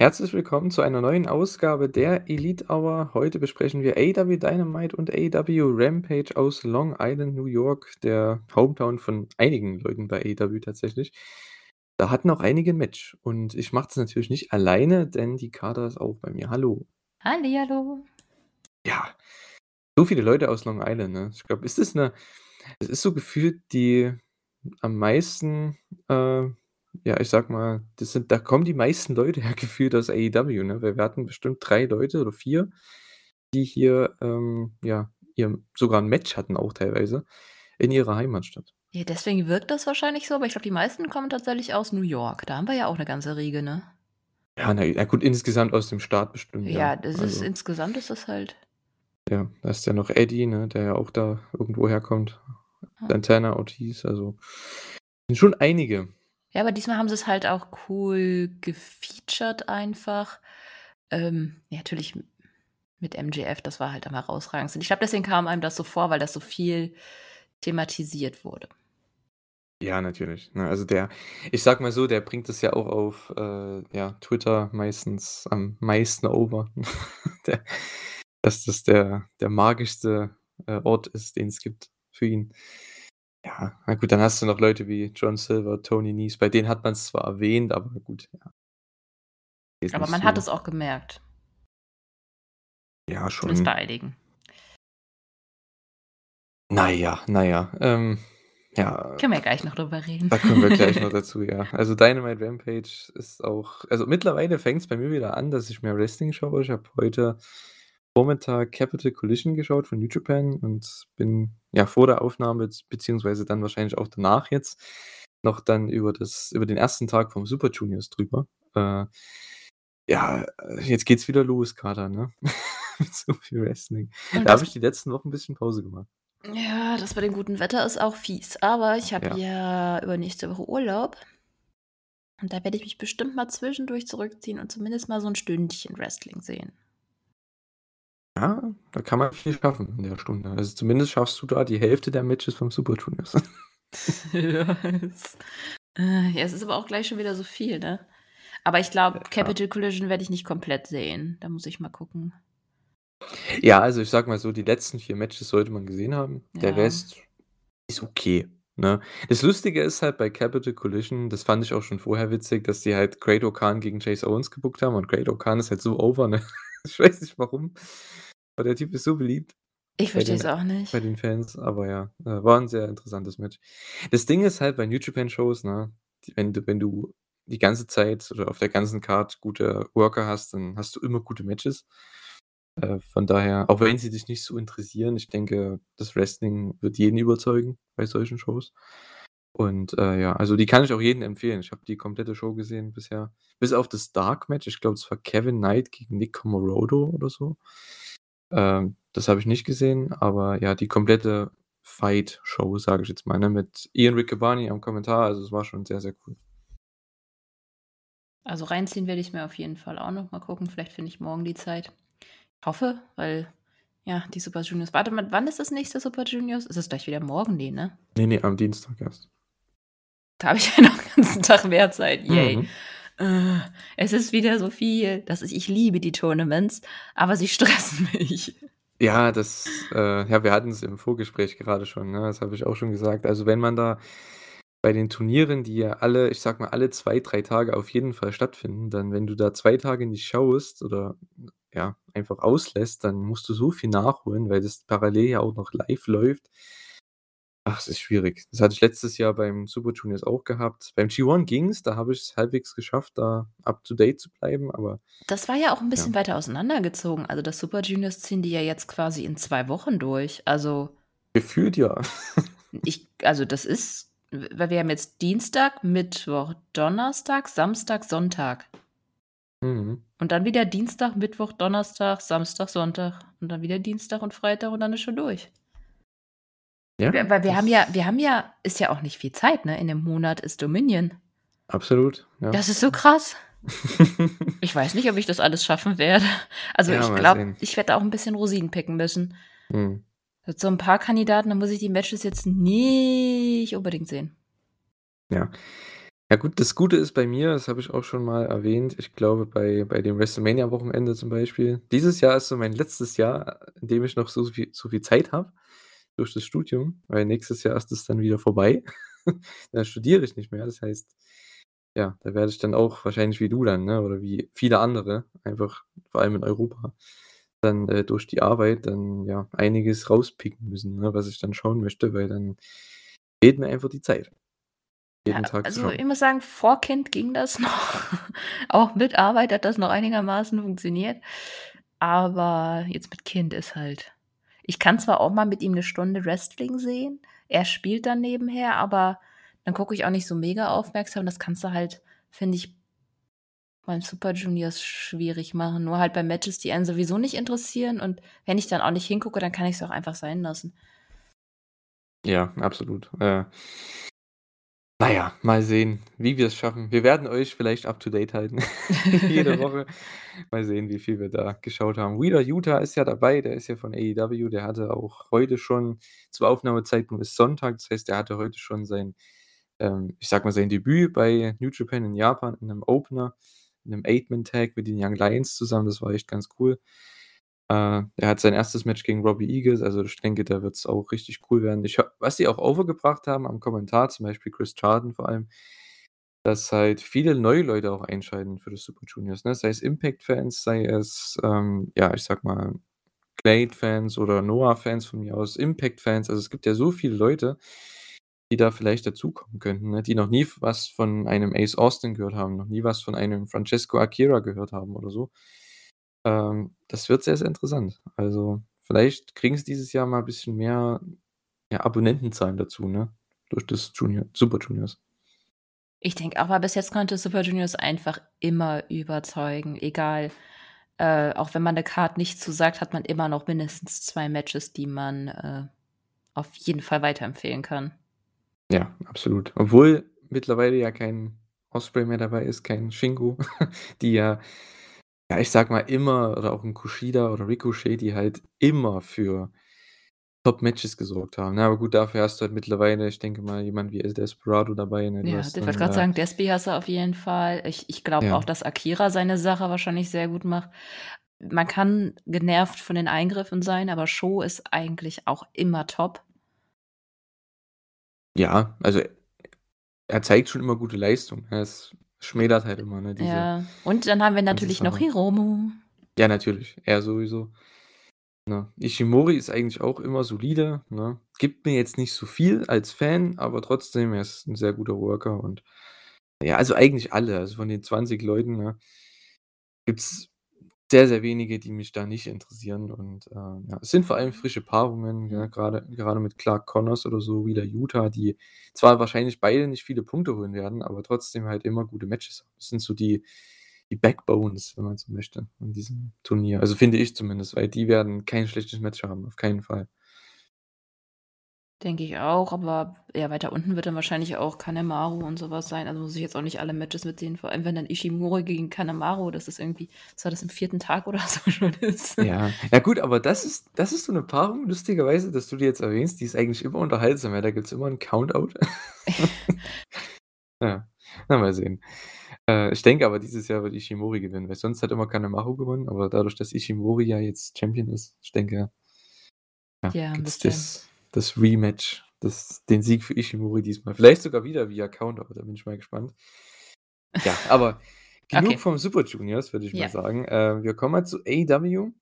Herzlich willkommen zu einer neuen Ausgabe der Elite Hour. Heute besprechen wir AW Dynamite und AW Rampage aus Long Island, New York, der Hometown von einigen Leuten bei AW tatsächlich. Da hatten auch einige ein Match und ich mache es natürlich nicht alleine, denn die Kader ist auch bei mir. Hallo. Hallihallo. Ja, so viele Leute aus Long Island, ne? Ich glaube, ist das eine es ist so gefühlt die am meisten, äh ja, ich sag mal, das sind da kommen die meisten Leute her gefühlt aus AEW, ne? Weil wir hatten bestimmt drei Leute oder vier, die hier, ähm, ja, ihr sogar ein Match hatten auch teilweise in ihrer Heimatstadt. Ja, deswegen wirkt das wahrscheinlich so, aber ich glaube, die meisten kommen tatsächlich aus New York. Da haben wir ja auch eine ganze Riege, ne? Ja, na na gut, insgesamt aus dem Staat bestimmt, Ja, ja. das ist Also insgesamt ist das halt ja, da ist ja noch Eddie, ne, der ja auch da irgendwo herkommt. Santana, Ortiz, also sind schon einige. Ja, aber diesmal haben sie es halt auch cool gefeatured einfach. Ähm, ja, natürlich mit MJF, das war halt am herausragendsten. Ich glaube, deswegen kam einem das so vor, weil das so viel thematisiert wurde. Ja, natürlich, ne? Also der ich sage mal so, der bringt das ja auch auf, äh, ja, Twitter meistens am meisten over. Der dass das der der magischste, äh, Ort ist, den es gibt für ihn. Ja, na gut, dann hast du noch Leute wie John Silver, Tony Nese, bei denen hat man's zwar erwähnt, aber gut, ja. Jetzt Aber man hat so es auch gemerkt. Ja, Zumindest bei schon. einigen. Na ja, na ja, ähm, ja Können wir ja gleich noch drüber reden. da kommen wir gleich noch dazu, ja. Also Dynamite Rampage ist auch also mittlerweile fängt's bei mir wieder an, dass ich mehr Wrestling schaue. Ich habe heute Vormittag Capital Collision geschaut von New Japan und bin, ja, vor der Aufnahme beziehungsweise dann wahrscheinlich auch danach jetzt noch dann über das über den ersten Tag vom Super Juniors drüber. Äh, ja, jetzt geht's wieder los, Kater, ne? Mit so viel Wrestling. Da habe ich die letzten Wochen 'n bisschen Pause gemacht. Ja, das bei dem guten Wetter ist auch fies. Aber ich habe Ja. ja übernächste Woche Urlaub. Und da werde ich mich bestimmt mal zwischendurch zurückziehen und zumindest mal so 'n Stündchen Wrestling sehen. Ja, da kann man viel schaffen in der Stunde. Also zumindest schaffst du da die Hälfte der Matches vom Super Juniors. Ja, es äh, ja, es ist aber auch gleich schon wieder so viel, ne? Aber ich glaube, Ja. Capital Collision werde ich nicht komplett sehen. Da muss ich mal gucken. Ja, also ich sage mal so, die letzten 4 Matches sollte man gesehen haben. Der Ja. Rest ist okay, ne? Das Lustige ist halt bei Capital Collision, das fand ich auch schon vorher witzig, dass die halt Great O'Khan gegen Chase Owens gebookt haben und Great O'Khan ist halt so over, ne? Ich weiß nicht warum, aber der Typ ist so beliebt Ich verstehe es auch nicht. bei den Fans, aber ja, äh, war 'n sehr interessantes Match. Das Ding ist halt bei New Japan Shows, ne, wenn du wenn du die ganze Zeit oder auf der ganzen Card gute Worker hast, dann hast du immer gute Matches. Äh, von daher, auch wenn sie dich nicht so interessieren, ich denke, das Wrestling wird jeden überzeugen bei solchen Shows. Und, äh, ja, also die kann ich auch jedem empfehlen. Ich habe die komplette Show gesehen bisher, bis auf das Dark Match. Ich glaube, es war Kevin Knight gegen Nick Comoroto oder so. Ähm, das habe ich nicht gesehen, aber ja, die komplette Fight-Show, sage ich jetzt mal, ne, mit Ian Riccaboni am Kommentar. Also es war schon sehr, sehr cool. Also reinziehen werde ich's mir auf jeden Fall auch noch. Mal gucken, vielleicht finde ich morgen die Zeit. Hoffe, weil, ja, die Super Juniors warte mal, wann ist das nächste Super Juniors? Ist es gleich wieder morgen? Ne, ne? Ne, ne, am Dienstag erst. Da habe ich ja noch 'n ganzen Tag mehr Zeit. Yay. Mhm. Äh, es ist wieder so viel. Das ist ich liebe die Tournaments, aber sie stressen mich. Ja, das äh, ja, wir hatten's im Vorgespräch gerade schon, ne? Das habe ich auch schon gesagt. Also, wenn man da bei den Turnieren, die ja alle ich sage mal, alle 2, 3 Tage auf jeden Fall stattfinden, dann wenn du da 2 Tage nicht schaust oder, ja, einfach auslässt, dann musst du so viel nachholen, weil das parallel ja auch noch live läuft. Ach, es ist schwierig. Das hatte ich letztes Jahr beim Super Juniors auch gehabt. Beim G1 ging's, da habe ich's halbwegs geschafft, da up to date zu bleiben, aber Das war ja auch 'n ja. bisschen weiter auseinandergezogen. Also, das Super Juniors ziehen die ja jetzt quasi in 2 Wochen durch. Also Gefühlt ja. ich also, das ist weil wir haben jetzt Dienstag, Mittwoch, Donnerstag, Samstag, Sonntag. Mhm. Und dann wieder Dienstag, Mittwoch, Donnerstag, Samstag, Sonntag und dann wieder Dienstag und Freitag und dann ist schon durch. Ja, weil wir haben ja wir haben ja ist ja auch nicht viel Zeit, ne? In 'nem Monat ist Dominion. Absolut, ja. Das ist so krass. Ich weiß nicht, ob ich das alles schaffen werde. Also, Ja, ich glaube, ich werde auch 'n bisschen Rosinen picken müssen. Mit so 'n paar Kandidaten, da muss ich die Matches jetzt nicht unbedingt sehen. Ja. Ja gut, das Gute ist bei mir, das habe ich auch schon mal erwähnt, ich glaube bei bei dem WrestleMania-Wochenende zum Beispiel dieses Jahr ist so mein letztes Jahr, in dem ich noch so viel so viel Zeit habe durch das Studium, weil nächstes Jahr ist es dann wieder vorbei. Dann studiere ich nicht mehr. Das heißt, ja, da werde ich dann auch wahrscheinlich wie du dann, ne, oder wie viele andere, einfach vor allem in Europa, dann, äh, durch die Arbeit dann, ja, einiges rauspicken müssen, ne, was ich dann schauen möchte, weil dann fehlt mir einfach die Zeit, Ja, jeden Tag zu also ich muss sagen, vor Kind ging das noch. Auch mit Arbeit hat das noch einigermaßen funktioniert. Aber jetzt mit Kind ist halt ich kann zwar auch mal mit ihm 'ne Stunde Wrestling sehen, er spielt dann nebenher, aber dann gucke ich auch nicht so mega aufmerksam. Das kannst du halt, finde ich beim Super Juniors schwierig machen. Nur halt bei Matches, die einen sowieso nicht interessieren und wenn ich dann auch nicht hingucke, dann kann ich's auch einfach sein lassen. Ja, absolut. Äh na ja, mal sehen, wie wir's schaffen. Wir werden euch vielleicht up to date halten jede Woche. Mal sehen, wie viel wir da geschaut haben. Wheeler Yuta ist ja dabei, der ist ja von AEW, der hatte auch heute schon zum Aufnahmezeitpunkt ist Sonntag, das heißt, der hatte heute schon sein, ähm, ich sage mal, sein Debüt bei New Japan in Japan in 'nem Opener, in 'nem Eight-Man-Tag mit den Young Lions zusammen. Das war echt ganz cool. Äh, er hat sein 1. Match gegen Robbie Eagles, also ich denke, da wird's auch richtig cool werden. Ich was sie auch overgebracht haben am Kommentar, zum Beispiel Chris Charlton vor allem, dass halt viele neue Leute auch einschalten für das Super Juniors, ne? Sei es Impact-Fans, sei es, ähm, ja, ich sage mal, Blade-Fans oder Noah-Fans von mir aus, Impact-Fans. Also, es gibt ja so viele Leute, die da vielleicht dazukommen könnten, ne, die noch nie was von einem Ace Austin gehört haben, noch nie was von einem Francesco Akira gehört haben oder so. Ähm, das wird sehr, sehr interessant. Also, vielleicht kriegen's dieses Jahr mal bisschen mehr, ja, Abonnentenzahlen dazu, ne, durch das Junior Super Juniors. Ich denke auch, weil bis jetzt konnte Super Juniors einfach immer überzeugen, egal äh, auch wenn man der Card nicht zusagt, hat man immer noch mindestens 2 Matches, die man, äh, auf jeden Fall weiterempfehlen kann. Ja, absolut. Obwohl mittlerweile ja kein Osprey mehr dabei ist, kein Shingo, die ja ja, ich sage mal immer oder auch 'n Kushida oder Ricochet, die halt immer für Top-Matches gesorgt haben, ne? Aber gut, dafür hast du halt mittlerweile, ich denke mal, jemand wie El Desperado dabei, ne? Du Ja, hast ich wollte dann, grad äh sagen, Despi hast du auf jeden Fall. Ich ich glaube auch, Ja. dass Akira seine Sache wahrscheinlich sehr gut macht. Man kann genervt von den Eingriffen sein, aber Sho ist eigentlich auch immer top. Ja, also, er zeigt schon immer gute Leistung. Er ist schmälert halt immer, ne, diese Ja, und dann haben wir natürlich noch. Hiromu. Ja, natürlich, er sowieso. Ne? Ishimori ist eigentlich auch immer solide, ne? Gibt mir jetzt nicht so viel als Fan, aber trotzdem, er ist 'n sehr guter Worker und ja, also, eigentlich alle. Also, von den 20 Leuten, ne gibt's sehr, sehr wenige, die mich da nicht interessieren und, äh, ja, es sind vor allem frische Paarungen, ja, Mhm. grade grade mit Clark Connors oder so, Wheeler Yuta, die zwar wahrscheinlich beide nicht viele Punkte holen werden, aber trotzdem halt immer gute Matches haben. Das sind so die die Backbones, wenn man so möchte, in diesem Turnier. Also, finde ich zumindest, weil die werden kein schlechtes Match haben, auf keinen Fall. Denke ich auch, aber ja, weiter unten wird dann wahrscheinlich auch Kanemaru und so was sein. Also, muss ich jetzt auch nicht alle Matches mitsehen, vor allem wenn dann Ishimori gegen Kanemaru, das ist irgendwie was war das im 4. Tag oder so schon ist. Ja. Ja gut, aber das ist das ist so 'ne Paarung, lustigerweise, dass du die jetzt erwähnst, die ist eigentlich immer unterhaltsam, ja, da gibt's immer 'n Countout. Ja, na, mal sehen. Äh, ich denke aber, dieses Jahr wird Ishimori gewinnen, weil sonst hat immer Kanemaru gewonnen, aber dadurch, dass Ishimori ja jetzt Champion ist, ich denke ja, Ja, gibt's das das Rematch, das den Sieg für Ishimori diesmal. Vielleicht sogar wieder via Countout, da bin ich mal gespannt. Ja, aber genug Okay. vom Super Juniors, würde ich mal Ja. sagen. Äh, wir kommen mal zu AEW.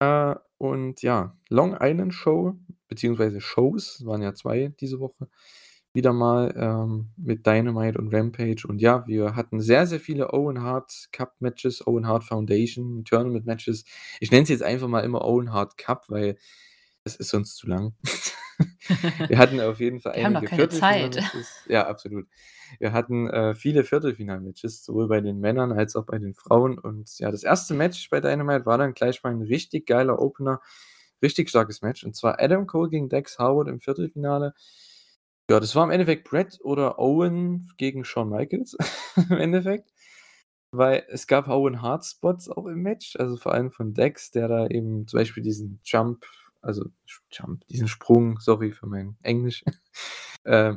Äh, und ja, Long Island Show beziehungsweise Shows, waren ja 2 diese Woche, wieder mal, ähm, mit Dynamite und Rampage. Und ja, wir hatten sehr, sehr viele Owen Hart Cup Matches, Owen Hart Foundation Tournament Matches. Ich nenne es jetzt einfach mal immer Owen Hart Cup, weil es ist sonst zu lang. Wir hatten auf jeden Fall Wir einige keine Zeit. Viertelfinal-Matches. Ja, absolut. Wir hatten, äh, viele Viertelfinal-Matches, sowohl bei den Männern als auch bei den Frauen. Und ja, das 1. Match bei Dynamite war dann gleich mal 'n richtig geiler Opener, richtig starkes Match, und zwar Adam Cole gegen Dax Harwood im Viertelfinale. Ja, das war im Endeffekt Bret oder Owen gegen Shawn Michaels im Endeffekt, weil es gab Owen Hart Spots auch im Match, also, vor allem von Dax, der da eben zum Beispiel diesen Jump also, Jump, diesen Sprung, sorry für mein Englisch, äh,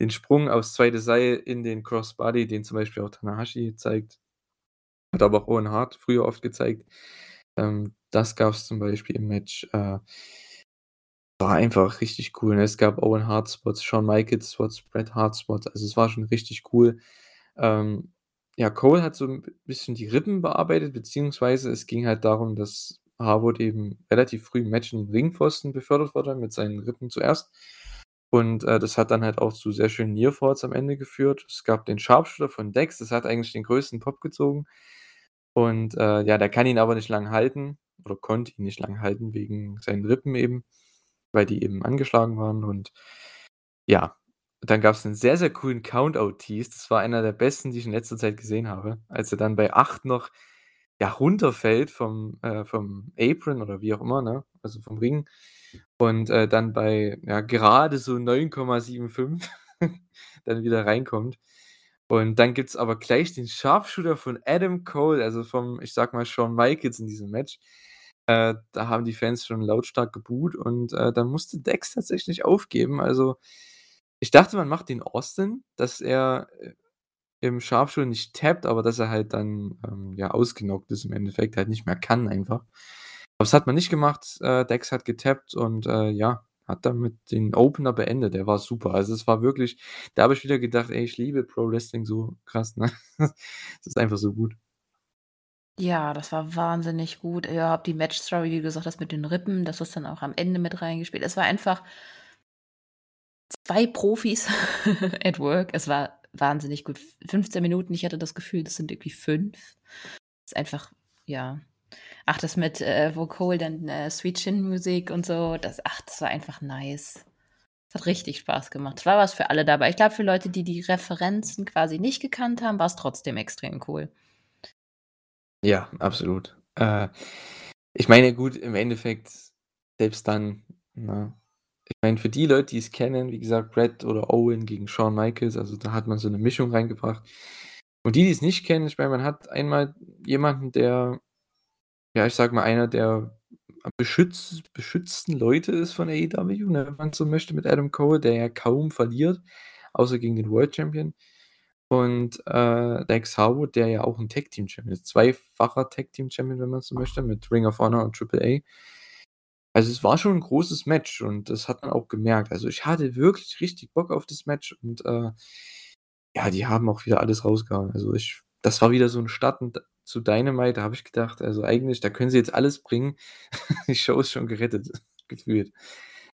den Sprung aufs zweite Seil in den Crossbody, den zum Beispiel auch Tanahashi zeigt. Hat aber auch Owen Hart früher oft gezeigt. Ähm, das gab's zum Beispiel im Match. Äh, war einfach richtig cool, ne? Es gab Owen Hart Spots, Shawn Michaels Spots, Bret Hart Spots. Also, es war schon richtig cool. Ähm, ja, Cole hat so 'n bisschen die Rippen bearbeitet, beziehungsweise es ging halt darum, dass Harwood eben relativ früh im Match in den Ringpfosten befördert wurde mit seinen Rippen zuerst. Und, äh, das hat dann halt auch zu sehr schönen Nearfalls am Ende geführt. Es gab den Sharpshooter von Dex, das hat eigentlich den größten Pop gezogen. Und, äh, ja, der kann ihn aber nicht lang halten oder konnte ihn nicht lang halten wegen seinen Rippen eben, weil die eben angeschlagen waren und ja, dann gab's 'nen sehr, sehr coolen Count-Out-Tease. Das war einer der besten, die ich in letzter Zeit gesehen habe, als er dann bei 8 noch, ja, runterfällt vom äh, vom Apron oder wie auch immer, ne, also vom Ring und, äh, dann bei, ja, gerade so 9,75 dann wieder reinkommt. Und dann gibt's aber gleich den Sharpshooter von Adam Cole, also vom, ich sage mal, Shawn Michaels in diesem Match. Äh, da haben die Fans schon lautstark gebuht und, äh, dann musste Dex tatsächlich aufgeben. Also, ich dachte, man macht den Austin, dass er, äh, im Sharpshooter nicht tappt, aber dass er halt dann, ähm, ja, ausgenockt ist im Endeffekt, halt nicht mehr kann einfach. Aber das hat man nicht gemacht. Äh, Dex hat getappt und, äh, ja, hat damit den Opener beendet. Der war super. Also, es war wirklich da habe ich wieder gedacht: „Ey, ich liebe Pro Wrestling so krass“, ne? Das ist einfach so gut. Ja, das war wahnsinnig gut. Ja, die Match-Story, wie du gesagt hast, mit den Rippen, das ist dann auch am Ende mit reingespielt. Es war einfach 2 Profis at work. Es war wahnsinnig gut. F 15 Minuten, ich hatte das Gefühl, das sind irgendwie 5. Ist einfach ja. Ach, das mit, äh, wo Cole dann, äh, Sweet Chin Music und so, das ach, das war einfach nice. Das hat richtig Spaß gemacht. Es war was für alle dabei. Ich glaube, für Leute, die die Referenzen quasi nicht gekannt haben, war's trotzdem extrem cool. Ja, absolut. Äh, ich meine, gut, im Endeffekt selbst dann, ne? Ich meine, für die Leute, die's kennen, wie gesagt, Bret oder Owen gegen Shawn Michaels, also da hat man so 'ne Mischung reingebracht. Und die, die's nicht kennen, ich meine, man hat einmal jemanden, der ja, ich sage mal, einer der beschütz beschützten Leute ist von AEW, ne, wenn man so möchte, mit Adam Cole, der ja kaum verliert, außer gegen den World Champion. Und, äh, Dax Harwood, der ja auch 'n Tag Team Champion ist, zweifacher Tag Team Champion, wenn man so möchte, mit Ring of Honor und Triple A. Also, es war schon 'n großes Match und das hat man auch gemerkt. Also, ich hatte wirklich richtig Bock auf das Match und, äh, ja, die haben auch wieder alles rausgehauen. Also, ich das war wieder so 'n Start und zu Dynamite, da habe ich gedacht, also, eigentlich, da können sie jetzt alles bringen. Die Show ist schon gerettet, gefühlt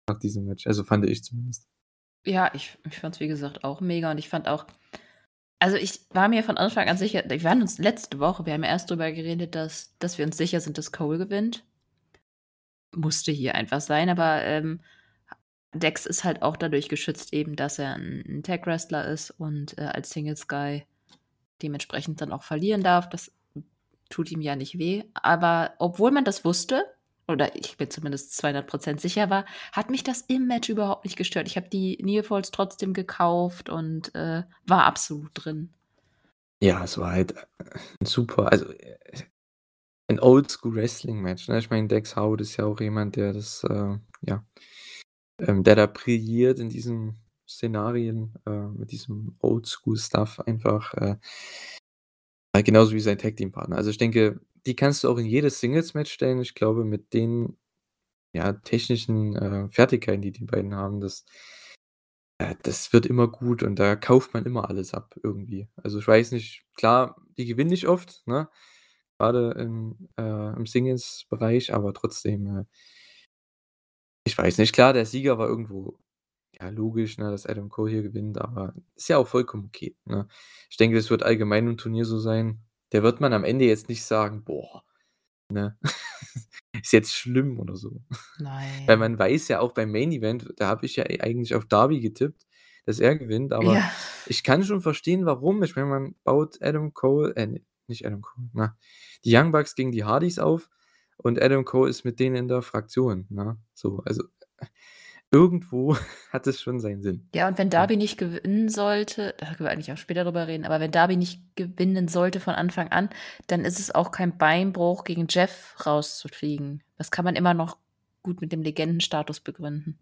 nach diesem Match. Also, fand ich zumindest. Ja, ich ich fand's, wie gesagt, auch mega und ich fand auch also, ich war mir von Anfang an sicher wir waren uns letzte Woche wir haben ja erst drüber geredet, dass dass wir uns sicher sind, dass Cole gewinnt. Musste hier einfach sein, aber, ähm, Dex ist halt auch dadurch geschützt eben, dass er 'n 'n Tag-Wrestler ist und, äh, als Singles Guy dementsprechend dann auch verlieren darf. Das tut ihm ja nicht weh. Aber obwohl man das wusste oder ich bin zumindest 200 % sicher war, hat mich das im Match überhaupt nicht gestört. Ich habe die Nearfalls trotzdem gekauft und, äh, war absolut drin. Ja, es war halt, äh, super. Also, äh, 'n Oldschool-Wrestling-Match, ne? Ich meine, Dax Harwood ist ja auch jemand, der das, äh, ja ähm, der da brilliert in diesen Szenarien, äh, mit diesem Oldschool-Stuff einfach, äh ja, genauso wie sein Tag-Team-Partner. Also, ich denke, die kannst du auch in jedes Singles-Match stellen. Ich glaube, mit den, ja, technischen, äh, Fertigkeiten, die die beiden haben, das äh, das wird immer gut und da kauft man immer alles ab irgendwie. Also, ich weiß nicht klar, die gewinnen nicht oft, ne, grade im, äh im Singles-Bereich, aber trotzdem, äh ich weiß nicht. Klar, der Sieger war irgendwo, ja, logisch, ne, dass Adam Cole hier gewinnt, aber ist ja auch vollkommen okay, ne? Ich denke, das wird allgemein im Turnier so sein. Da wird man am Ende jetzt nicht sagen: „Boah, ne, ist jetzt schlimm“ oder so. Weil Nein. man weiß ja auch beim Main Event, da habe ich ja e eigentlich auf Darby getippt, dass er gewinnt, aber Ja. ich kann schon verstehen, warum. Ich meine, man baut Adam Cole äh, ne, nicht Adam Cole, na, die Young Bucks gegen die Hardys auf und Adam Cole ist mit denen in der Fraktion, ne? So, also, irgendwo hat es schon seinen Sinn, Ja, und wenn? Darby nicht gewinnen sollte da können wir eigentlich auch später drüber reden, aber wenn Darby nicht gewinnen sollte von Anfang an, dann ist es auch kein Beinbruch, gegen Jeff rauszufliegen. Das kann man immer noch gut mit dem Legendenstatus begründen.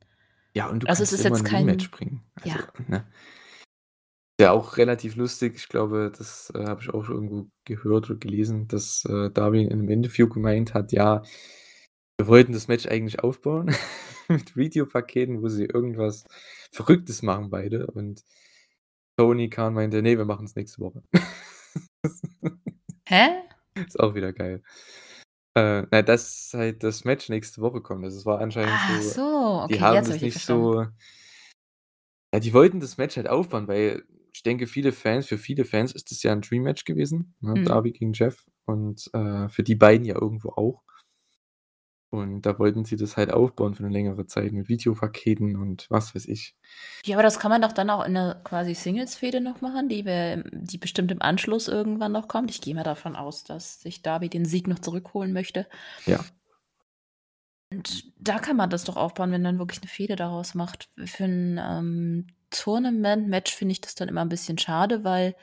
Ja, und du Also, es kannst ist immer jetzt kein bringen. Also, ja. ne? Ja, auch relativ lustig. Ich glaube, das, äh, habe ich auch schon irgendwo gehört oder gelesen, dass, äh, Darby in 'nem Interview gemeint hat: „Ja, wir wollten das Match eigentlich aufbauen mit Videopaketen, wo sie irgendwas Verrücktes machen beide.“ Und Tony Khan meinte: „Ne, wir machen's nächste Woche.“ Hä? Ist auch wieder geil. Äh, na, dass halt das Match nächste Woche kommt. Also, es war anscheinend Ach so so, die okay, haben jetzt habe das dich nicht verstanden. so ja, die wollten das Match halt aufbauen, weil ich denke, viele Fans für viele Fans ist das ja 'n Dream-Match gewesen, ne, Mhm. Darby gegen Jeff und, äh, für die beiden ja irgendwo auch. Und da wollten sie das halt aufbauen für 'ne längere Zeit mit Videopaketen und was weiß ich. Ja, aber das kann man doch dann auch in 'ner quasi Singles-Fehde noch machen, die wir die bestimmt im Anschluss irgendwann noch kommt. Ich gehe mal davon aus, dass sich Darby den Sieg noch zurückholen möchte. Ja. Und da kann man das doch aufbauen, wenn man wirklich 'ne Fehde daraus macht. Für 'n, ähm, Tournament-Match finde ich das dann immer 'n bisschen schade, weil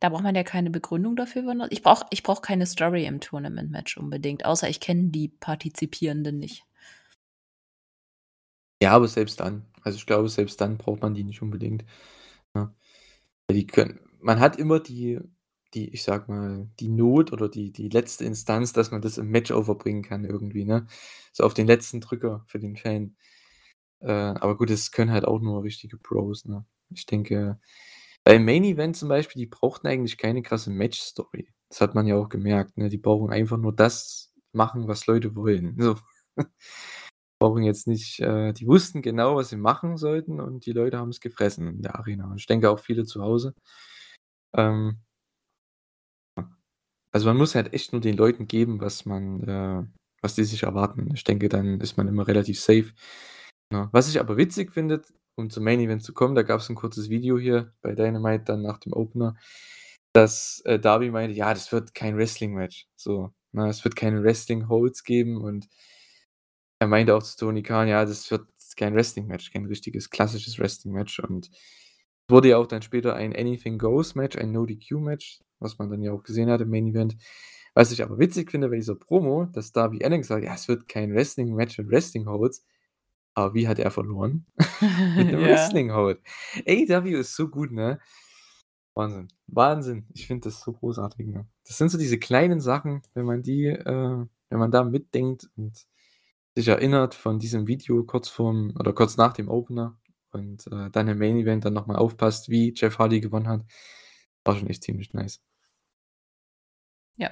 da braucht man ja keine Begründung dafür, ich brauche ich brauche keine Story im Tournament-Match unbedingt, außer ich kenne die Partizipierenden nicht. Ja, aber selbst dann. Also, ich glaube, selbst dann braucht man die nicht unbedingt, ne? Weil die können man hat immer die die ich sage mal, die Not oder die die letzte Instanz, dass man das im Match overbringen kann irgendwie, ne? So auf den letzten Drücker für den Fan. Äh, aber gut, das können halt auch nur richtige Pros, ne? Ich denke, beim Main Event zum Beispiel, die brauchten eigentlich keine krasse Match-Story. Das hat man ja auch gemerkt, ne? Die brauchen einfach nur das machen, was Leute wollen, so. Brauchen jetzt nicht äh, die wussten genau, was sie machen sollten und die Leute haben's gefressen in der Arena. Und ich denke auch viele zu Hause. Ähm Also, man muss halt echt nur den Leuten geben, was man äh, was die sich erwarten. Ich denke, dann ist man immer relativ safe, ne? Was ich aber witzig finde, um zum Main Event zu kommen, da gab's 'n kurzes Video hier bei Dynamite dann nach dem Opener, dass, äh, Darby meinte: „Ja, das wird kein Wrestling-Match“, so, ne? „Es wird keine Wrestling-Holds geben“ und er meinte auch zu Tony Khan: „Ja, das wird kein Wrestling-Match, kein richtiges klassisches Wrestling-Match.“ Und wurde ja auch dann später ein Anything-Goes-Match, ein No-DQ-Match, was man dann ja auch gesehen hat im Main Event. Was ich aber witzig finde bei dieser Promo, dass Darby Allin sagt: „Ja, es wird kein Wrestling-Match mit Wrestling-Holds.“ Aber wie hat er verloren? Mit 'nem Ja. Wrestling-Hold. AEW ist so gut, ne? Wahnsinn. Wahnsinn. Ich finde das so großartig, ne? Das sind so diese kleinen Sachen, wenn man die äh, wenn man da mitdenkt und sich erinnert von diesem Video kurz vorm oder kurz nach dem Opener und, äh, dann im Main Event dann noch mal aufpasst, wie Jeff Hardy gewonnen hat. War schon echt ziemlich nice. Ja.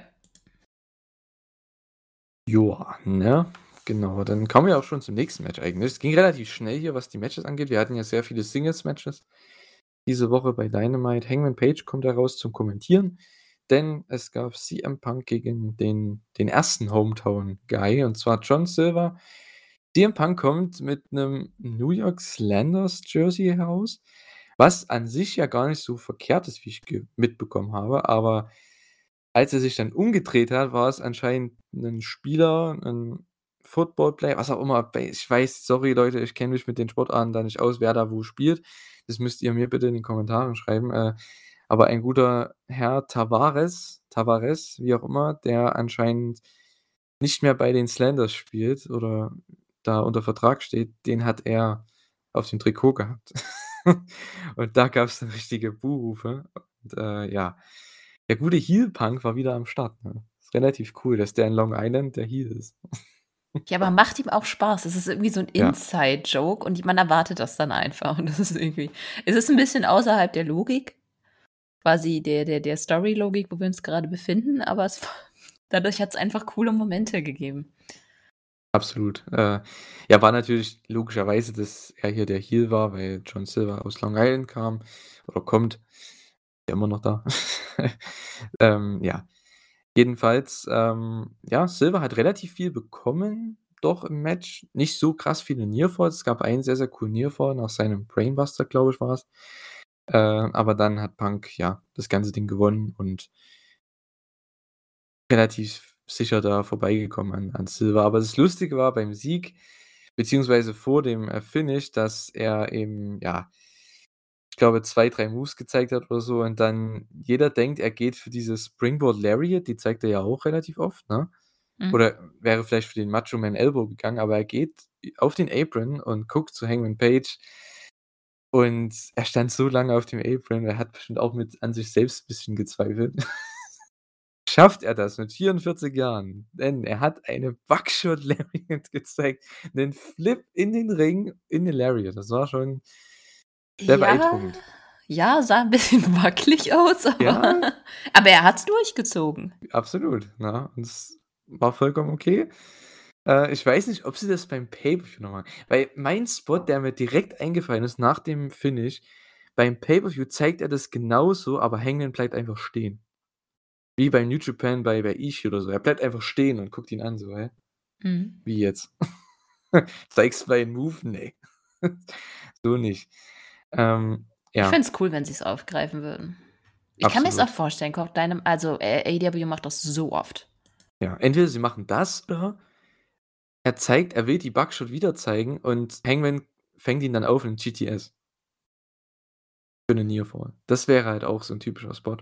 Joa, ne? Genau, dann kommen wir auch schon zum nächsten Match eigentlich. Es ging relativ schnell hier, was die Matches angeht. Wir hatten ja sehr viele Singles-Matches diese Woche bei Dynamite. Hangman Page kommt da raus zum Kommentieren, denn es gab CM Punk gegen den den 1. Hometown-Guy, und zwar John Silver. CM Punk kommt mit 'nem New York Slanders-Jersey heraus, was an sich ja gar nicht so verkehrt ist, wie ich mitbekommen habe, aber als er sich dann umgedreht hat, war es anscheinend 'nen Spieler, 'n Football-Player, was auch immer. Ich weiß sorry Leute, ich kenne mich mit den Sportarten da nicht aus, wer da wo spielt. Das müsst ihr mir bitte in den Kommentaren schreiben. Äh, aber ein guter Herr Tavares Tavares, wie auch immer, der anscheinend nicht mehr bei den Slanders spielt oder da unter Vertrag steht, den hat er auf dem Trikot gehabt. Und da gab's dann richtige Buhrufe und, äh, ja. Der gute Heel Punk war wieder am Start, ne? Ist relativ cool, dass der in Long Island der Heel ist. Ja, aber macht ihm auch Spaß. Das ist irgendwie so 'n Ja. Inside-Joke und man erwartet das dann einfach und das ist irgendwie es ist 'n bisschen außerhalb der Logik, quasi der der der Story-Logik, wo wir uns gerade befinden, aber es dadurch hat's einfach coole Momente gegeben. Absolut. Äh, ja, war natürlich logischerweise, dass er hier der Heel war, weil John Silver aus Long Island kam oder kommt. Ja immer noch da. Ähm, ja. Jedenfalls, ähm, ja, Silver hat relativ viel bekommen doch im Match. Nicht so krass viele Near-Falls. Es gab einen sehr, sehr coolen Near-Fall nach seinem Brainbuster, glaube ich, war's. Äh, aber dann hat Punk, ja, das ganze Ding gewonnen und relativ sicher da vorbeigekommen an an Silver. Aber das Lustige war beim Sieg beziehungsweise vor dem, äh, Finish, dass er eben, ja glaube, 2, 3 Moves gezeigt hat oder so und dann jeder denkt, er geht für dieses Springboard Lariat, die zeigt er ja auch relativ oft, ne? Mhm. Oder wäre vielleicht für den Macho Man Elbow gegangen, aber er geht auf den Apron und guckt zu Hangman Page Und er stand so lange auf dem Apron, er hat bestimmt auch mit an sich selbst bisschen gezweifelt. Schafft er das mit 44 Jahren? Denn er hat eine Buckshot Lariat gezeigt, 'nen Flip in den Ring in 'ne Lariat. Das war schon sehr Ja, beeindruckend. ja, sah 'n bisschen wackelig aus, aber Ja. aber er hat's durchgezogen. Absolut, ne? Und es war vollkommen okay. Äh, ich weiß nicht, ob sie das beim Pay-per-View noch machen, weil mein Spot, der mir direkt eingefallen ist nach dem Finish, beim Pay-per-View zeigt er das genauso, aber Hangman bleibt einfach stehen. Wie bei New Japan bei bei Ishii oder so. Er bleibt einfach stehen und guckt ihn an so: „Hä? Mhm. Wie jetzt? Zeigst meinen Move? Ne.“ So nicht. Ähm, Ich ja. fände es cool, wenn sie's aufgreifen würden. Ich kann mir's auch Absolut. vorstellen, guck, deinem also, AEW macht das so oft. Ja, entweder sie machen das oder er zeigt er will die Buckshot wieder zeigen und Hangman fängt ihn dann auf in GTS. Für 'nen Nearfall. Das wäre halt auch so 'n typischer Spot.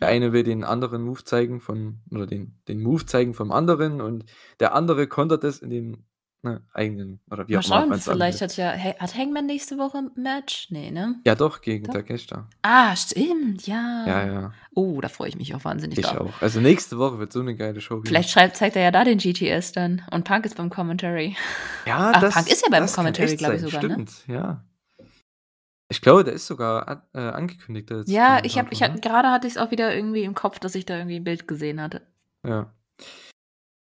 Der eine will den anderen Move zeigen von oder den den Move zeigen vom anderen und der andere kontert das in den, ne, eigenen oder wie Mal auch immer schauen, vielleicht hat ja ha hat Hangman nächste Woche 'n Match? Ne, ne? Ja doch, gegen Doch? Takeshita. Ah, stimmt, ja. Ja, ja. Oh, da freue ich mich auch wahnsinnig Ich drauf. auch. Also, nächste Woche wird so 'ne geile Show wieder. Vielleicht schreibt zeigt er ja da den GTS dann und Punk ist beim Commentary. Ja, Ach, das Punk ist ja beim Commentary, glaube ich sogar, ne? Stimmt, ja. Ich glaube, der ist sogar äh, angekündigt Ja, ich habe ich habe ne? grade hatte ich's auch wieder irgendwie im Kopf, dass ich da irgendwie 'n Bild gesehen hatte. Ja.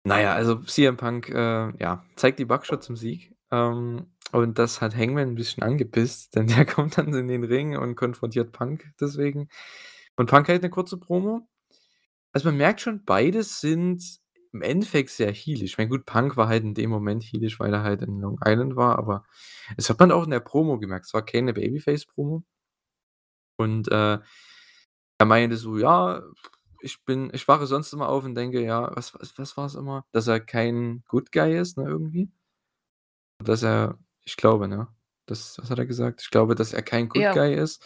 Na ja, also, CM Punk, äh, ja, zeigt die Buckshot zum Sieg, ähm, und das hat Hangman 'n bisschen angepisst, denn der kommt dann in den Ring und konfrontiert Punk deswegen. Und Punk hält 'ne kurze Promo. Also, man merkt schon, beide sind im Endeffekt sehr heelisch. Ich meine, gut, Punk war halt in dem Moment heelisch, weil er halt in Long Island war, aber das hat man auch in der Promo gemerkt. Es war keine Babyface-Promo. Und, äh, er meinte so: „Ja, ich bin ich wache sonst immer auf und denke, ja“ was was was war's immer? Dass er kein Good Guy ist, ne, irgendwie? Dass er ich glaube, ne? Das was hat er gesagt? Ich glaube, dass er kein Good Ja. Guy ist.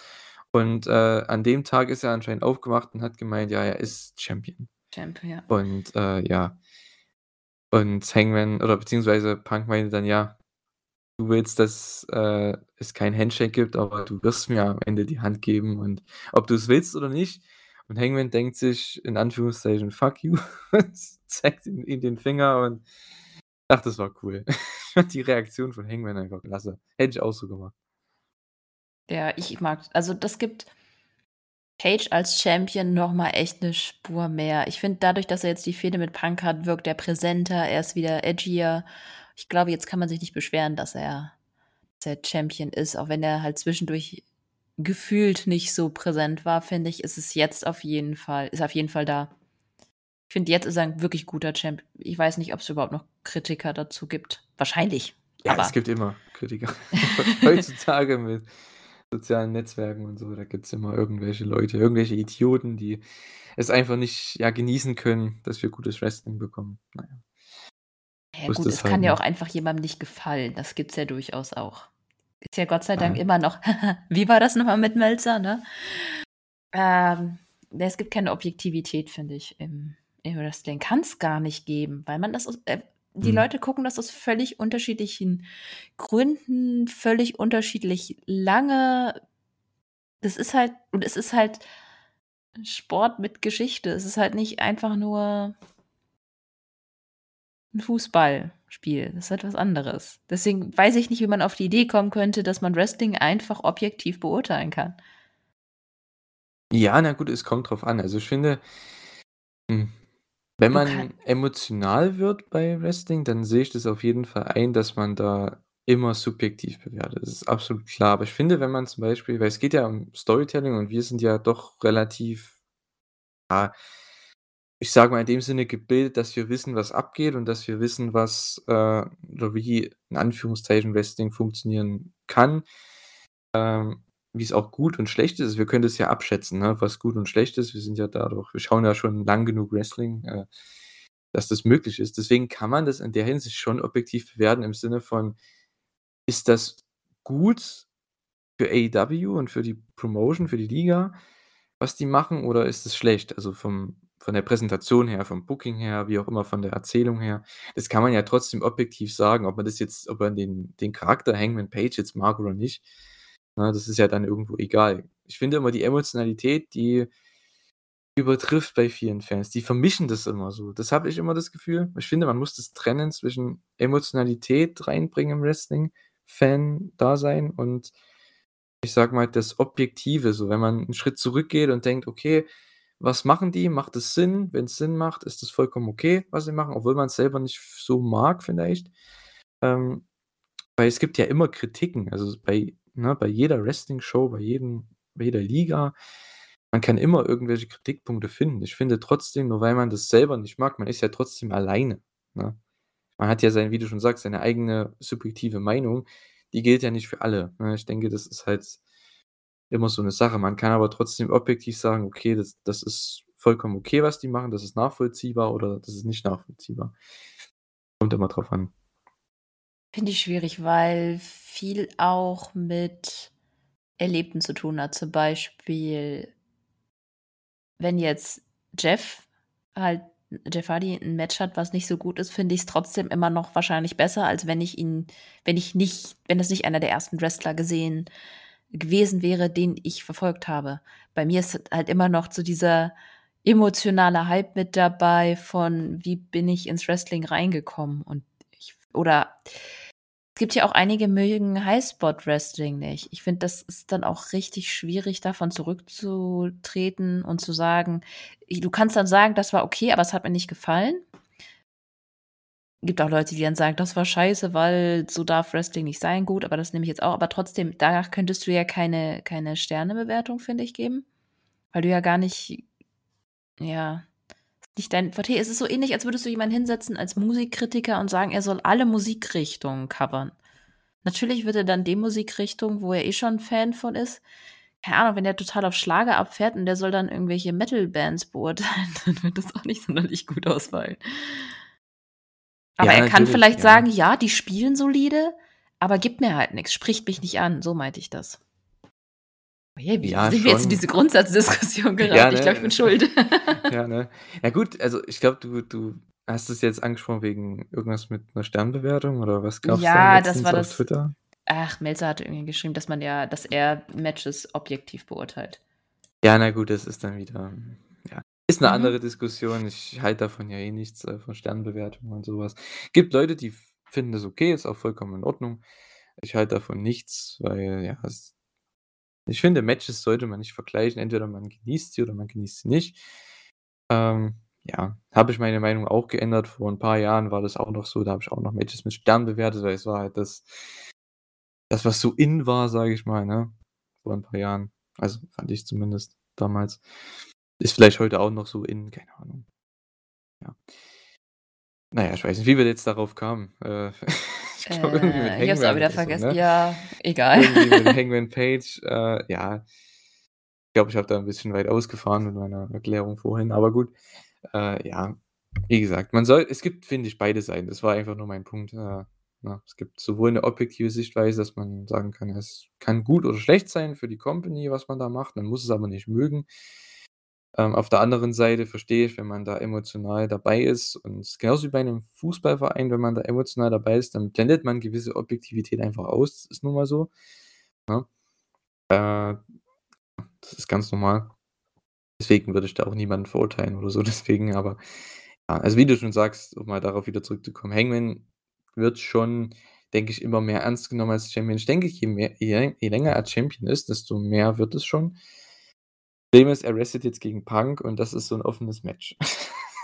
Und, äh, an dem Tag ist er anscheinend aufgewacht und hat gemeint, ja, er ist Champion. Champ, ja. Und, äh, ja. Und Hangman oder beziehungsweise Punk meinte dann: „Ja, du willst, dass, äh, es kein Handshake gibt, aber du wirst mir am Ende die Hand geben und ob du's willst oder nicht.“ Und Hangman denkt sich in Anführungszeichen: „Fuck you“ und zeigt ihm ihm den Finger und ach, das war cool. Ich fand die Reaktion von Hangman einfach klasse. Hätte ich auch so gemacht. Ja, ich mag also, das gibt Page als Champion noch mal echt 'ne Spur mehr. Ich finde dadurch, dass er jetzt die Fehde mit Punk hat, wirkt er präsenter, er ist wieder edgier. Ich glaube, jetzt kann man sich nicht beschweren, dass er dass er Champion ist, auch wenn er halt zwischendurch gefühlt nicht so präsent war, finde ich, ist es jetzt auf jeden Fall ist auf jeden Fall da. Ich finde, jetzt ist er 'n wirklich guter Champ. Ich weiß nicht, ob's überhaupt noch Kritiker dazu gibt. Wahrscheinlich, Ja, es aber gibt immer Kritiker. Heutzutage mit sozialen Netzwerken und so, da gibt's immer irgendwelche Leute, irgendwelche Idioten, die es einfach nicht, ja, genießen können, dass wir gutes Wrestling bekommen. Na ja. Gut, es halt, kann ja ne? auch einfach jemandem nicht gefallen. Das gibt's ja durchaus auch. Ist ja Gott sei Dank Ja. immer noch wie war das noch mal mit Meltzer, ne? Ähm, ne, es gibt keine Objektivität, finde ich, im im Wrestling. Kann's gar nicht geben, weil man das aus äh, die Mhm. Leute gucken das aus völlig unterschiedlichen Gründen, völlig unterschiedlich lange. Das ist halt und es ist halt Sport mit Geschichte. Es ist halt nicht einfach nur 'n Fußballspiel. Das ist halt was anderes. Deswegen weiß ich nicht, wie man auf die Idee kommen könnte, dass man Wrestling einfach objektiv beurteilen kann. Ja, na gut, es kommt drauf an. Also, ich finde hm, wenn man emotional wird bei Wrestling, dann sehe ich das auf jeden Fall ein, dass man da immer subjektiv bewertet. Das ist absolut klar. Aber ich finde, wenn man zum Beispiel weil es geht ja um Storytelling und wir sind ja doch relativ, ja ich sage mal in dem Sinne gebildet, dass wir wissen, was abgeht und dass wir wissen, was, äh oder wie in Anführungszeichen Wrestling funktionieren kann, ähm, wie's auch gut und schlecht ist. Wir können das ja abschätzen, ne, was gut und schlecht ist. Wir sind ja dadurch wir schauen ja schon lang genug Wrestling, äh, dass das möglich ist. Deswegen kann man das in der Hinsicht schon objektiv bewerten im Sinne von: Ist das gut für AEW und für die Promotion, für die Liga, was die machen, oder ist es schlecht? Also, vom von der Präsentation her, vom Booking her, wie auch immer, von der Erzählung her. Das kann man ja trotzdem objektiv sagen, ob man das jetzt ob man den den Charakter Hangman Page jetzt mag oder nicht. Ne, das ist ja dann irgendwo egal. Ich finde immer die Emotionalität, die übertrifft bei vielen Fans. Die vermischen das immer so. Das habe ich immer das Gefühl. Ich finde, man muss das trennen zwischen Emotionalität reinbringen im Wrestling, Fan-Dasein und ich sage mal, das Objektive, so wenn man einen Schritt zurückgeht und denkt: „Okay, was machen die? Macht es Sinn? Wenn es Sinn macht, ist es vollkommen okay, was sie machen“, obwohl man es selber nicht so mag vielleicht. Ähm, weil es gibt ja immer Kritiken, also bei ne, bei jeder Wrestling-Show, bei jedem bei jeder Liga. Man kann immer irgendwelche Kritikpunkte finden. Ich finde trotzdem, nur weil man das selber nicht mag, man ist ja trotzdem alleine, ne? Man hat ja sein wie du schon sagst, seine eigene subjektive Meinung, die gilt ja nicht für alle, ne? Ich denke, das ist halt immer so 'ne Sache. Man kann aber trotzdem objektiv sagen: „Okay, das das ist vollkommen okay, was die machen. Das ist nachvollziehbar oder das ist nicht nachvollziehbar.“ Kommt immer drauf an. Finde ich schwierig, weil viel auch mit Erlebten zu tun hat. Zum Beispiel wenn jetzt Jeff halt Jeff Hardy 'n Match hat, was nicht so gut ist, finde ich's trotzdem immer noch wahrscheinlich besser, als wenn ich ihn wenn ich nicht wenn das nicht einer der ersten Wrestler gesehen gewesen wäre, den ich verfolgt habe. Bei mir ist halt immer noch so dieser emotionale Hype mit dabei von: „Wie bin ich ins Wrestling reingekommen?“ Und ich oder es gibt ja auch einige mögen Highspot-Wrestling nicht. Ich finde, das ist dann auch richtig schwierig, davon zurückzutreten und zu sagen du kannst dann sagen: „Das war okay, aber es hat mir nicht gefallen.“ Gibt auch Leute, die dann sagen: „Das war scheiße, weil so darf Wrestling nicht sein.“ Gut, aber das nehme ich jetzt auch aber trotzdem, danach könntest du ja keine keine Sternebewertung, finde ich, geben, weil du ja gar nicht ja, nicht dein Forte es ist so ähnlich, als würdest du jemanden hinsetzen als Musikkritiker und sagen, er soll alle Musikrichtungen covern. Natürlich wird er dann die Musikrichtung, wo er eh schon Fan von ist keine Ahnung, wenn der total auf Schlager abfährt und der soll dann irgendwelche Metal-Bands beurteilen, dann wird das auch nicht sonderlich gut ausfallen. Aber Ja, er kann vielleicht ja. sagen: „Ja, die spielen solide, aber gibt mir halt nix, spricht mich nicht an.“ So meinte ich das. Oh je, wie Ja, sind wir jetzt in schon. diese Grundsatzdiskussion Ja, geraten? Ich glaube, ich bin ne? schuld. Ja, ne? Ja gut, also ich glaube, du du hast es jetzt angesprochen wegen irgendwas mit 'ner Sternbewertung oder was gab's da Ja, das letztens war auf das Twitter? ach, Meltzer hatte irgendwie geschrieben, dass man ja dass er Matches objektiv beurteilt. Ja, na gut, das ist dann wieder ja, ist 'ne Mhm. andere Diskussion. Ich halte davon ja eh nichts, äh, von Sternbewertungen und so was. Gibt Leute, die finden das okay, ist auch vollkommen in Ordnung. Ich halte davon nichts, weil, ja, es ich finde, Matches sollte man nicht vergleichen. Entweder man genießt sie oder man genießt sie nicht. Ähm, ja, habe ich meine Meinung auch geändert. Vor 'n paar Jahren war das auch noch so, da habe ich auch noch Matches mit Stern bewertet, weil es war halt das das, was so in war, sage ich mal, ne, vor 'n paar Jahren. Also, fand ich zumindest damals. Ist vielleicht heute auch noch so in, keine Ahnung. Ja. Na ja, ich weiß nicht, wie wir jetzt darauf kamen. Äh, ich glaube irgendwie mit Äh, ich habe es auch Hangman wieder oder so, vergessen. ne? Ja, egal. Irgendwie mit Hangman Page, äh, ja. Ich glaube, ich habe da 'n bisschen weit ausgefahren mit meiner Erklärung vorhin, aber gut. Äh, ja, wie gesagt, man soll es gibt, finde ich, beide Seiten. Das war einfach nur mein Punkt, äh, ne? Es gibt sowohl 'ne objektive Sichtweise, dass man sagen kann, es kann gut oder schlecht sein für die Company, was man da macht. Man muss es aber nicht mögen. Ähm, auf der anderen Seite verstehe ich, wenn man da emotional dabei ist und genauso wie bei 'nem Fußballverein, wenn man da emotional dabei ist, dann blendet man gewisse Objektivität einfach aus. Ist nun mal so, ne? Äh, das ist ganz normal. Deswegen würde ich da auch niemanden verurteilen oder so deswegen, aber ja, also wie du schon sagst, um mal darauf wieder zurückzukommen, Hangman wird schon, denke ich, immer mehr ernst genommen als Champion. Ich denke, je mehr je je länger er Champion ist, desto mehr wird es schon. Problem ist, er wrestelt jetzt gegen Punk und das ist so 'n offenes Match.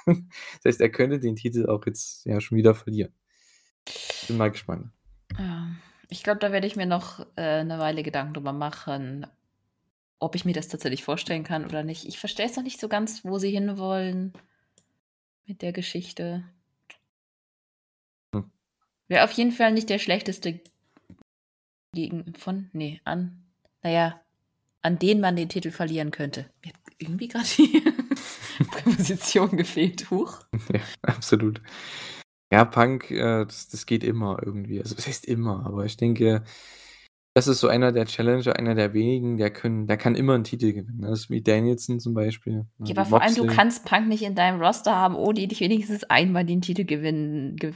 Das heißt, er könnte den Titel auch jetzt ja schon wieder verlieren. Bin mal gespannt. Ich glaube, da werde ich mir noch, äh, 'ne Weile Gedanken drüber machen, ob ich mir das tatsächlich vorstellen kann oder nicht. Ich verstehe es noch nicht so ganz, wo sie hinwollen mit der Geschichte. Hm. Wäre auf jeden Fall nicht der schlechteste gegen von ne, an na ja, an den man den Titel verlieren könnte. Mir hat irgendwie grad die Präposition gefehlt. Huch. Ja, absolut. Ja, Punk, äh, das das geht immer irgendwie. Also, was heißt immer, aber ich denke, das ist so einer der Challenger, einer der wenigen, der können der kann immer 'n Titel gewinnen, ne? Das ist wie Danielson zum Beispiel, Ja, aber vor allem, du kannst Punk nicht in deinem Roster haben, ohne nicht wenigstens einmal den Titel gewinnen gew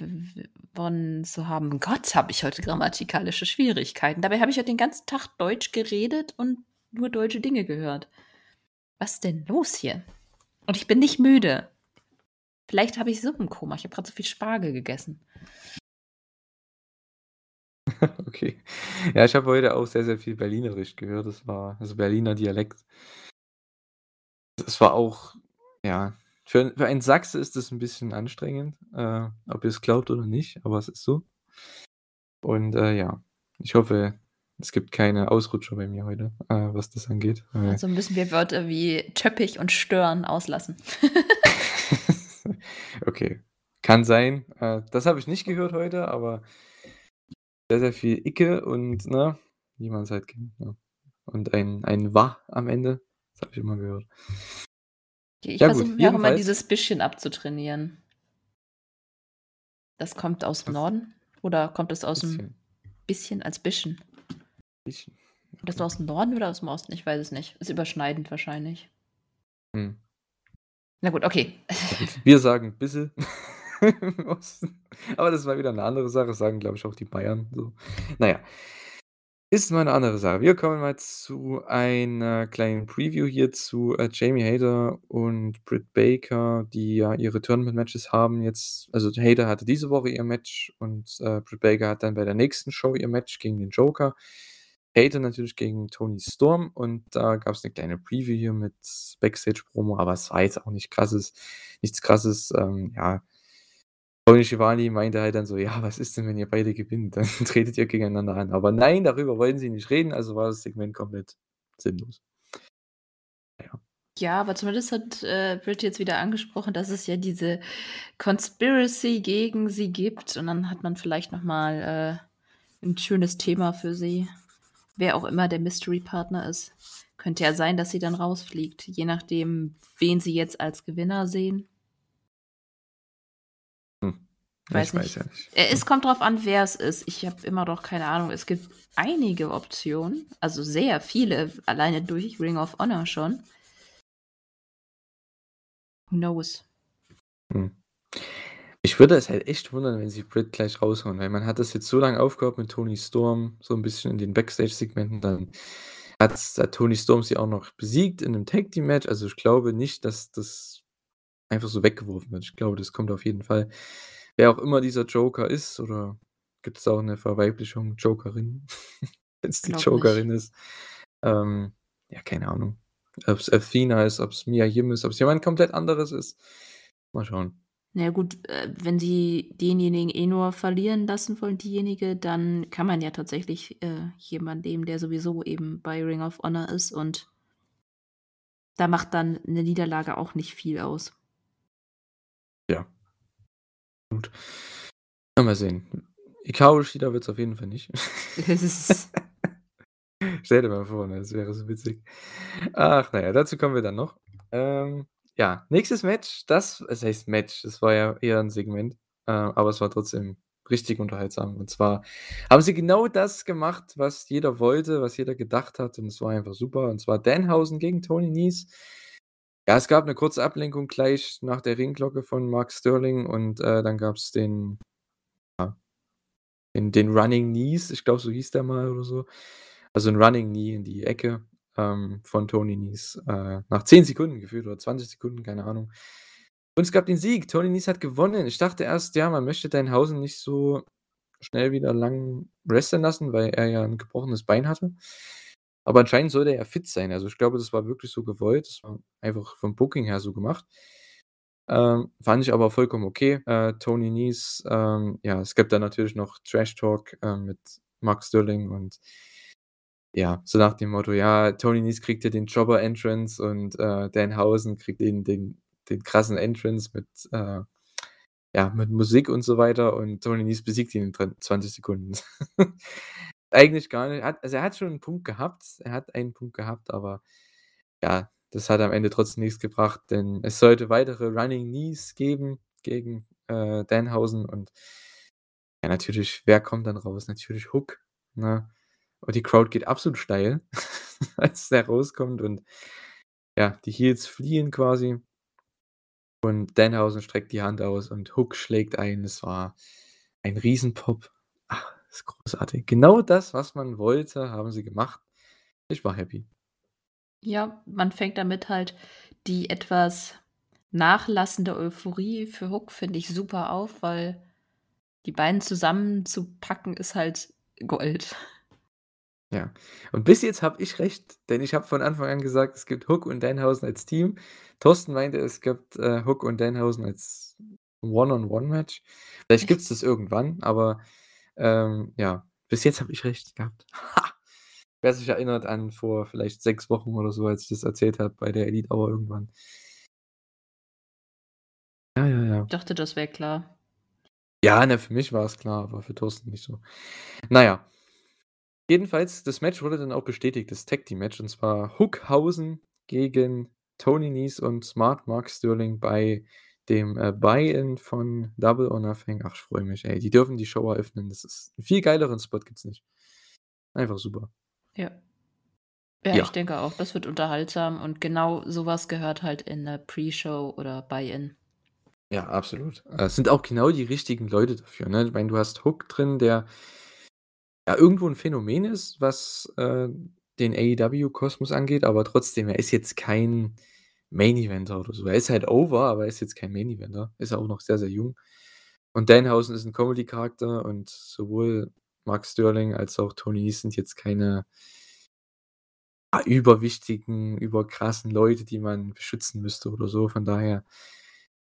von zu haben. Gott, habe ich heute grammatikalische Schwierigkeiten. Dabei habe ich heute den ganzen Tag Deutsch geredet und nur deutsche Dinge gehört. Was denn los hier? Und ich bin nicht müde. Vielleicht habe ich Suppenkoma. Ich habe gerade so viel Spargel gegessen. Okay. Ja, ich habe heute auch sehr, sehr viel Berlinerisch gehört. Das war also Berliner Dialekt. Das war auch ja, für für einen Sachse ist das 'n bisschen anstrengend, äh, ob ihr's glaubt oder nicht, aber es ist so. Und, äh, ja, ich hoffe, es gibt keine Ausrutscher bei mir heute, äh, was das angeht, weil Also müssen wir Wörter wie töppig und stören auslassen. Okay, kann sein. Äh, das habe ich nicht gehört heute, aber sehr, sehr viel Icke und, ne, wie man's halt kennt, ne? Und ein ein „wa“ am Ende, das habe ich immer gehört. Ich Ja versuche mir auch immer dieses bisschen abzutrainieren. Das kommt aus'm Was? Norden oder kommt es aus'm Bisschen. bisschen als bisschen? Bisschen, das okay. aus'm Norden oder aus'm Osten? Ich weiß es nicht. Ist überschneidend wahrscheinlich. Mhm. Na gut, okay. Wir sagen „bissel“ im Osten, aber das war wieder 'ne andere Sache, sagen, glaube ich, auch die Bayern so. Na ja. Ist mal 'ne andere Sache. Wir kommen mal zu einer kleinen Preview hier zu, äh, Jamie Hayter und Britt Baker, die ja ihre Tournament-Matches haben jetzt. Also, Hayter hatte diese Woche ihr Match und, äh, Britt Baker hat dann bei der nächsten Show ihr Match gegen den Joker. Hayter natürlich gegen Toni Storm und da gab's 'ne kleine Preview hier mit Backstage-Promo, aber es war jetzt auch nicht krasses nichts Krasses. Ähm, ja, Tony Schiavone meinte halt dann so: „Ja, was ist denn, wenn ihr beide gewinnt? Dann tretet ihr gegeneinander an.“ Aber nein, darüber wollten sie nicht reden, also war das Segment komplett sinnlos. Ja. Ja, aber zumindest hat, äh, Britt jetzt wieder angesprochen, dass es ja diese Conspiracy gegen sie gibt und dann hat man vielleicht noch mal, äh, 'n schönes Thema für sie. Wer auch immer der Mystery-Partner ist. Könnte ja sein, dass sie dann rausfliegt, je nachdem, wen sie jetzt als Gewinner sehen. Hm. Weiß Ich weiß nicht. ja nicht. Es kommt drauf an, wer's ist. Ich habe immer noch keine Ahnung. Es gibt einige Optionen, also sehr viele, alleine durch Ring of Honor schon. Who knows? Hm. Mich würde es halt echt wundern, wenn sie Britt gleich raushauen, weil man hat das jetzt so lange aufgebaut mit Toni Storm, so 'n bisschen in den Backstage-Segmenten, dann hat's hat Toni Storm sie auch noch besiegt in 'nem Tag-Team-Match. Also, ich glaube nicht, dass das einfach so weggeworfen wird. Ich glaube, das kommt auf jeden Fall. Wer auch immer dieser Joker ist oder gibt's da auch 'ne Verweiblichung, Jokerin, wenn's die Glaube nicht. Jokerin ist. Ähm, ja, keine Ahnung. Ob's Athena ist, ob's Mia Yim ist, ob's jemand komplett anderes ist. Mal schauen. Na gut, äh, wenn sie denjenigen eh nur verlieren lassen wollen, diejenige, dann kann man ja tatsächlich, äh, jemanden nehmen, der sowieso eben bei Ring of Honor ist und da macht dann 'ne Niederlage auch nicht viel aus. Ja. Gut. Mal sehen. Hikaru Shida wird's auf jeden Fall nicht. Stell dir mal vor, ne, das wäre so witzig. Ach, na ja, dazu kommen wir dann noch. Ähm, ja, nächstes Match, das was heißt Match, das war ja eher 'n Segment, äh, aber es war trotzdem richtig unterhaltsam. Und zwar haben sie genau das gemacht, was jeder wollte, was jeder gedacht hat und es war einfach super. Und zwar Danhausen gegen Tony Nese. Ja, es gab 'ne kurze Ablenkung gleich nach der Ringglocke von Mark Sterling und, äh, dann gab's den ja, den den Running Knees, ich glaube, so hieß der mal oder so. Also 'n Running Knee in die Ecke, ähm, von Tony Nese, äh, nach 10 Sekunden gefühlt oder 20 Sekunden, keine Ahnung. Und es gab den Sieg. Tony Nese hat gewonnen. Ich dachte erst, ja, man möchte Danhausen nicht so schnell wieder lang wresteln lassen, weil er ja 'n gebrochenes Bein hatte. Aber anscheinend soll der ja fit sein. Also, ich glaube, das war wirklich so gewollt. Das war einfach vom Booking her so gemacht. Ähm, fand ich aber vollkommen okay. Äh, Tony Nese, ähm, ja, es gibt dann natürlich noch Trash Talk, äh, mit Mark Sterling und ja, so nach dem Motto, ja, Tony Nese kriegt ja den Jobber Entrance und, äh, Danhausen kriegt den den den krassen Entrance mit, äh ja, mit Musik und so weiter und Tony Nese besiegt ihn in drin 20 Sekunden. Eigentlich gar nicht. Also, er hat schon 'n Punkt gehabt. Er hat einen Punkt gehabt, aber ja, das hat am Ende trotzdem nichts gebracht, denn es sollte weitere Running Knees geben gegen, äh, Danhausen und ja, natürlich, wer kommt dann raus? Natürlich Hook, ne? Und die Crowd geht absolut steil, als der rauskommt und ja, die Heels fliehen quasi. Und Danhausen streckt die Hand aus und Hook schlägt ein. Es war ein Riesenpop. Ach, ist großartig. Genau das, was man wollte, haben sie gemacht. Ich war happy. Ja, man fängt damit halt die etwas nachlassende Euphorie für Hook finde ich super auf, weil die beiden zusammenzupacken ist halt Gold. Ja. Und bis jetzt habe ich recht, denn ich habe von Anfang an gesagt, es gibt Hook und Danhausen als Team. Thorsten meinte, es gibt äh, Hook und Danhausen als One-on-One-Match. Vielleicht gibt es das irgendwann, aber ähm, ja, bis jetzt habe ich recht gehabt. Ha! Wer sich erinnert an vor vielleicht sechs Wochen oder so, als ich das erzählt habe bei der Elite Hour irgendwann. Ja, ja, ja. Ich dachte, das wäre klar. Ja, ne, für mich war es klar, aber für Thorsten nicht so. Naja. Jedenfalls, das Match wurde dann auch bestätigt, das Tag Team Match, und zwar Hookhausen gegen Tony Nies und Smart Mark Sterling bei dem äh, Buy-In von Double or Nothing. Ach, ich freue mich, ey. Die dürfen die Show eröffnen. Das ist einen viel geileren Spot gibt's nicht. Einfach super. Ja. Ja, Ja. ich denke auch, das wird unterhaltsam und genau sowas gehört halt in 'ne Pre-Show oder Buy-In. Ja, absolut. Äh, es sind auch genau die richtigen Leute dafür, ne? Ich meine, du hast Hook drin, der ja irgendwo 'n Phänomen ist, was, äh, den AEW-Kosmos angeht, aber trotzdem, er ist jetzt kein Main-Eventer oder so. Er ist halt over, aber er ist jetzt kein Main-Eventer. Ist ja auch noch sehr, sehr jung. Und Danhausen ist 'n Comedy-Charakter und sowohl Mark Sterling als auch Tony sind jetzt keine ah, überwichtigen, überkrassen Leute, die man beschützen müsste oder so. Von daher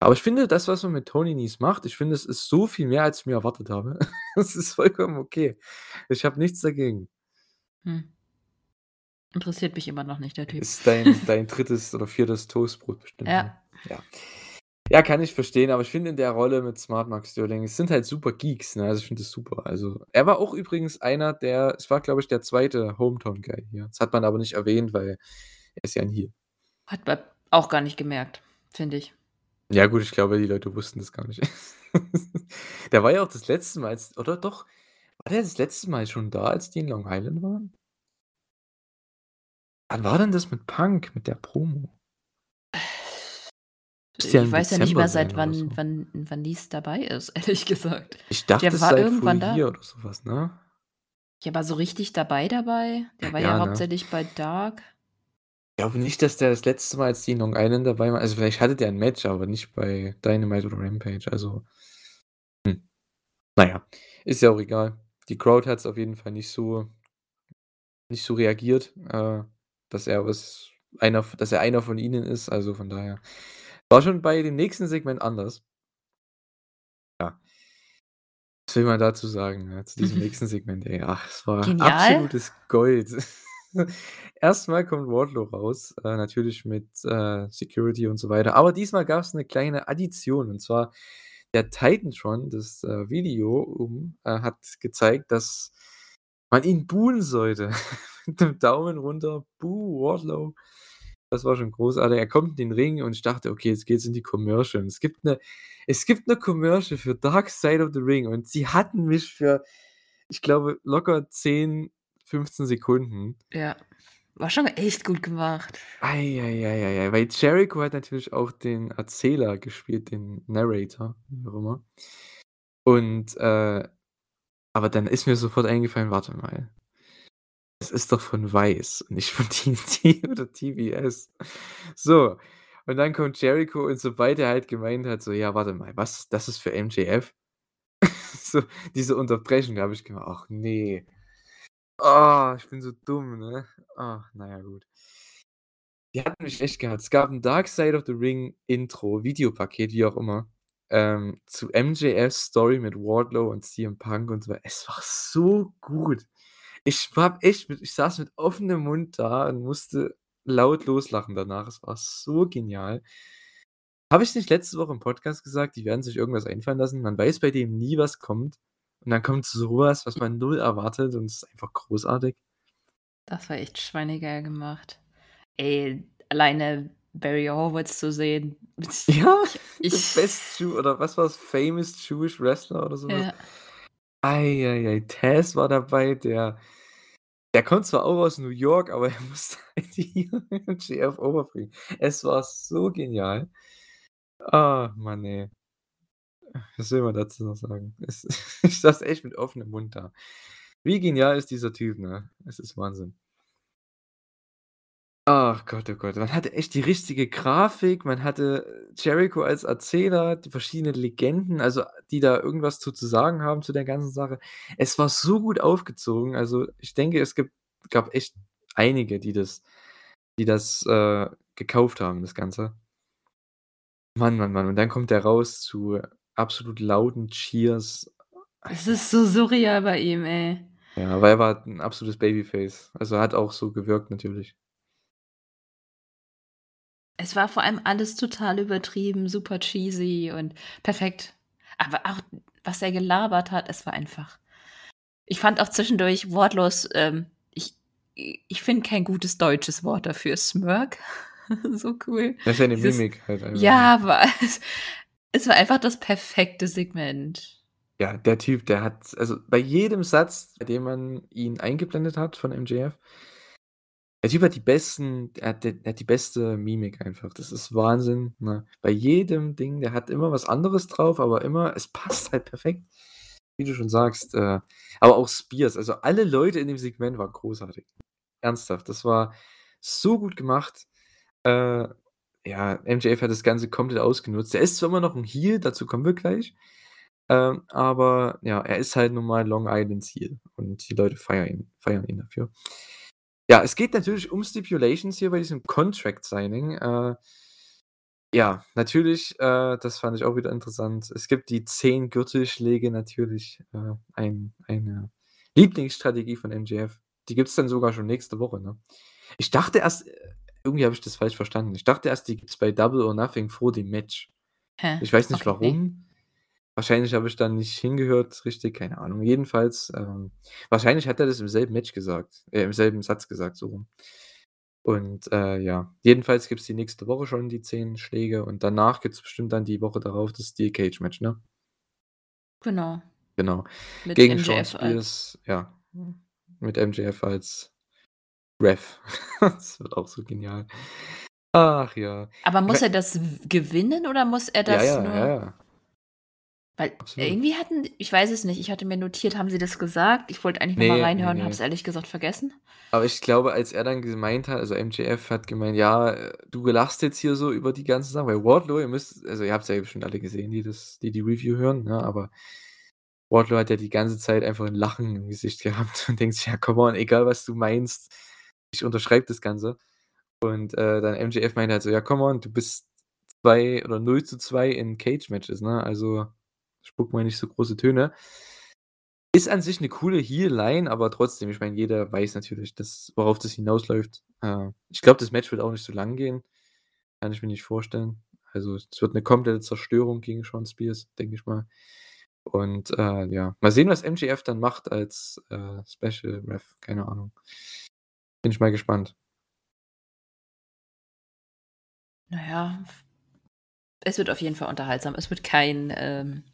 aber ich finde, das, was man mit Tony Nese macht, ich finde, es ist so viel mehr, als ich mir erwartet habe. Es ist vollkommen okay. Ich habe nichts dagegen. Hm. Interessiert mich immer noch nicht, der Typ. Ist dein dein 3. oder 4. Toastbrot bestimmt, ne? Ja. Ja. Ja, kann ich verstehen, aber ich finde in der Rolle mit Smart Mark Sterling, es sind halt super Geeks, ne? Also, ich finde das super. Also, er war auch übrigens einer der es war, glaube ich, der 2. Hometown-Guy hier. Das hat man aber nicht erwähnt, weil er ist ja 'n Heel. Hat man auch gar nicht gemerkt, finde ich. Ja gut, ich glaube, die Leute wussten das gar nicht. Der war ja auch das letzte Mal als oder doch? War der das letzte Mal schon da, als die in Long Island waren? Wann war denn das mit Punk, mit der Promo? Ja Ich im weiß ja nicht mehr, seit wann so. wann wann Nies dabei ist, ehrlich gesagt. Ich dachte, Der war seit irgendwann da. Oder so was, ne? Ja, aber so richtig dabei dabei? Der war ja Ja, ne? hauptsächlich bei Dark. Ich glaube nicht, dass der das letzte Mal, als die in Long Island dabei waren also, vielleicht hatte der 'n Match, aber nicht bei Dynamite oder Rampage, also hm. Na ja, ist ja auch egal. Die Crowd hat's auf jeden Fall nicht so nicht so reagiert, äh, dass er was einer dass er einer von ihnen ist, also von daher war schon bei dem nächsten Segment anders. Ja. Was will man dazu sagen, ne, zu diesem nächsten Segment, ey? Ach, es war Genial. absolutes Gold. Erst mal kommt Wardlow raus, äh, natürlich mit, äh, Security und so weiter, aber diesmal gab's 'ne kleine Addition und zwar der Titantron, das, äh, Video oben, äh, hat gezeigt, dass man ihn buhen sollte. Mit 'nem Daumen runter, „Boo Wardlow.“ Das war schon großartig. Er kommt in den Ring und ich dachte: „Okay, jetzt geht's in die Commercial.“ Und es gibt 'ne es gibt 'ne Commercial für Dark Side of the Ring und sie hatten mich für, ich glaube, locker 10, 15 Sekunden. Ja, war schon echt gut gemacht. Ei, ei, ei, ei, ei, weil Jericho hat natürlich auch den Erzähler gespielt, den Narrator, wie auch immer. Und, äh aber dann ist mir sofort eingefallen: „Warte mal. Das ist doch von Vice und nicht von TNT oder TBS.“ So, und dann kommt Jericho und sobald er halt gemeint hat, so: „Ja, warte mal, was? Das ist für MJF?“ So, diese Unterbrechung, da habe ich gedacht: „Ach ne. Oh, ich bin so dumm, ne?“ Ach, na ja, gut. Die hatten mich echt gehabt. Es gab 'n Dark Side of the Ring Intro, Videopaket, wie auch immer, ähm, zu MJFs Story mit Wardlow und CM Punk und so es war so gut. Ich habe echt ich saß mit offenem Mund da und musste laut loslachen danach. Es war so genial. Habe ich's nicht letzte Woche im Podcast gesagt, die werden sich irgendwas einfallen lassen? Man weiß bei denen nie, was kommt. Und dann kommt so was, was man null erwartet und es ist einfach großartig. Das war echt schweinegeil gemacht. Ey, alleine Barry Horowitz zu sehen. Ja, Ich ich best Jew oder was war's? Famous Jewish Wrestler oder so was? Ja. Ei, ei, ei. Taz war dabei, der der kommt zwar auch aus New York, aber er musste halt hier MJF overbringen. Es war so genial. Ah, Mann, ey. was will man dazu noch sagen? Es ich saß echt mit offenem Mund da. Wie genial ist dieser Typ, ne? Es ist Wahnsinn. Ach Gott, oh Gott. Man hatte echt die richtige Grafik, man hatte Jericho als Erzähler, die verschiedenen Legenden, also, die da irgendwas zu zu sagen haben zu der ganzen Sache. Es war so gut aufgezogen, also, ich denke, es gibt gab echt einige, die das die das, äh, gekauft haben, das Ganze. Mann, Mann, Mann. Und dann kommt der raus zu absolut lauten Cheers. Es ist so surreal bei ihm, ey. Ja, weil er war 'n absolutes Babyface. Also, hat auch so gewirkt natürlich. Es war vor allem alles total übertrieben, super cheesy und perfekt. Aber auch, was er gelabert hat, es war einfach ich fand auch zwischendurch wortlos, ähm ich ich finde kein gutes deutsches Wort dafür, Smirk, so cool. Das ist seine Dieses Mimik halt einfach, ja, aber es es war einfach das perfekte Segment. Ja, der Typ, der hat also, bei jedem Satz, bei dem man ihn eingeblendet hat von MJF der Typ hat die besten er hat der hat die beste Mimik einfach. Das ist Wahnsinn, ne? Bei jedem Ding, der hat immer was anderes drauf, aber immer es passt halt perfekt, wie du schon sagst, äh, aber auch Spears, also, alle Leute in dem Segment waren großartig. Ernsthaft, das war so gut gemacht. Äh, ja, MJF hat das Ganze komplett ausgenutzt. Er ist zwar immer noch 'n Heel, dazu kommen wir gleich, ähm, aber ja, er ist halt nun mal Long Islands Heel und die Leute feiern ihn feiern ihn dafür. Ja, es geht natürlich um Stipulations hier bei diesem Contract Signing. Äh, ja, natürlich, äh, das fand ich auch wieder interessant. Es gibt die 10 Gürtelschläge natürlich, äh, ein eine Lieblingsstrategie von MJF. Die gibt's dann sogar schon nächste Woche, ne? Ich dachte erst irgendwie habe ich das falsch verstanden. Ich dachte erst, die gibt's bei Double or Nothing vor dem Match. Hä? Ich weiß nicht Okay, warum. Wahrscheinlich habe ich da nicht hingehört richtig, keine Ahnung. Jedenfalls, ähm, wahrscheinlich hat er das im selben Match gesagt äh, im selben Satz gesagt, so rum. Und, äh, ja, jedenfalls gibt's die nächste Woche schon die 10 Schläge und danach gibt's bestimmt dann die Woche darauf das Steel Cage Match, ne? Genau. Genau. Mit Gegen MJF als Spears, ja, mit MJF als Ref. Das wird auch so genial. Ach ja. Aber muss er das gewinnen oder muss er Ja, das ja, nur ja, ja. Weil Absolut. irgendwie hatten ich weiß es nicht, ich hatte mir notiert, haben sie das gesagt? Ich wollte eigentlich noch mal Ne, ne, reinhören, habe es ehrlich gesagt vergessen. Aber ich glaube, als er dann gemeint hat also, MJF hat gemeint: „Ja, äh, du lachst jetzt hier so über die ganze Sache“, weil Wardlow, ihr müsst also, ihr habt's ja bestimmt alle gesehen, die das die die Review hören, ne, aber Wardlow hat ja die ganze Zeit einfach 'n Lachen im Gesicht gehabt und denkt sich: „Ja, come on, egal was du meinst, ich unterschreibe das Ganze.“ Und, äh, dann MJF meinte halt so: „Ja, come on, du bist 2 oder 0:2 in Cage Matches, ne? Also, spuck mal nicht so große Töne.“ Ist an sich 'ne coole Heel-Line, aber trotzdem, ich meine, jeder weiß natürlich, dass worauf das hinausläuft. Äh, ich glaube, das Match wird auch nicht so lang gehen. Kann ich mir nicht vorstellen. Also, es wird 'ne komplette Zerstörung gegen Shawn Spears, denke ich mal. Und, äh, ja, mal sehen, was MJF dann macht als, äh, Special Ref, keine Ahnung. Bin ich mal gespannt. Na ja, f es wird auf jeden Fall unterhaltsam. Es wird kein, ähm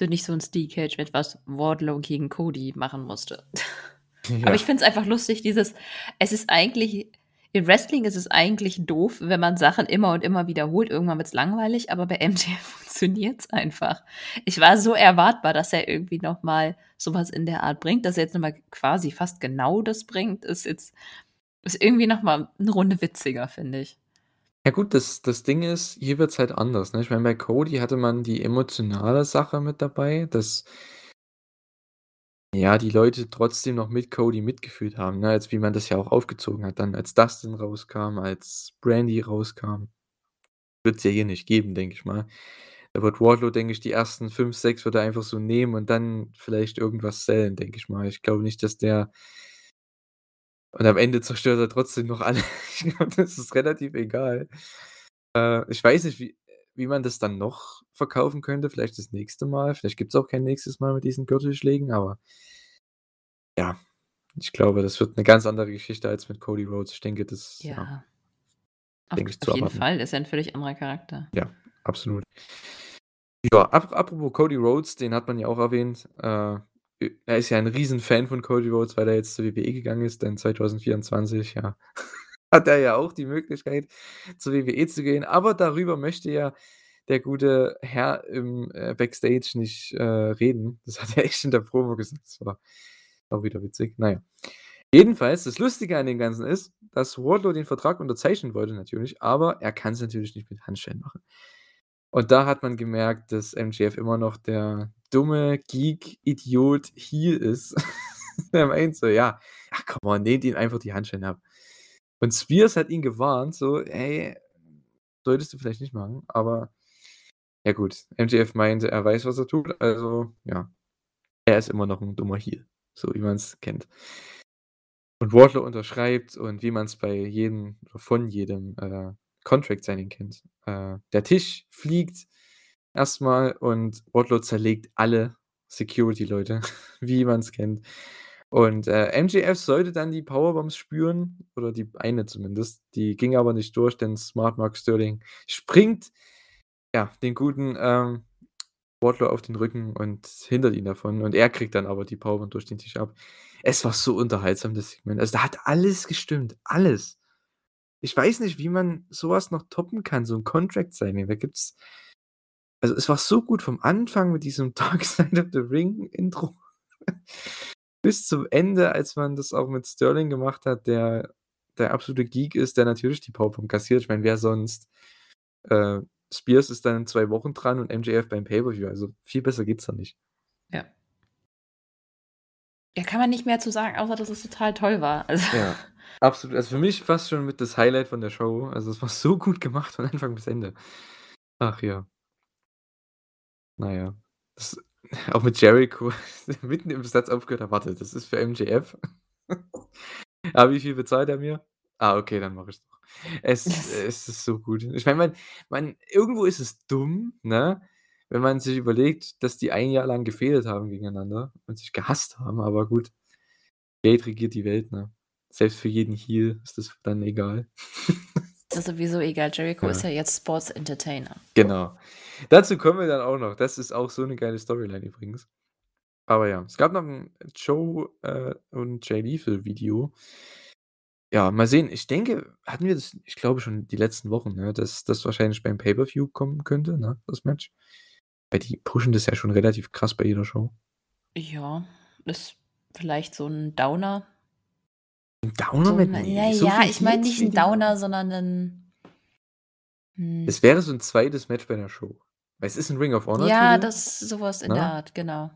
es wird nicht so 'n Steel Cage Match, was Wardlow gegen Cody machen musste. Aber ich Ja. finde es einfach lustig, dieses es ist eigentlich im Wrestling ist es eigentlich doof, wenn man Sachen immer und immer wiederholt. Irgendwann wird's langweilig, aber bei MJF funktioniert's einfach. Ich war so erwartbar, dass er irgendwie noch mal so was in der Art bringt. Dass er jetzt noch mal quasi fast genau das bringt, ist jetzt ist irgendwie noch mal 'ne Runde witziger, finde ich. Ja gut, das das Ding ist, hier wird's halt anders, ne? Ich meine, bei Cody hatte man die emotionale Sache mit dabei, dass ja, die Leute trotzdem noch mit Cody mitgefühlt haben, ne, als wie man das ja auch aufgezogen hat dann, als Dustin rauskam, als Brandi rauskam. Wird's ja hier nicht geben, denke ich mal. Da wird Wardlow, denke ich, die ersten 5, 6 wird er einfach so nehmen und dann vielleicht irgendwas sellen, denke ich mal. Ich glaube nicht, dass der und am Ende zerstört er trotzdem noch alle. Ich glaube, das ist relativ egal. Äh, ich weiß nicht, wie wie man das dann noch verkaufen könnte, vielleicht das nächste Mal. Vielleicht gibt's auch kein nächstes Mal mit diesen Gürtelschlägen, aber ja, ich glaube, das wird 'ne ganz andere Geschichte als mit Cody Rhodes. Ich denke, das ja Ja. Auf denke ich auf zu jeden. Fall, ist ja 'n völlig anderer Charakter. Ja, absolut. Ja, ap apropos Cody Rhodes, den hat man ja auch erwähnt. Äh, er ist ja ein Riesenfan von Cody Rhodes, weil er jetzt zur WWE gegangen ist, denn 2024, ja, hat er ja auch die Möglichkeit, zur WWE zu gehen. Aber darüber möchte ja der gute Herr im, äh, Backstage nicht, äh, reden. Das hat er echt in der Promo gesagt. Das war auch wieder witzig. Na ja. Jedenfalls, das Lustige an dem Ganzen ist, dass Wardlow den Vertrag unterzeichnen wollte natürlich, aber er kann's natürlich nicht mit Handschellen machen. Und da hat man gemerkt, dass MJF immer noch der dumme Geek-Idiot Heel ist. Er meint so: „Ja, ach come on, nehmt ihm einfach die Handschellen ab.“ Und Spears hat ihn gewarnt, so: „Ey, solltest du vielleicht nicht machen.“ Aber ja gut, MJF meinte, er weiß, was er tut, also ja. Er ist immer noch 'n dummer Heel, so wie man's kennt. Und Wardlow unterschreibt und wie man's bei jedem von jedem, äh, Contract Signing kennt. Äh, der Tisch fliegt erst mal und Wardlow zerlegt alle Security-Leute, wie man's kennt. Und, äh, MJF sollte dann die Powerbombs spüren oder die eine zumindest. Die ging aber nicht durch, denn Smart Mark Sterling springt, ja, den guten, ähm, Wardlow auf den Rücken und hindert ihn davon und er kriegt dann aber die Powerbomb durch den Tisch ab. Es war so unterhaltsam, das Segment. Also, da hat alles gestimmt, alles. Ich weiß nicht, wie man so was noch toppen kann, so 'n Contract Signing. Da gibt's also, es war so gut vom Anfang mit diesem Dark Side of the Ring Intro bis zum Ende, als man das auch mit Sterling gemacht hat, der der absolute Geek ist, der natürlich die Powerbomb kassiert. Ich meine, wer sonst? Äh, Spears ist dann in 2 Wochen dran und MJF beim Pay-per-View. Also, viel besser geht's da nicht. Ja. Ja, kann man nicht mehr zu sagen, außer dass es total toll war. Also Ja, absolut. Also, für mich fast schon mit das Highlight von der Show. Also, es war so gut gemacht von Anfang bis Ende. Ach ja. Na ja. Das auch mit Jericho mitten im Satz aufgehört hat: „Warte, das ist für MJF?“ „Ah, wie viel bezahlt er mir? Ah, okay, dann mache ich's doch.“ Es es ist so gut. Ich meine, man man irgendwo ist es dumm, ne, wenn man sich überlegt, dass die ein Jahr lang gefehdet haben gegeneinander und sich gehasst haben, aber gut. Geld regiert die Welt, ne? Selbst für jeden Heel ist das dann egal. Das ist sowieso egal. Jericho Ja. ist ja jetzt Sports Entertainer. Genau. Dazu kommen wir dann auch noch. Das ist auch so 'ne geile Storyline übrigens. Aber ja, es gab noch 'n Joe, äh, und Jay Lethal Video. Ja, mal sehen. Ich denke, hatten wir das ich glaube schon die letzten Wochen, ne, dass das wahrscheinlich beim Pay-per-View kommen könnte, ne, das Match. Weil die pushen das ja schon relativ krass bei jeder Show. Ja, ist vielleicht so 'n Downer. 'N Downer So mit 'n ne, na so ja, ich meine nicht wie 'n die Downer, sondern 'n hm. Es wäre so 'n 2. Match bei 'ner Show. Weil es ist 'n Ring of Honor Ja, Titel, das so was in der ne? Art, genau.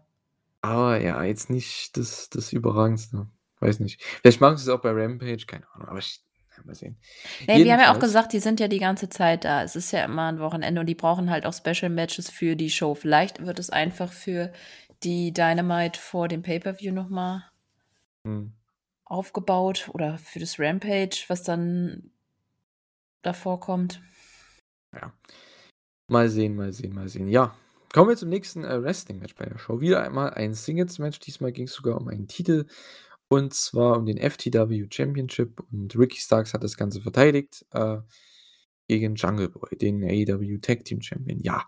Aber ja, jetzt nicht das das Überragendste. Weiß nicht. Vielleicht machen sie's auch bei Rampage, keine Ahnung, aber ich ja, mal sehen. Ne, wir haben ja auch gesagt, die sind ja die ganze Zeit da. Es ist ja immer 'n Wochenende und die brauchen halt auch Special Matches für die Show. Vielleicht wird es einfach für die Dynamite vor dem Pay-per-View noch mal Mhm. Aufgebaut oder für das Rampage, was dann davor kommt. Ja. Mal sehen, mal sehen, mal sehen. Ja, kommen wir zum nächsten, äh, Wrestling-Match bei der Show. Wieder einmal ein Singles-Match. Diesmal ging's sogar um einen Titel und zwar um den FTW Championship und Ricky Starks hat das Ganze verteidigt, äh, gegen Jungle Boy, den AEW Tag Team Champion. Ja.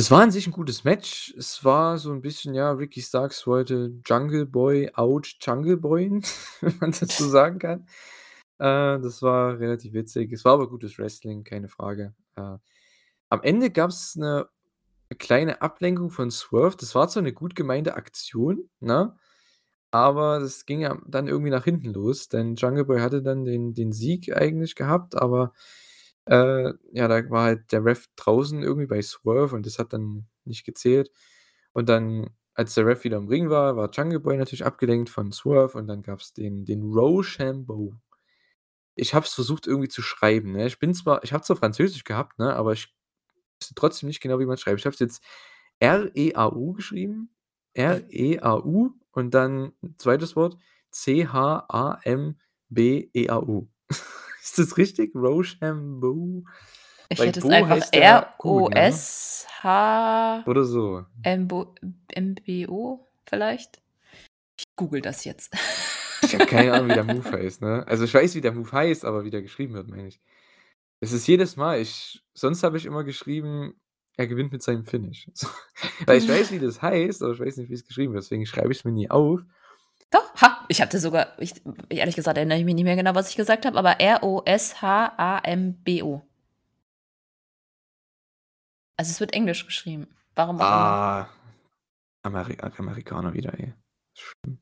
Es war an sich 'n gutes Match. Es war so 'n bisschen ja, Ricky Starks wollte Jungle Boy out Jungle Boyen, wenn man das so sagen kann. Äh, das war relativ witzig. Es war aber gutes Wrestling, keine Frage. Äh, am Ende gab's 'ne kleine Ablenkung von Swerve. Das war zwar 'ne gut gemeinte Aktion, ne, aber das ging ja dann irgendwie nach hinten los, denn Jungle Boy hatte dann den den Sieg eigentlich gehabt, aber, äh, ja, da war halt der Ref draußen irgendwie bei Swerve und das hat dann nicht gezählt. Und dann, als der Ref wieder im Ring war, war Jungle Boy natürlich abgelenkt von Swerve und dann gab's den den Roshambo. Ich habe es versucht irgendwie zu schreiben, ne? Ich bin zwar ich habe zwar Französisch gehabt, ne, aber ich wusste trotzdem nicht genau, wie man's schreibt. Ich habe es jetzt R-E-A-U geschrieben, R-E-A-U und dann 2. Wort C-H-A-M-B-E-A-U. Ist das richtig? Roshambo? Ich Weil hätte es Bo einfach ja gut, ne? R-O-S-H Oder so. M-Bo vielleicht? Ich google das jetzt. Ich habe keine Ahnung, wie der Move heißt, ne? Also, ich weiß, wie der Move heißt, aber wie der geschrieben wird, meine ich. Es ist jedes Mal ich sonst habe ich immer geschrieben, er gewinnt mit seinem Finish. So, weil ich weiß, wie das heißt, aber ich weiß nicht, wie's geschrieben wird, deswegen schreibe ich's mir nie auf. Doch, ha, ich hatte sogar ich ehrlich gesagt erinnere ich mich nicht mehr genau, was ich gesagt habe, aber R-O-S-H-A-M-B-O. Also, es wird Englisch geschrieben, warum auch. Ah, Ameri Amerikaner wieder, ey. Schlimm.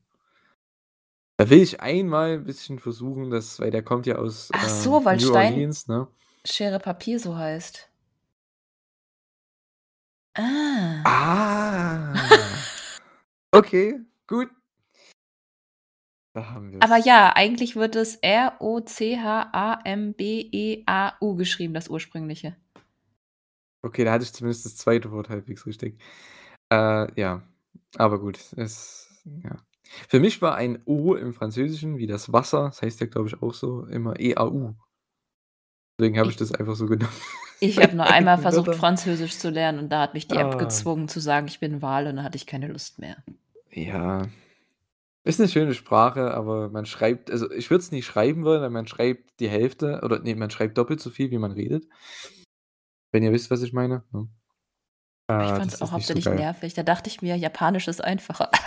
Da will ich einmal 'n bisschen versuchen, dass weil der kommt ja aus, Ach ähm, so, weil New Stein, Orleans, ne? Schere, Papier so heißt. Ah. Ah. Okay, gut. Da haben Aber wir's. ja, eigentlich wird es R-O-C-H-A-M-B-E-A-U geschrieben, das ursprüngliche. Okay, da hatte ich zumindest das 2. Wort halbwegs richtig. Äh, ja, aber gut, es ja. Für mich war ein O im Französischen wie das Wasser, das heißt ja, glaube ich, auch so, immer E-A-U. Deswegen habe ich Ich das einfach so genommen ich habe nur einmal versucht. Französisch zu lernen und da hat mich die App Ah. gezwungen zu sagen, ich bin Wal und dann hatte ich keine Lust mehr. Ja. Ist 'ne schöne Sprache, aber man schreibt also, ich würde es nicht schreiben wollen, weil man schreibt die Hälfte oder ne, man schreibt doppelt so viel, wie man redet. Wenn ihr wisst, was ich meine, ne? Ich Äh, fand's das auch ist nicht so hauptsächlich geil. nervig. Da dachte ich mir, Japanisch ist einfacher.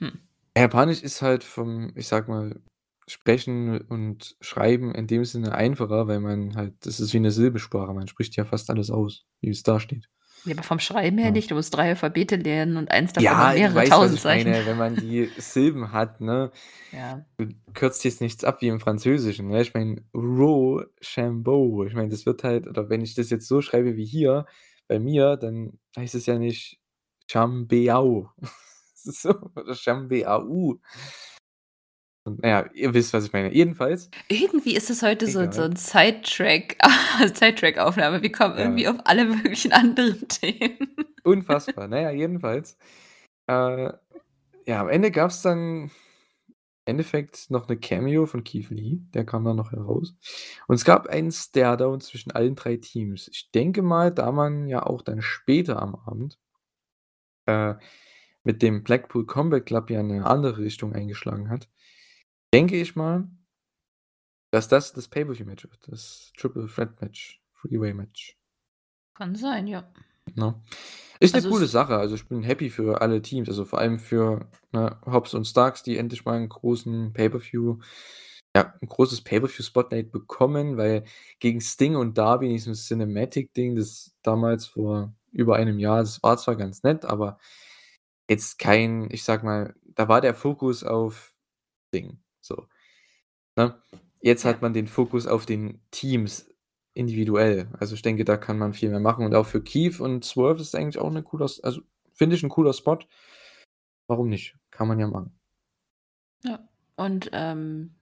Hm. Japanisch ist halt vom, ich sage mal, Sprechen und Schreiben in dem Sinne einfacher, weil man halt das ist wie 'ne Silbensprache. Man spricht ja fast alles aus, wie es da steht. Ja, aber vom Schreiben her nicht. Du musst 3 Alphabete lernen und eins davon Ja, mehrere weißt, was tausend ich Zeichen. meine, wenn man die Silben hat, ne? Ja. Du kürzt jetzt nichts ab wie im Französischen, ne? Ich meine, Rochambeau. Ich meine, das wird halt oder wenn ich das jetzt so schreibe wie hier bei mir, dann heißt es ja nicht Chambeau. So oder Chambeau. Und na ja, ihr wisst, was ich meine. Jedenfalls Irgendwie ist es heute so so Egal. 'n Sidetrack Sidetrack-Aufnahme. Wir kommen irgendwie Ja. auf alle möglichen anderen Themen. Unfassbar. Na ja, jedenfalls, äh, ja, am Ende gab's dann im Endeffekt noch 'ne Cameo von Keith Lee, der kam dann noch heraus. Und es gab einen Staredown zwischen allen 3 Teams. Ich denke mal, da man ja auch dann später am Abend äh, mit dem Blackpool Combat Club ja 'ne andere Richtung eingeschlagen hat, denke ich mal dass das das Pay-per-view-Match wird, das Triple Threat Match, Three-Way Match. Kann sein, ja. Ne? Ist Also, coole es Sache. Also, ich bin happy für alle Teams, also, vor allem für, ne, Hobbs und Starks, die endlich mal 'n großen Pay-per-view ja, 'n großes Pay-per-view-Spotlight bekommen, weil gegen Sting und Darby in diesem Cinematic-Ding, das damals vor über einem Jahr das war zwar ganz nett, aber jetzt kein ich sage mal, da war der Fokus auf Sting, ne? Jetzt Ja. hat man den Fokus auf den Teams individuell. Also, ich denke, da kann man viel mehr machen und auch für Keith und Swerve ist es eigentlich auch 'ne cooler also, finde ich 'n cooler Spot. Warum nicht? Kann man ja machen. Ja, und, ähm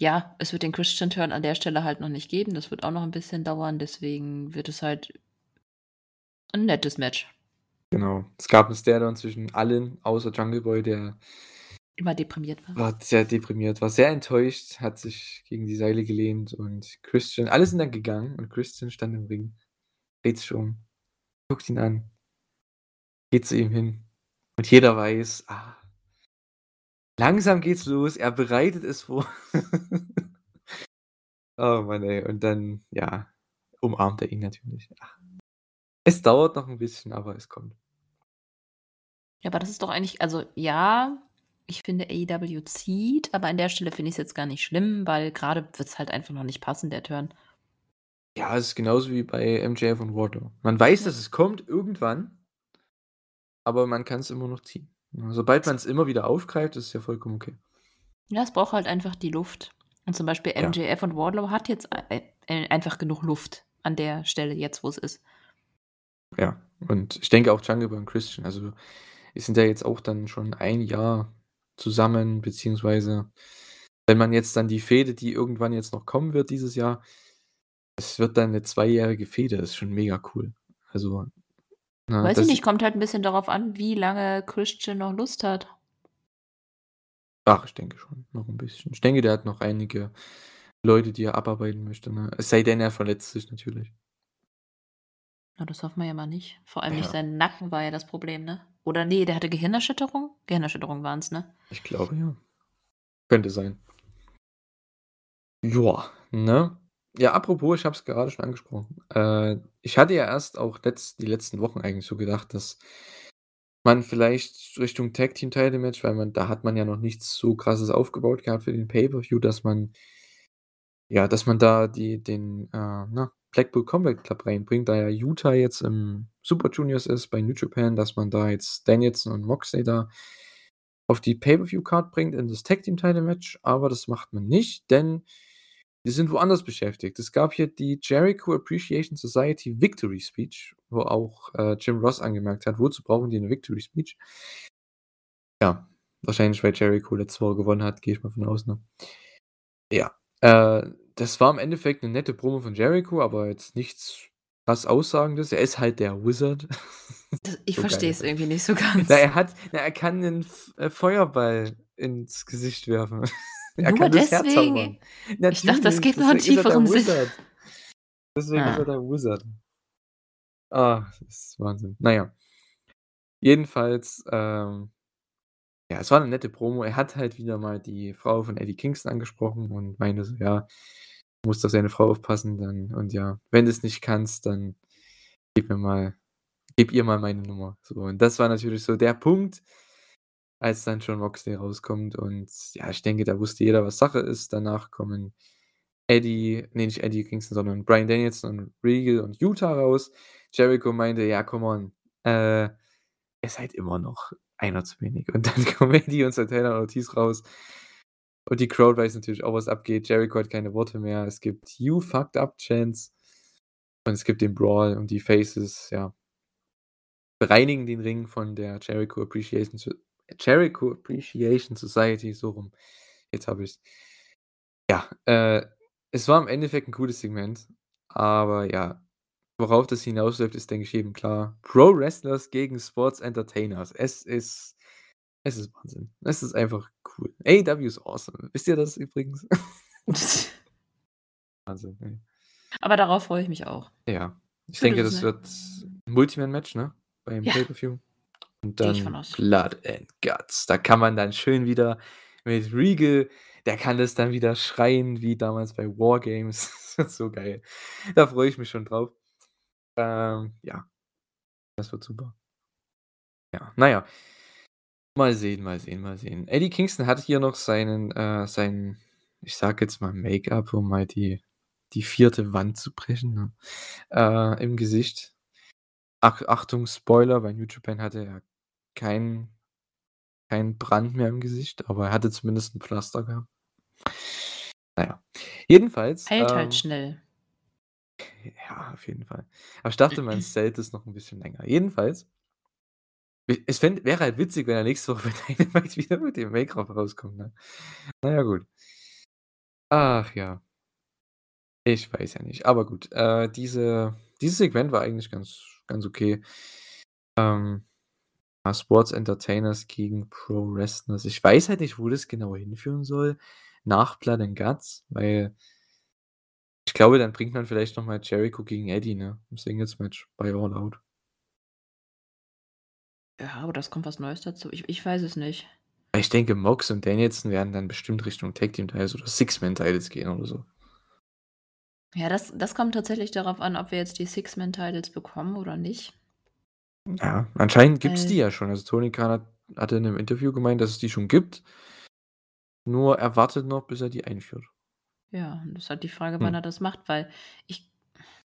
ja, es wird den Christian Turn an der Stelle halt noch nicht geben. Das wird auch noch 'n bisschen dauern, deswegen wird es halt 'n nettes Match. Genau. Es gab 'n Staredown zwischen allen außer Jungle Boy, der Immer deprimiert war. war sehr deprimiert, war sehr enttäuscht, hat sich gegen die Seile gelehnt und Christian alle sind dann gegangen und Christian stand im Ring, dreht sich um, guckt ihn an geht zu ihm hin und jeder weiß, ah langsam geht's los, er bereitet es vor. Oh Mann, ey. Und dann, ja, umarmt er ihn natürlich. Ach. Es dauert noch 'n bisschen, aber es kommt. Ja, aber das ist doch eigentlich also, ja, ich finde AEW zieht, aber an der Stelle finde ich's jetzt gar nicht schlimm, weil grade wird's halt einfach noch nicht passen, der Turn. Ja, es ist genauso wie bei MJF und Wardlow. Man weiß, Ja. dass es kommt irgendwann aber man kann's immer noch ziehen. Sobald man's immer wieder aufgreift, ist es ja vollkommen okay. Ja, es braucht halt einfach die Luft. Und zum Beispiel Ja. MJF und Wardlow hat jetzt ei äh, einfach genug Luft an der Stelle jetzt, wo's ist. Ja, und ich denke auch Jungle Boy und Christian, also, die sind ja jetzt auch dann schon 1 Jahr zusammen, beziehungsweise wenn man jetzt dann die Fehde, die irgendwann jetzt noch kommen wird dieses Jahr es wird dann 'ne zweijährige Fehde, das ist schon mega cool. Also, ne, Weiß ich nicht, kommt halt 'n bisschen darauf an, wie lange Christian noch Lust hat. Ach, ich denke schon, noch 'n bisschen. Ich denke, der hat noch einige Leute, die er abarbeiten möchte, ne? Es sei denn, er verletzt sich natürlich. Na, das hoffen wir ja mal nicht. Vor allem nicht Ja. sein Nacken war ja das Problem, ne? Oder ne, der hatte Gehirnerschütterung? Gehirnerschütterung waren's, ne? Ich glaube, ja. Könnte sein. Joa, ne? Ja, apropos, ich habe es gerade schon angesprochen. Äh, ich hatte ja erst auch letzt die letzten Wochen eigentlich so gedacht, dass man vielleicht Richtung Tag Team Title Match weil man da hat man ja noch nichts so Krasses aufgebaut gehabt für den Pay-per-View, dass man ja, dass man da die den, äh, ne, Blackpool Combat Club reinbringt, da ja Utah jetzt im Super Juniors ist bei New Japan, dass man da jetzt Danielson und Moxley da auf die Pay-Per-View-Card bringt in das Tag Team Title Match, aber das macht man nicht, denn die sind woanders beschäftigt. Es gab hier die Jericho Appreciation Society Victory Speech, wo auch äh, Jim Ross angemerkt hat, wozu brauchen die eine Victory Speech? Ja, wahrscheinlich, weil Jericho letzte Woche gewonnen hat, gehe ich mal von aus. Ne? Ja, äh, das war im Endeffekt eine nette Promo von Jericho, aber jetzt nichts krass Aussagendes. Er ist halt der Wizard. Das, ich so verstehe es irgendwie nicht so ganz. Na, er hat, na, er kann einen F äh, Feuerball ins Gesicht werfen. er Nur kann deswegen? Ich dachte, das geht noch einen tieferen Sinn. Deswegen ah. ist er der Wizard. Ah, das ist Wahnsinn. Naja. Jedenfalls, ähm, ja, es war eine nette Promo. Er hat halt wieder mal die Frau von Eddie Kingston angesprochen und meinte so, ja, musst auf seine Frau aufpassen, dann, und ja, wenn du es nicht kannst, dann gib mir mal, gib ihr mal meine Nummer. So, und das war natürlich so der Punkt, als dann schon Moxley rauskommt. Und ja, ich denke, da wusste jeder, was Sache ist. Danach kommen Eddie, nee, nicht Eddie Kingston, sondern Brian Danielson und Regal und Utah raus. Jericho meinte, ja, come on, äh, ihr seid immer noch einer zu wenig. Und dann kommen Eddie und Santana Ortiz raus. Und die Crowd weiß natürlich auch, was abgeht. Jericho hat keine Worte mehr. Es gibt You Fucked Up Chance. Und es gibt den Brawl und die Faces, ja. Bereinigen den Ring von der Jericho Appreciation, Jericho Appreciation Society, so rum. Jetzt habe ich es. Ja, äh, es war im Endeffekt ein cooles Segment. Aber ja, Worauf das hinausläuft, ist, denke ich, eben klar. Pro Wrestlers gegen Sports Entertainers. Es ist es ist Wahnsinn. Es ist einfach cool. AEW ist awesome. Wisst ihr das übrigens? Wahnsinn, ey. Aber darauf freue ich mich auch. Ja. Ich denke, das wird ein Multiman-Match, ne? Beim Ja. Pay-Per-View. Und dann Blood and Guts. Da kann man dann schön wieder mit Regal, der kann das dann wieder schreien wie damals bei Wargames. Das wird so geil. Da freue ich mich schon drauf. Ähm, ja. Das wird super. Ja, naja. Mal sehen, mal sehen, mal sehen. Eddie Kingston hat hier noch seinen, äh, seinen, ich sag jetzt mal Make-up, um mal die, die vierte Wand zu brechen, ne? äh, im Gesicht. Ach, Achtung, Spoiler, bei New Japan hatte er keinen kein Brand mehr im Gesicht, aber er hatte zumindest ein Pflaster gehabt. Naja. Jedenfalls. Hält halt ähm, schnell. Ja, auf jeden Fall. Aber ich dachte, mein zählt es noch ein bisschen länger. Jedenfalls, es fänd, wäre halt witzig, wenn er nächste Woche bei Dynamite wieder mit dem Make-up rauskommt. Ne? Naja, gut. Ach ja. Ich weiß ja nicht. Aber gut, äh, diese, dieses Segment war eigentlich ganz, ganz okay. Ähm, Sports Entertainers gegen Pro Wrestlers. Ich weiß halt nicht, wo das genau hinführen soll. Nach Blood and Guts, weil ich glaube, dann bringt man vielleicht noch mal Jericho gegen Eddie, ne, im Singles-Match bei All Out. Ja, aber das kommt was Neues dazu. Ich ich weiß es nicht. Ich denke, Mox und Danielson werden dann bestimmt Richtung Tag Team Titles oder Six-Man-Titles gehen oder so. Ja, das das kommt tatsächlich darauf an, ob wir jetzt die Six-Man-Titles bekommen oder nicht. Ja, anscheinend gibt es die ja schon. Also Tony Khan hat hatte in 'nem Interview gemeint, dass es die schon gibt. Nur er wartet noch, bis er die einführt. Ja, und das ist halt die Frage, wann Hm. er das macht, weil ich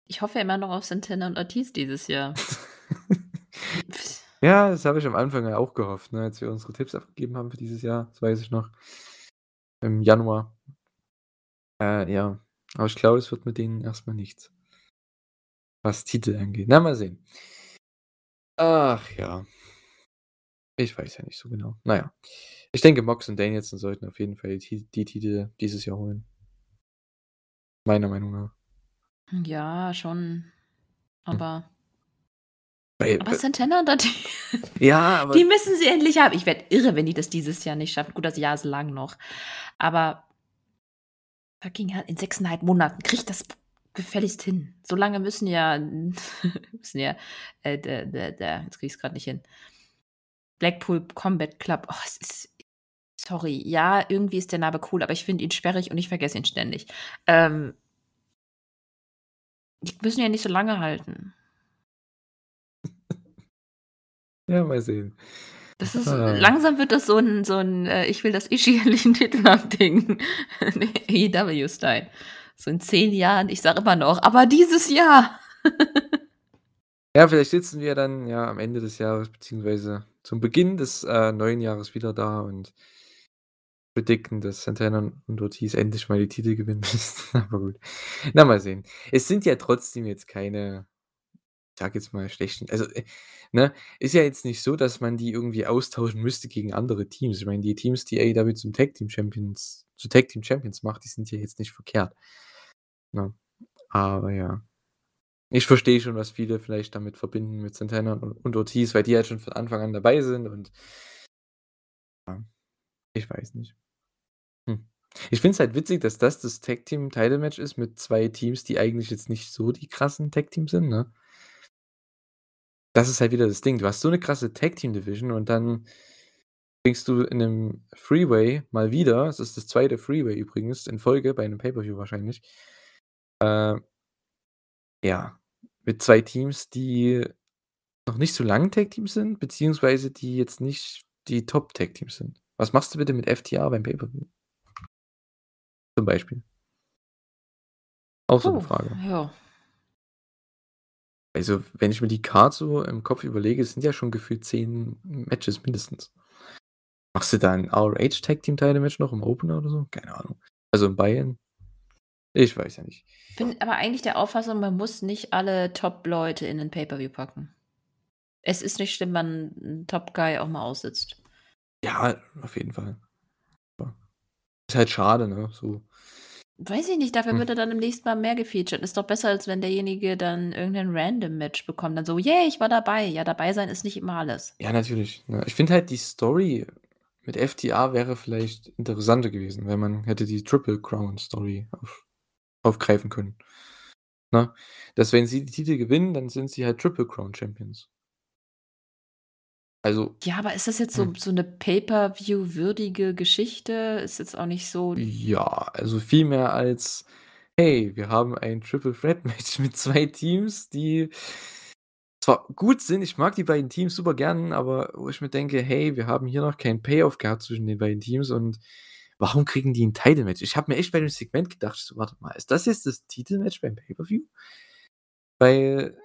ich hoffe immer noch auf Santana und Ortiz dieses Jahr. Ja, das habe ich am Anfang ja auch gehofft, ne, als wir unsere Tipps abgegeben haben für dieses Jahr, das weiß ich noch. Im Januar. Äh, ja, aber ich glaube, es wird mit denen erstmal nichts. Was Titel angeht. Na, mal sehen. Ach ja. Ich weiß ja nicht so genau. Naja, Ich denke, Mox und Danielson sollten auf jeden Fall die die Titel dieses Jahr holen. Meiner Meinung nach. Ja, schon. Hm. Aber Weil aber Santana und die Ja, aber die müssen sie endlich haben. Ich werde irre, wenn die das dieses Jahr nicht schaffen. Gut, das Jahr ist lang noch. Aber fucking hell, in 6,5 Monaten kriegt das gefälligst hin. So lange müssen ja müssen ja, äh, der der der jetzt kriege ich's grad nicht hin. Blackpool Combat Club. Oh, es ist sorry. Ja, irgendwie ist der Name cool, aber ich finde ihn sperrig und ich vergesse ihn ständig. Ähm die müssen ja nicht so lange halten. Ja, mal sehen. Das ist Ah. langsam wird das so 'n so 'n, äh, ich will, dass Ishii endlich 'n Titel haben Ding. AEW-Style. So in 10 Jahren, ich sage immer noch: „Aber dieses Jahr!“ Ja, vielleicht sitzen wir dann ja am Ende des Jahres beziehungsweise zum Beginn des, äh, neuen Jahres wieder da und predikten, dass Santana und Ortiz endlich mal die Titel gewinnen müssen. Aber gut. Na, mal sehen. Es sind ja trotzdem jetzt keine, sage jetzt mal, schlechten also, äh, ne, ist ja jetzt nicht so, dass man die irgendwie austauschen müsste gegen andere Teams. Ich meine, die Teams, die AEW zum Tag Team Champions zu Tag Team Champions macht, die sind ja jetzt nicht verkehrt. Ne? Aber ja. Ich verstehe schon, was viele vielleicht damit verbinden mit Santana und und Ortiz, weil die halt schon von Anfang an dabei sind und ja, ich weiß nicht. Hm. Ich finde es halt witzig, dass das das Tag Team Title Match ist mit 2 Teams, die eigentlich jetzt nicht so die krassen Tag Teams sind, ne? Das ist halt wieder das Ding. Du hast so 'ne krasse Tag Team Division und dann bringst du in 'nem Three-Way mal wieder es ist das 2. Three-Way übrigens in Folge bei 'nem Pay-per-View wahrscheinlich äh ja, mit 2 Teams, die noch nicht so lang Tag Teams sind, beziehungsweise die jetzt nicht die Top Tag Teams sind. Was machst du bitte mit FTR beim Pay-per-View? Zum Beispiel. Auch so 'ne Puh, Frage. ja. Also, wenn ich mir die Card so im Kopf überlege, es sind ja schon gefühlt 10 Matches mindestens. Machst du da 'n ROH Tag Team Title Match noch im Opener oder so? Keine Ahnung. Also, im Buy-in? Ich weiß ja nicht. Bin aber eigentlich der Auffassung, man muss nicht alle Top-Leute in 'nen Pay-per-View packen. Es ist nicht schlimm, wenn 'n Top Guy auch mal aussitzt. Ja, auf jeden Fall. Ist halt schade, ne, so. Weiß ich nicht, dafür Hm. wird er dann im nächsten Mal mehr gefeatured. Ist doch besser, als wenn derjenige dann irgend 'nen Random Match bekommt, dann so: „Yay, ich war dabei.“ Ja, dabei sein ist nicht immer alles. Ja, natürlich, ne? Ich finde halt, die Story mit FTR wäre vielleicht interessanter gewesen, wenn man hätte die Triple Crown Story auf aufgreifen können, ne? Dass wenn sie die Titel gewinnen, dann sind sie halt Triple Crown Champions. Also Ja, aber ist das jetzt so hm. so 'ne Pay-per-View würdige Geschichte? Ist jetzt auch nicht so Ja, also viel mehr als: „Hey, wir haben ein Triple Threat Match mit 2 Teams, die zwar gut sind.“ Ich mag die beiden Teams super gern, aber wo ich mir denke: „Hey, wir haben hier noch keinen Payoff gehabt zwischen den beiden Teams und warum kriegen die 'n Title Match?“ Ich habe mir echt bei dem Segment gedacht, so: „Warte mal, ist das jetzt das Titelmatch beim Pay-per-View?“ Weil,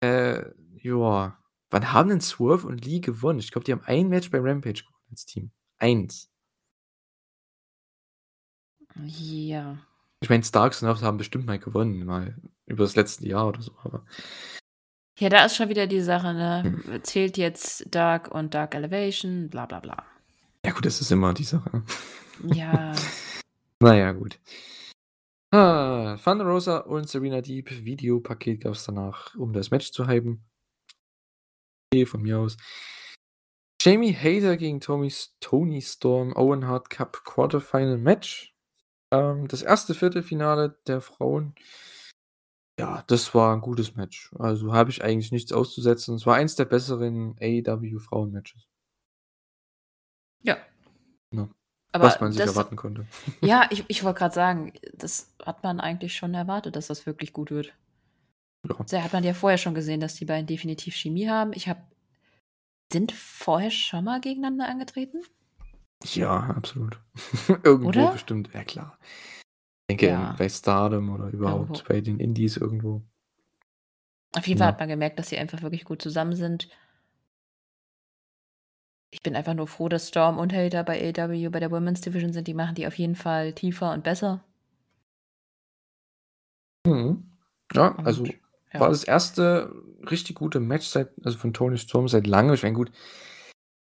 äh, ja, wann haben denn Swerve und Lee gewonnen? Ich glaube, die haben ein Match bei Rampage gewonnen als Team. 1. Ja. Ich meine, Starks und Hobbs haben bestimmt mal gewonnen, mal über das letzte Jahr oder so, aber Ja, da ist schon wieder die Sache, ne? Hm. Zählt jetzt Dark und Dark Elevation, bla bla bla. Ja gut, das ist immer die Sache. Ja. Na ja, gut. Ah, Thunder Rosa und Serena Deeb Videopaket gab's danach, um das Match zu hypen. Von mir aus. Jamie Hayter gegen Tommys Toni Storm Owen Hart Cup Quarterfinal Match. Ähm, das 1. Viertelfinale der Frauen. Ja, das war 'n gutes Match. Also, habe ich eigentlich nichts auszusetzen. Es war eins der besseren AEW Frauen-Matches. Ja. Ne, Aber was man sich das erwarten konnte. ja, ich ich wollte grad sagen, das hat man eigentlich schon erwartet, dass das wirklich gut wird. Ja. Da hat man ja vorher schon gesehen, dass die beiden definitiv Chemie haben. Ich habe sind vorher schon mal gegeneinander angetreten? Ja, absolut. Irgendwo Oder? bestimmt, ja klar. Ich denke, Ja. bei Stardom oder überhaupt Irgendwo. bei den Indies irgendwo. Auf jeden Fall Ja. hat man gemerkt, dass sie einfach wirklich gut zusammen sind. Ich bin einfach nur froh, dass Storm und Hayter bei AEW bei der Women's Division sind. Die machen die auf jeden Fall tiefer und besser. Mhm. Ja, also, Und war ja. das 1. richtig gute Match seit also, von Toni Storm seit langem. Ich meine, gut,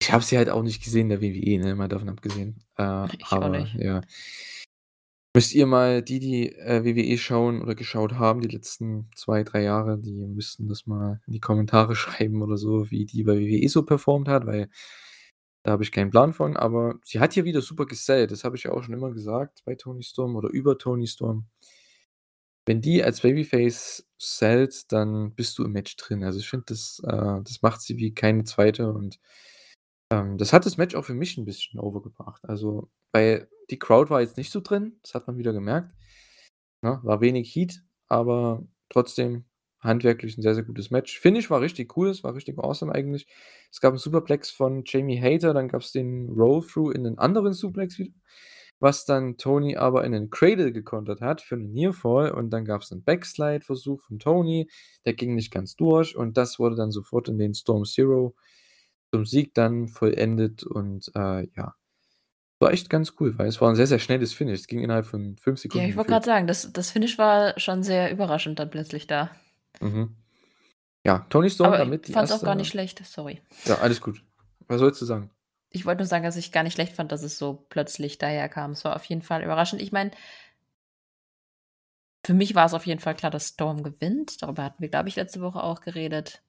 ich habe sie halt auch nicht gesehen der WWE, ne, mal davon abgesehen. Äh, Ich auch aber nicht. ja. Müsst ihr mal die, die, äh, WWE schauen oder geschaut haben die letzten 2, 3 Jahre, die müssten das mal in die Kommentare schreiben oder so, wie die bei WWE so performt hat, weil da habe ich keinen Plan von. Aber sie hat hier wieder super gesellt. Das habe ich ja auch schon immer gesagt bei Toni Storm oder über Toni Storm. Wenn die als Babyface sellt, dann bist du im Match drin. Also, ich finde, das äh, das macht sie wie keine 2. und, ähm, das hat das Match auch für mich 'n bisschen overgebracht. Also, weil die Crowd war jetzt nicht so drin, das hat man wieder gemerkt, ne? War wenig Heat, aber trotzdem handwerklich 'n sehr, sehr gutes Match. Finish war richtig cool, es war richtig awesome eigentlich. Es gab 'n Superplex von Jamie Hayter, dann gab's den Roll-Through in 'nen anderen Suplex wieder. Was dann Tony aber in 'nen Cradle gekontert hat für 'nen Nearfall und dann gab's 'nen Backslide-Versuch von Tony, der ging nicht ganz durch und das wurde dann sofort in den Storm Zero zum Sieg dann vollendet und, äh, ja. War echt ganz cool, weil es war 'n sehr, sehr schnelles Finish. Es ging innerhalb von 5 Ja, Sekunden ich wollte grad sagen, das das Finish war schon sehr überraschend dann plötzlich da. Mhm. Ja, Toni Storm Aber ich damit die fand's auch gar 1. nicht schlecht, sorry. Ja, alles gut. Was wolltest du sagen? Ich wollte nur sagen, dass ich gar nicht schlecht fand, dass es so plötzlich daherkam. Es war auf jeden Fall überraschend. Ich meine für mich war's auf jeden Fall klar, dass Storm gewinnt. Darüber hatten wir, glaube ich, letzte Woche auch geredet.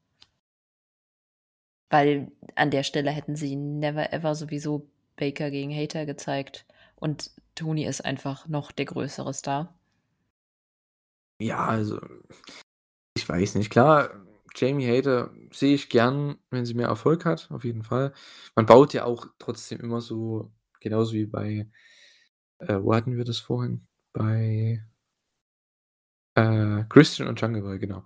Weil an der Stelle hätten sie never ever sowieso Baker gegen Hayter gezeigt und Tony ist einfach noch der größere Star. Ja, also, ich weiß nicht. Klar, Jamie Hayter sehe ich gern, wenn sie mehr Erfolg hat, auf jeden Fall. Man baut ja auch trotzdem immer so genauso wie bei äh, wo hatten wir das vorhin? Bei äh, Christian und Jungle Boy, genau.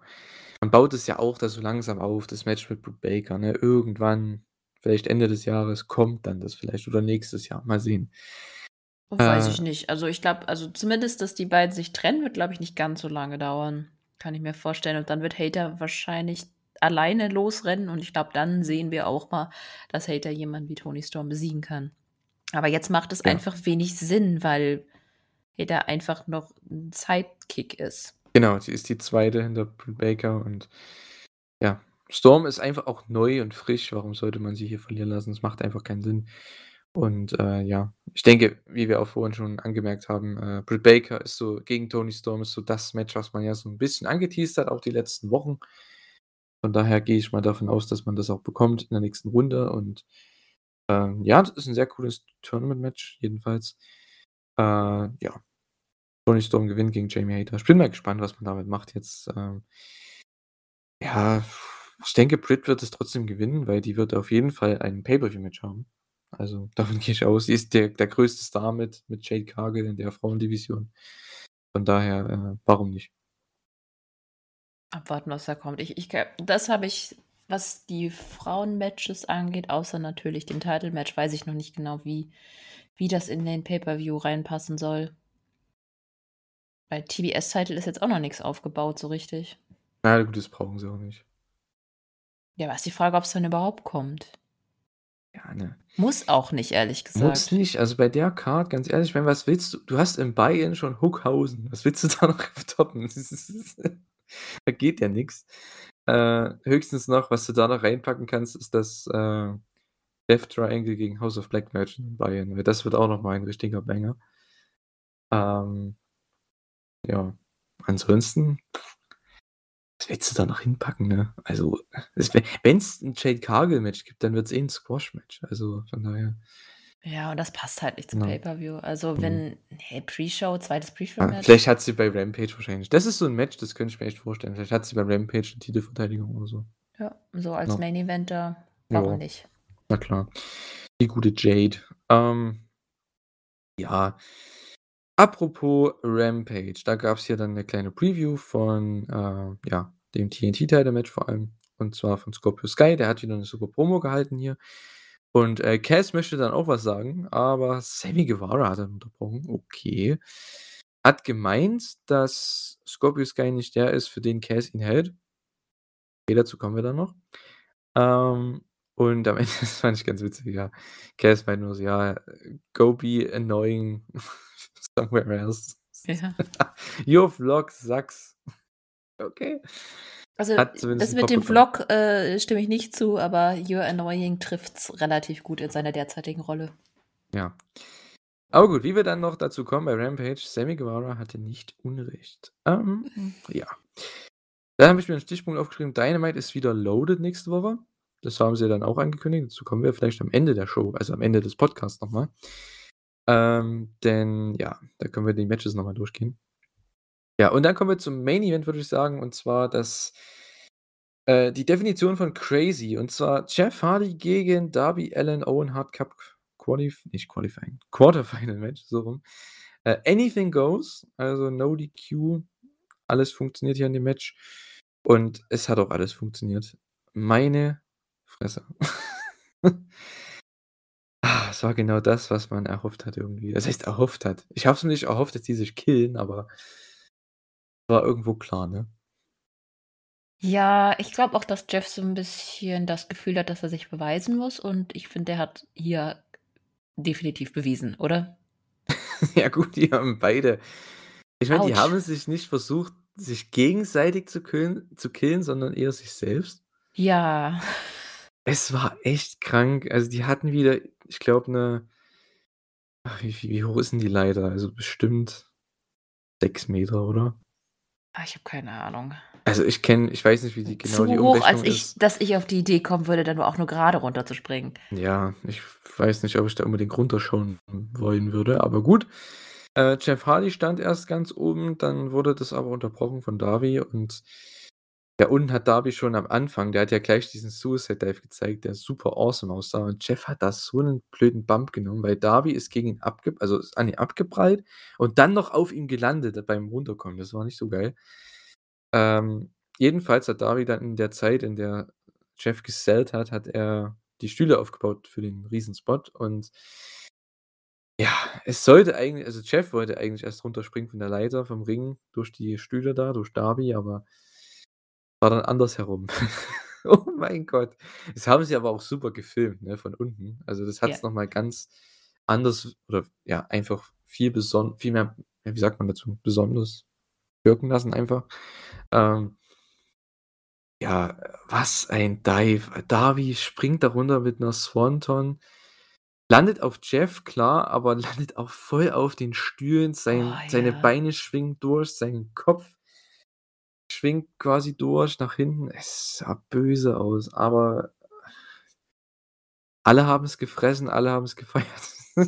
Man baut es ja auch da so langsam auf, das Match mit Britt Baker, ne? Irgendwann, vielleicht Ende des Jahres, kommt dann das vielleicht oder nächstes Jahr, mal sehen. Weiß ich Äh nicht. Also, ich glaube also, zumindest, dass die beiden sich trennen, wird, glaube ich, nicht ganz so lange dauern. Kann ich mir vorstellen. Und dann wird Hayter wahrscheinlich alleine losrennen und ich glaube, dann sehen wir auch mal, dass Hayter jemanden wie Toni Storm besiegen kann. Aber jetzt macht es Ja. einfach wenig Sinn, weil Hayter einfach noch 'n Sidekick ist. Genau, sie ist die 2. hinter Britt Baker und ja, Storm ist einfach auch neu und frisch. Warum sollte man sie hier verlieren lassen? Das macht einfach keinen Sinn. Und, äh, ja, ich denke, wie wir auch vorhin schon angemerkt haben, äh, Britt Baker ist so gegen Toni Storm ist so das Match, was man ja so 'n bisschen angeteased hat, auch die letzten Wochen. Von daher gehe ich mal davon aus, dass man das auch bekommt in der nächsten Runde und, ähm, ja, das ist 'n sehr cooles Tournament-Match jedenfalls. Äh, ja. Toni Storm gewinnt gegen Jamie Hayter. Ich bin mal gespannt, was man damit macht jetzt, ähm ja, ich denke, Britt wird es trotzdem gewinnen, weil die wird auf jeden Fall ein Pay-per-view-Match haben. Also, davon gehe ich aus. Sie ist der der größte Star mit mit Jade Cargill in der Frauendivision. Von daher, äh, warum nicht? Abwarten, was da kommt. Ich ich das habe ich, was die Frauen-Matches angeht, außer natürlich dem Title-Match, weiß ich noch nicht genau, wie wie das in den Pay-per-view reinpassen soll. Bei TBS-Title ist jetzt auch noch nix aufgebaut so richtig. Na gut, das brauchen sie auch nicht. Ja, ist die Frage, ob's dann überhaupt kommt. Ja, ne. Muss auch nicht, ehrlich Muss gesagt. nicht. Also, bei der Card, ganz ehrlich, ich meine, was willst du? Du hast im Buy-in schon Hookhausen. Was willst du da noch toppen? Das ist da geht ja nix. Äh, höchstens noch, was du da noch reinpacken kannst, ist das, äh, Death Triangle gegen House of Black Match im Buy-in, weil das wird auch noch mal ein richtiger Banger. Ähm ja, ansonsten was willst du da noch hinpacken, ne? Also, es wär wenn's 'n Jade Cargill-Match gibt, dann wird's eh 'n Squash-Match. Also, von daher Ja, und das passt halt nicht zum Genau. Pay-per-view. Also, Mhm. wenn ne, Pre-Show, 2. Ah, Pre-Show-Match? vielleicht hat sie bei Rampage wahrscheinlich das ist so 'n Match, das könnte ich mir echt vorstellen. Vielleicht hat sie bei Rampage 'ne Titelverteidigung oder so. Ja, so als Ja. Main Eventer, warum Ja. nicht? Na klar. Die gute Jade. Ähm ja. Apropos Rampage, da gab's hier dann 'ne kleine Preview von, äh, ja, dem TNT-Title-Match vor allem, und zwar von Scorpio Sky. Der hat wieder 'ne super Promo gehalten hier. Und, äh, Cass möchte dann auch was sagen, aber Sammy Guevara hat dann unterbrochen. Okay. Hat gemeint, dass Scorpio Sky nicht der ist, für den Cass ihn hält. Okay, dazu kommen wir dann noch. Ähm, und am Ende das fand ich ganz witzig, ja. Cass meint nur so: „Ja, go be annoying somewhere else. Ja. Your vlog sucks.“ Okay. Also, das mit dem. Vlog, äh, stimme ich nicht zu, aber You're Annoying trifft's relativ gut in seiner derzeitigen Rolle. Ja. Aber gut, wie wir dann noch dazu kommen bei Rampage, Sammy Guevara hatte nicht Unrecht. Ähm, Mhm. ja. Dann habe ich mir 'n Stichpunkt aufgeschrieben, Dynamite ist wieder loaded nächste Woche. Das haben sie dann auch angekündigt. Dazu kommen wir vielleicht am Ende der Show, also am Ende des Podcasts noch mal. Ähm, denn ja, da können wir die Matches noch mal durchgehen. Ja, und dann kommen wir zum Main Event, würde ich sagen, und zwar das äh, die Definition von crazy. Und zwar Jeff Hardy gegen Darby Allin Owen Hart Cup Qualif nicht Qualifying, Quarterfinal Match, so rum. Äh, anything goes, also no DQ. Alles funktioniert hier in dem Match. Und es hat auch alles funktioniert. Meine Fresse. Ah, es war genau das, was man erhofft hat irgendwie. Das heißt erhofft hat. Ich habe es mir nicht erhofft, dass die sich killen, aber war irgendwo klar, ne? Ja, ich glaube auch, dass Jeff so 'n bisschen das Gefühl hat, dass er sich beweisen muss und ich finde, der hat hier definitiv bewiesen, oder? Ja gut, die haben beide ich meine, die haben sich nicht versucht, sich gegenseitig zu killen zu killen, sondern eher sich selbst. Ja. Es war echt krank. Also, die hatten wieder, ich glaube, 'ne ach, wie wie wie hoch ist 'n die Leiter? Also, bestimmt 6 Meter, oder? Ah, ich habe keine Ahnung. Also, ich kenne ich weiß nicht, wie die genau Zu die hoch, als Umrechnung ich ist. dass ich auf die Idee kommen würde, da nur auch nur gerade runterzuspringen. Ja, ich weiß nicht, ob ich da unbedingt runterschauen wollen würde, aber gut. Äh, Jeff Hardy stand erst ganz oben, dann wurde das aber unterbrochen von Darby und ja, unten hat Darby schon am Anfang der hat ja gleich diesen Suicide Dive gezeigt, der super awesome aussah und Jeff hat da so 'nen blöden Bump genommen, weil Darby ist gegen ihn abge also, ist an ihn abgeprallt und dann noch auf ihm gelandet beim Runterkommen. Das war nicht so geil. Ähm, jedenfalls hat Darby dann in der Zeit, in der Jeff gesellt hat, hat er die Stühle aufgebaut für den Riesenspot und ja, es sollte eigentlich also, Jeff wollte eigentlich erst runterspringen von der Leiter vom Ring durch die Stühle da, durch Darby, aber war dann andersherum. Oh mein Gott. Das haben sie aber auch super gefilmt, ne, von unten. Also, das Ja. hat's noch mal ganz anders oder ja, einfach viel beson viel mehr ja, wie sagt man dazu, besonders wirken lassen einfach. Ähm ja, was ein Dive. Darby springt da runter mit 'ner Swanton, landet auf Jeff, klar, aber landet auch voll auf den Stühlen. Oh, Sein seine ja. Beine schwingen durch, sein Kopf schwingt quasi durch nach hinten. Es sah böse aus, aber alle haben's gefressen, alle haben's gefeiert.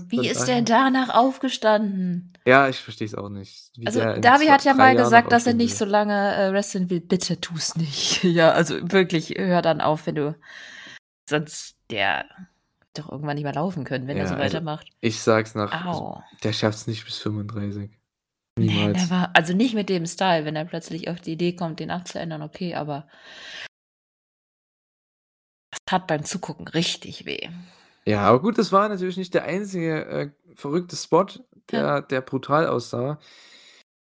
Wie ist der danach aufgestanden? Ja, ich verstehe es auch nicht, wie Also, zwe hat ja 3 mal Jahren gesagt, dass er nicht will. so lange, äh, wresteln will. Bitte tu's nicht. Ja, also, wirklich, hör dann auf, wenn du sonst der doch irgendwann nicht mehr laufen können, wenn er Ja, so also, weitermacht. ich sage es nach also, Au. der schafft's nicht bis 35. Niemals. never. Also, nicht mit dem Style. Wenn er plötzlich auf die Idee kommt, den abzuändern, okay, aber das tat beim Zugucken richtig weh. Ja, aber gut, das war natürlich nicht der einzige, äh, verrückte Spot, Ja. der der brutal aussah.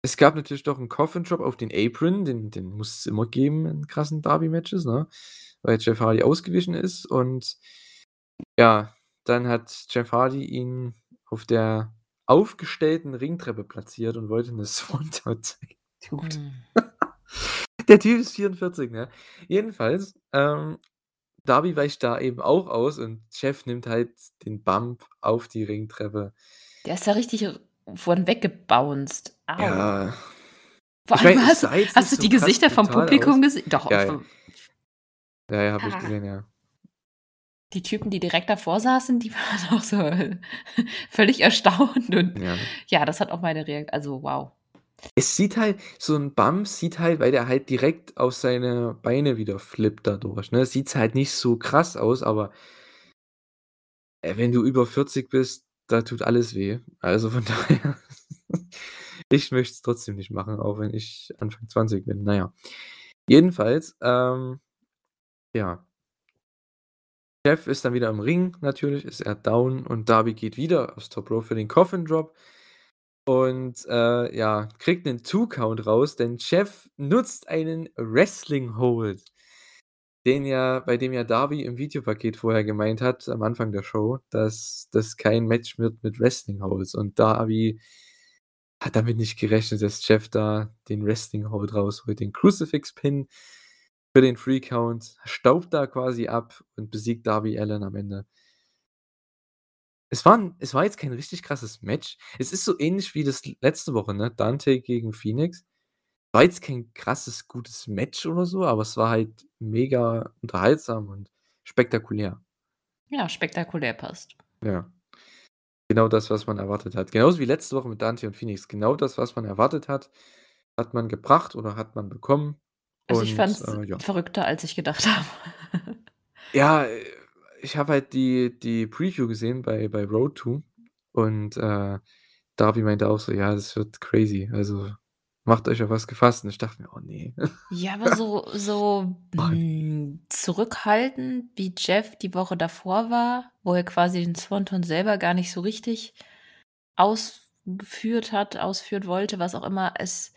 Es gab natürlich doch 'n Coffin Drop auf den Apron, den den musst's immer geben in krassen Darby-Matches, ne, weil Jeff Hardy ausgewichen ist und ja, dann hat Jeff Hardy ihn auf der aufgestellten Ringtreppe platziert und wollte 'ne Swanton zeigen. Dude. Mhm. Der Typ ist 44, ne? Jedenfalls, ähm, Darby weicht da eben auch aus und Jeff nimmt halt den Bump auf die Ringtreppe. Der ist da richtig von weggebounced. Au. Ja. Vor Ich allem es hast hast du die Gesichter vom Publikum gesehen? Doch, Ja, ja. Ja, ja, habe ich Ah. gesehen, ja. Die Typen, die direkt davor saßen, die waren auch so völlig erstaunt und Ja. ja, das hat auch meine Reak also, wow. Es sieht halt so 'n Bump sieht halt weil der halt direkt auf seine Beine wieder flippt dadurch, ne, sieht's halt nicht so krass aus, aber äh, wenn du über 40 bist, da tut alles weh. Also, von daher, ich möchte es trotzdem nicht machen, auch wenn ich Anfang 20 bin. Na ja. Jedenfalls, ähm, ja. Jeff ist dann wieder im Ring natürlich, ist er down und Darby geht wieder aufs Top Rope für den Coffin Drop. Und, äh, ja, kriegt 'nen Two-Count raus, denn Jeff nutzt einen Wrestling Hold, den ja bei dem ja Darby im Videopaket vorher gemeint hat am Anfang der Show, dass das kein Match wird mit Wrestling Holds. Und Darby hat damit nicht gerechnet, dass Jeff da den Wrestling Hold rausholt, den Crucifix Pin für den Three Count, staubt da quasi ab und besiegt Darby Allin am Ende. Es war es war jetzt kein richtig krasses Match. Es ist so ähnlich wie das letzte Woche, ne, Dante gegen Phoenix. War jetzt kein krasses, gutes Match oder so, aber es war halt mega unterhaltsam und spektakulär. Ja, spektakulär passt. Ja. Genau das, was man erwartet hat. Genauso wie letzte Woche mit Dante und Phoenix. Genau das, was man erwartet hat, hat man gebracht oder hat man bekommen Also, ich und, fand's äh, ja. verrückter, als ich gedacht habe. Ja, ich habe halt die die Preview gesehen bei bei Road to und, äh, Darby meinte auch so: „Ja, das wird crazy. Also, macht euch auf was gefasst.“ Und ich dachte mir: „Oh ne.“ Ja, aber so so, hm, zurückhaltend, wie Jeff die Woche davor war, wo er quasi den Swanton selber gar nicht so richtig ausgeführt hat, ausführen wollte, was auch immer. Es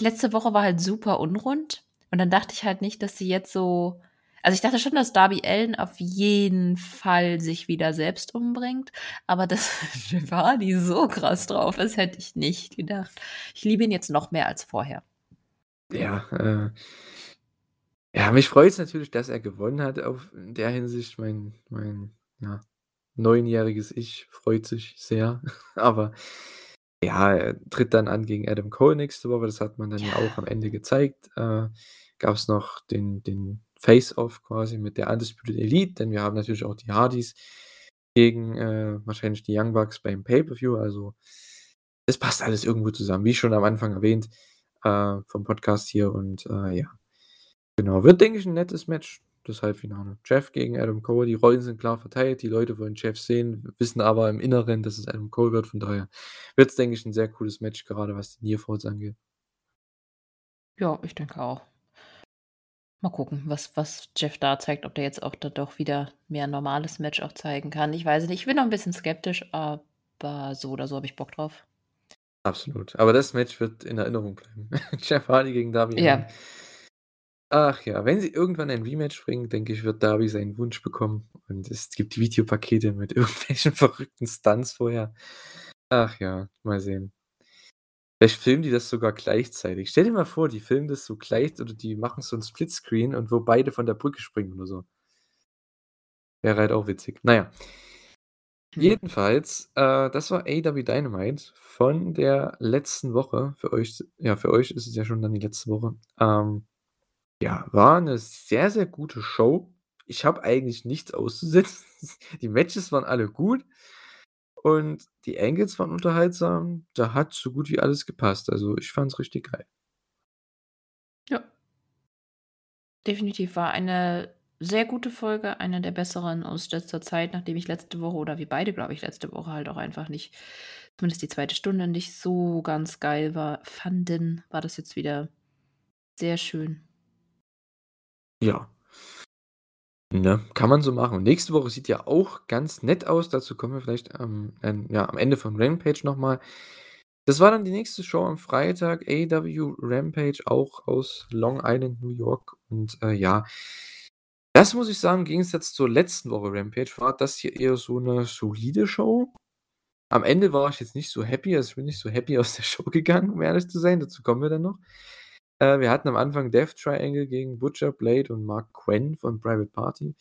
letzte Woche war halt super unrund und dann dachte ich halt nicht, dass sie jetzt so also ich dachte schon, dass Darby Allen auf jeden Fall sich wieder selbst umbringt, aber dass Giovanni so krass drauf ist, hätte ich nicht gedacht. Ich liebe ihn jetzt noch mehr als vorher. Ja, äh, ja, mich freut es natürlich, dass er gewonnen hat auf der Hinsicht. Mein mein, ja, neunjähriges Ich freut sich sehr, aber ja, er tritt dann an gegen Adam Cole nächste Woche. Das hat man dann ja, ja auch am Ende gezeigt. Äh, Gab es noch den den Face-Off quasi mit der Undisputed Elite, denn wir haben natürlich auch die Hardys gegen äh, wahrscheinlich die Young Bucks beim Pay-Per-View. Also es passt alles irgendwo zusammen, wie schon am Anfang erwähnt äh, vom Podcast hier. Und äh, ja, genau, wird, denke ich, ein nettes Match, das Halbfinale. Jeff gegen Adam Cole, die Rollen sind klar verteilt, die Leute wollen Jeff sehen, wissen aber im Inneren, dass es Adam Cole wird. Von daher wird es, denke ich, ein sehr cooles Match, gerade was die Nearfalls angeht. Ja, ich denke auch. Mal gucken, was, was Jeff da zeigt, ob der jetzt auch da doch wieder mehr ein normales Match auch zeigen kann. Ich weiß nicht, ich bin noch ein bisschen skeptisch, aber so oder so habe ich Bock drauf. Absolut. Aber das Match wird in Erinnerung bleiben. Jeff Hardy gegen Darby Ja. Ach ja, wenn sie irgendwann ein Rematch bringen, denke ich, wird Darby seinen Wunsch bekommen. Und es gibt Videopakete mit irgendwelchen verrückten Stunts vorher. Ach ja, mal sehen. Vielleicht filmen die das sogar gleichzeitig. Stell dir mal vor, die filmen das so gleich oder die machen so 'n Splitscreen und wo beide von der Brücke springen oder so. Wäre halt auch witzig. Na ja. Hm. Jedenfalls, äh, das war AEW Dynamite von der letzten Woche. Für euch ja, für euch ist es ja schon dann die letzte Woche. Ähm, ja, war 'ne sehr, sehr gute Show. Ich habe eigentlich nichts auszusetzen. Die Matches waren alle gut. Und die Angles waren unterhaltsam. Da hat so gut wie alles gepasst. Also, ich fand's richtig geil. Ja. Definitiv war eine sehr gute Folge, eine der besseren aus letzter Zeit, nachdem ich letzte Woche oder wir beide, glaube ich, letzte Woche halt auch einfach nicht zumindest die zweite Stunde nicht so ganz geil war fanden, war das jetzt wieder sehr schön. Ja. Ne, kann man so machen. Und nächste Woche sieht ja auch ganz nett aus. Dazu kommen wir vielleicht am, ähm, ja, am Ende von Rampage nochmal. Das war dann die nächste Show am Freitag. AW Rampage, auch aus Long Island, New York. Und äh, ja, das muss ich sagen, im Gegensatz zur letzten Woche Rampage war das hier eher so eine solide Show. Am Ende war ich jetzt nicht so happy, also ich bin nicht so happy aus der Show gegangen, um ehrlich zu sein. Dazu kommen wir dann noch. Äh, wir hatten am Anfang Death Triangle gegen Butcher, Blade und Mark Quinn von Private Party.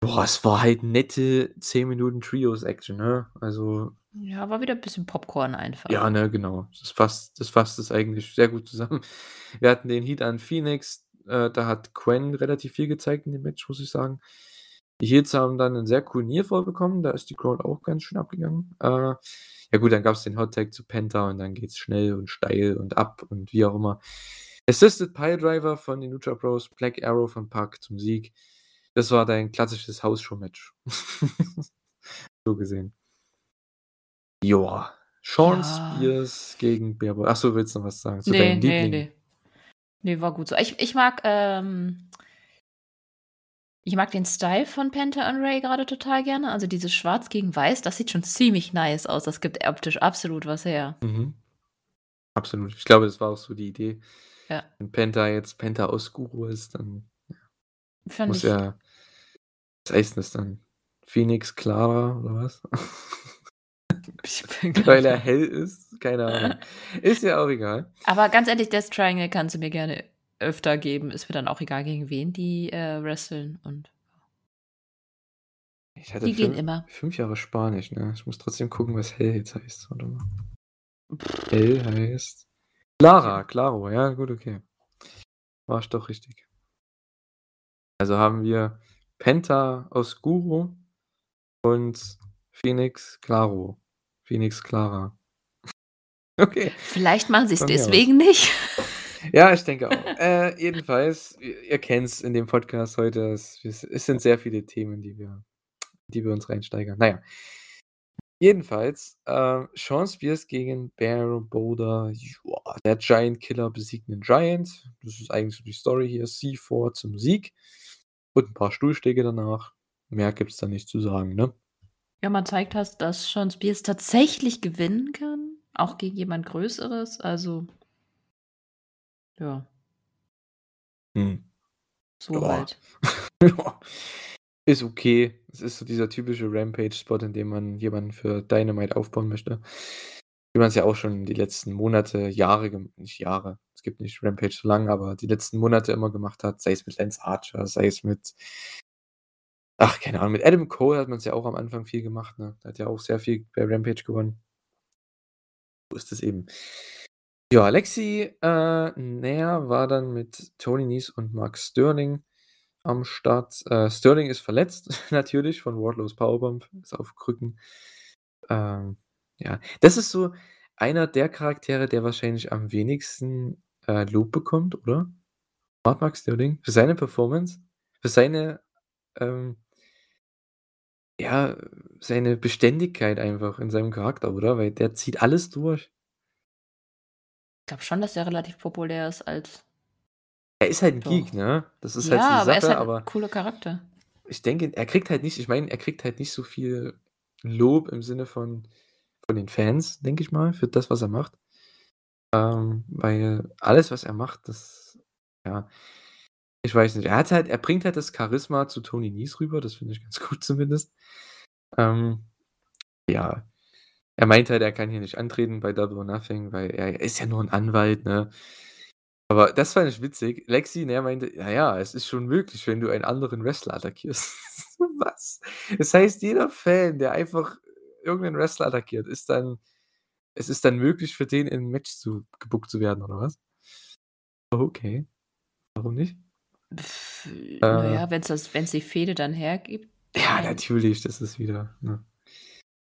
Boah, es war halt nette 10 Minuten Trios-Action, ne? Also. Ja, war wieder ein bisschen Popcorn einfach. Ja, ne, genau. Das fasst, das fasst es eigentlich sehr gut zusammen. Wir hatten den Heat an Phoenix. Äh, da hat Quen relativ viel gezeigt in dem Match, muss ich sagen. Die Heats haben dann einen sehr coolen Nearfall bekommen. Da ist die Crowd auch ganz schön abgegangen. Äh, ja gut, dann gab es den Hot Tag zu Penta und dann geht es schnell und steil und ab und wie auch immer. Assisted Pile Driver von den Lucha Bros, Black Arrow von Park zum Sieg. Das war dein klassisches Hausshow-Match. so gesehen. Joa. Sean ja. Spears gegen Bearboy. Achso, willst du noch was sagen? Zu nee, deinen nee, nee. Nee, war gut so. Ich, ich mag ähm, ich mag den Style von Penta und Ray gerade total gerne. Also dieses Schwarz gegen Weiß, das sieht schon ziemlich nice aus. Das gibt optisch absolut was her. Mhm. Absolut. Ich glaube, das war auch so die Idee. Ja. Wenn Penta jetzt Penta aus Guru ist, dann Fand muss er. Was heißt das dann? Phoenix Clara oder was? Weil er hell ist? Keine Ahnung. ist ja auch egal. Aber ganz ehrlich, Death Triangle kannst du mir gerne öfter geben. Ist mir dann auch egal, gegen wen die äh, wresteln. Und ich hatte die fünf, gehen immer. Fünf Jahre Spanisch, ne? Ich muss trotzdem gucken, was Hell jetzt heißt. Warte mal. Hell heißt. Clara, Claro, ja, gut, okay. War ich doch richtig. Also haben wir Penta aus Guru und Phoenix Claro. Phoenix Clara. Okay. Vielleicht machen sie es deswegen aus. nicht. Ja, ich denke auch. Äh, jedenfalls, ihr, ihr kennt es in dem Podcast heute, es, es sind sehr viele Themen, die wir, die wir uns reinsteigern. Naja, Jedenfalls, äh, Shawn Spears gegen Bear Boulder. Joa, der Giant Killer besiegt 'nen Giant. Das ist eigentlich so die Story hier. C4 zum Sieg und 'n paar Stuhlschläge danach. Mehr gibt's da nicht zu sagen, ne? Ja, man zeigt halt, dass Shawn Spears tatsächlich gewinnen kann, auch gegen jemand Größeres, also ja. Hm. So Ja. halt. Ja. Ist okay. Es ist so dieser typische Rampage-Spot, in dem man jemanden für Dynamite aufbauen möchte. Wie man's ja auch schon die letzten Monate, Jahre nicht Jahre, es gibt nicht Rampage so lang, aber die letzten Monate immer gemacht hat, sei es mit Lance Archer, sei es mit ach, keine Ahnung, mit Adam Cole hat man's ja auch am Anfang viel gemacht, ne? Der hat ja auch sehr viel bei Rampage gewonnen. So ist es eben. Ja, Lexi, äh, Nair war dann mit Tony Nese und Mark Sterling am Start. Äh, Sterling ist verletzt natürlich von Wardlows Powerbomb, ist auf Krücken. Ähm, ja, das ist so einer der Charaktere, der wahrscheinlich am wenigsten, äh, Lob bekommt, oder? Mark Mark Sterling für seine Performance, für seine, ähm ja, seine Beständigkeit einfach in seinem Charakter, oder? Weil der zieht alles durch. Ich glaube schon, dass der relativ populär ist als Er ist halt 'n Doch. Geek, ne? Das ist halt so Ja, die aber er ist Sache, halt aber cooler Charakter. ich denke, er kriegt halt nicht ich meine, er kriegt halt nicht so viel Lob im Sinne von von den Fans, denke ich mal, für das, was er macht. Ähm, weil alles, was er macht, das ja, ich weiß nicht. Er hat halt er bringt halt das Charisma zu Tony Nese rüber, das finde ich ganz gut zumindest. Ähm, ja. Er meint halt, er kann hier nicht antreten bei Double or Nothing, weil er ist ja nur 'n Anwalt, ne? Aber das fand ich witzig. Lexi, ne, meinte: „Ja, ja, es ist schon möglich, wenn du einen anderen Wrestler attackierst.“ Was? Das heißt, jeder Fan, der einfach irgend 'nen Wrestler attackiert, ist dann es ist dann möglich für den in 'n Match zu gebookt zu werden oder was? Okay. Warum nicht? Na Äh ja, wenn's das wenn's die Fehde dann hergibt, Ja, natürlich, das ist wieder, ne?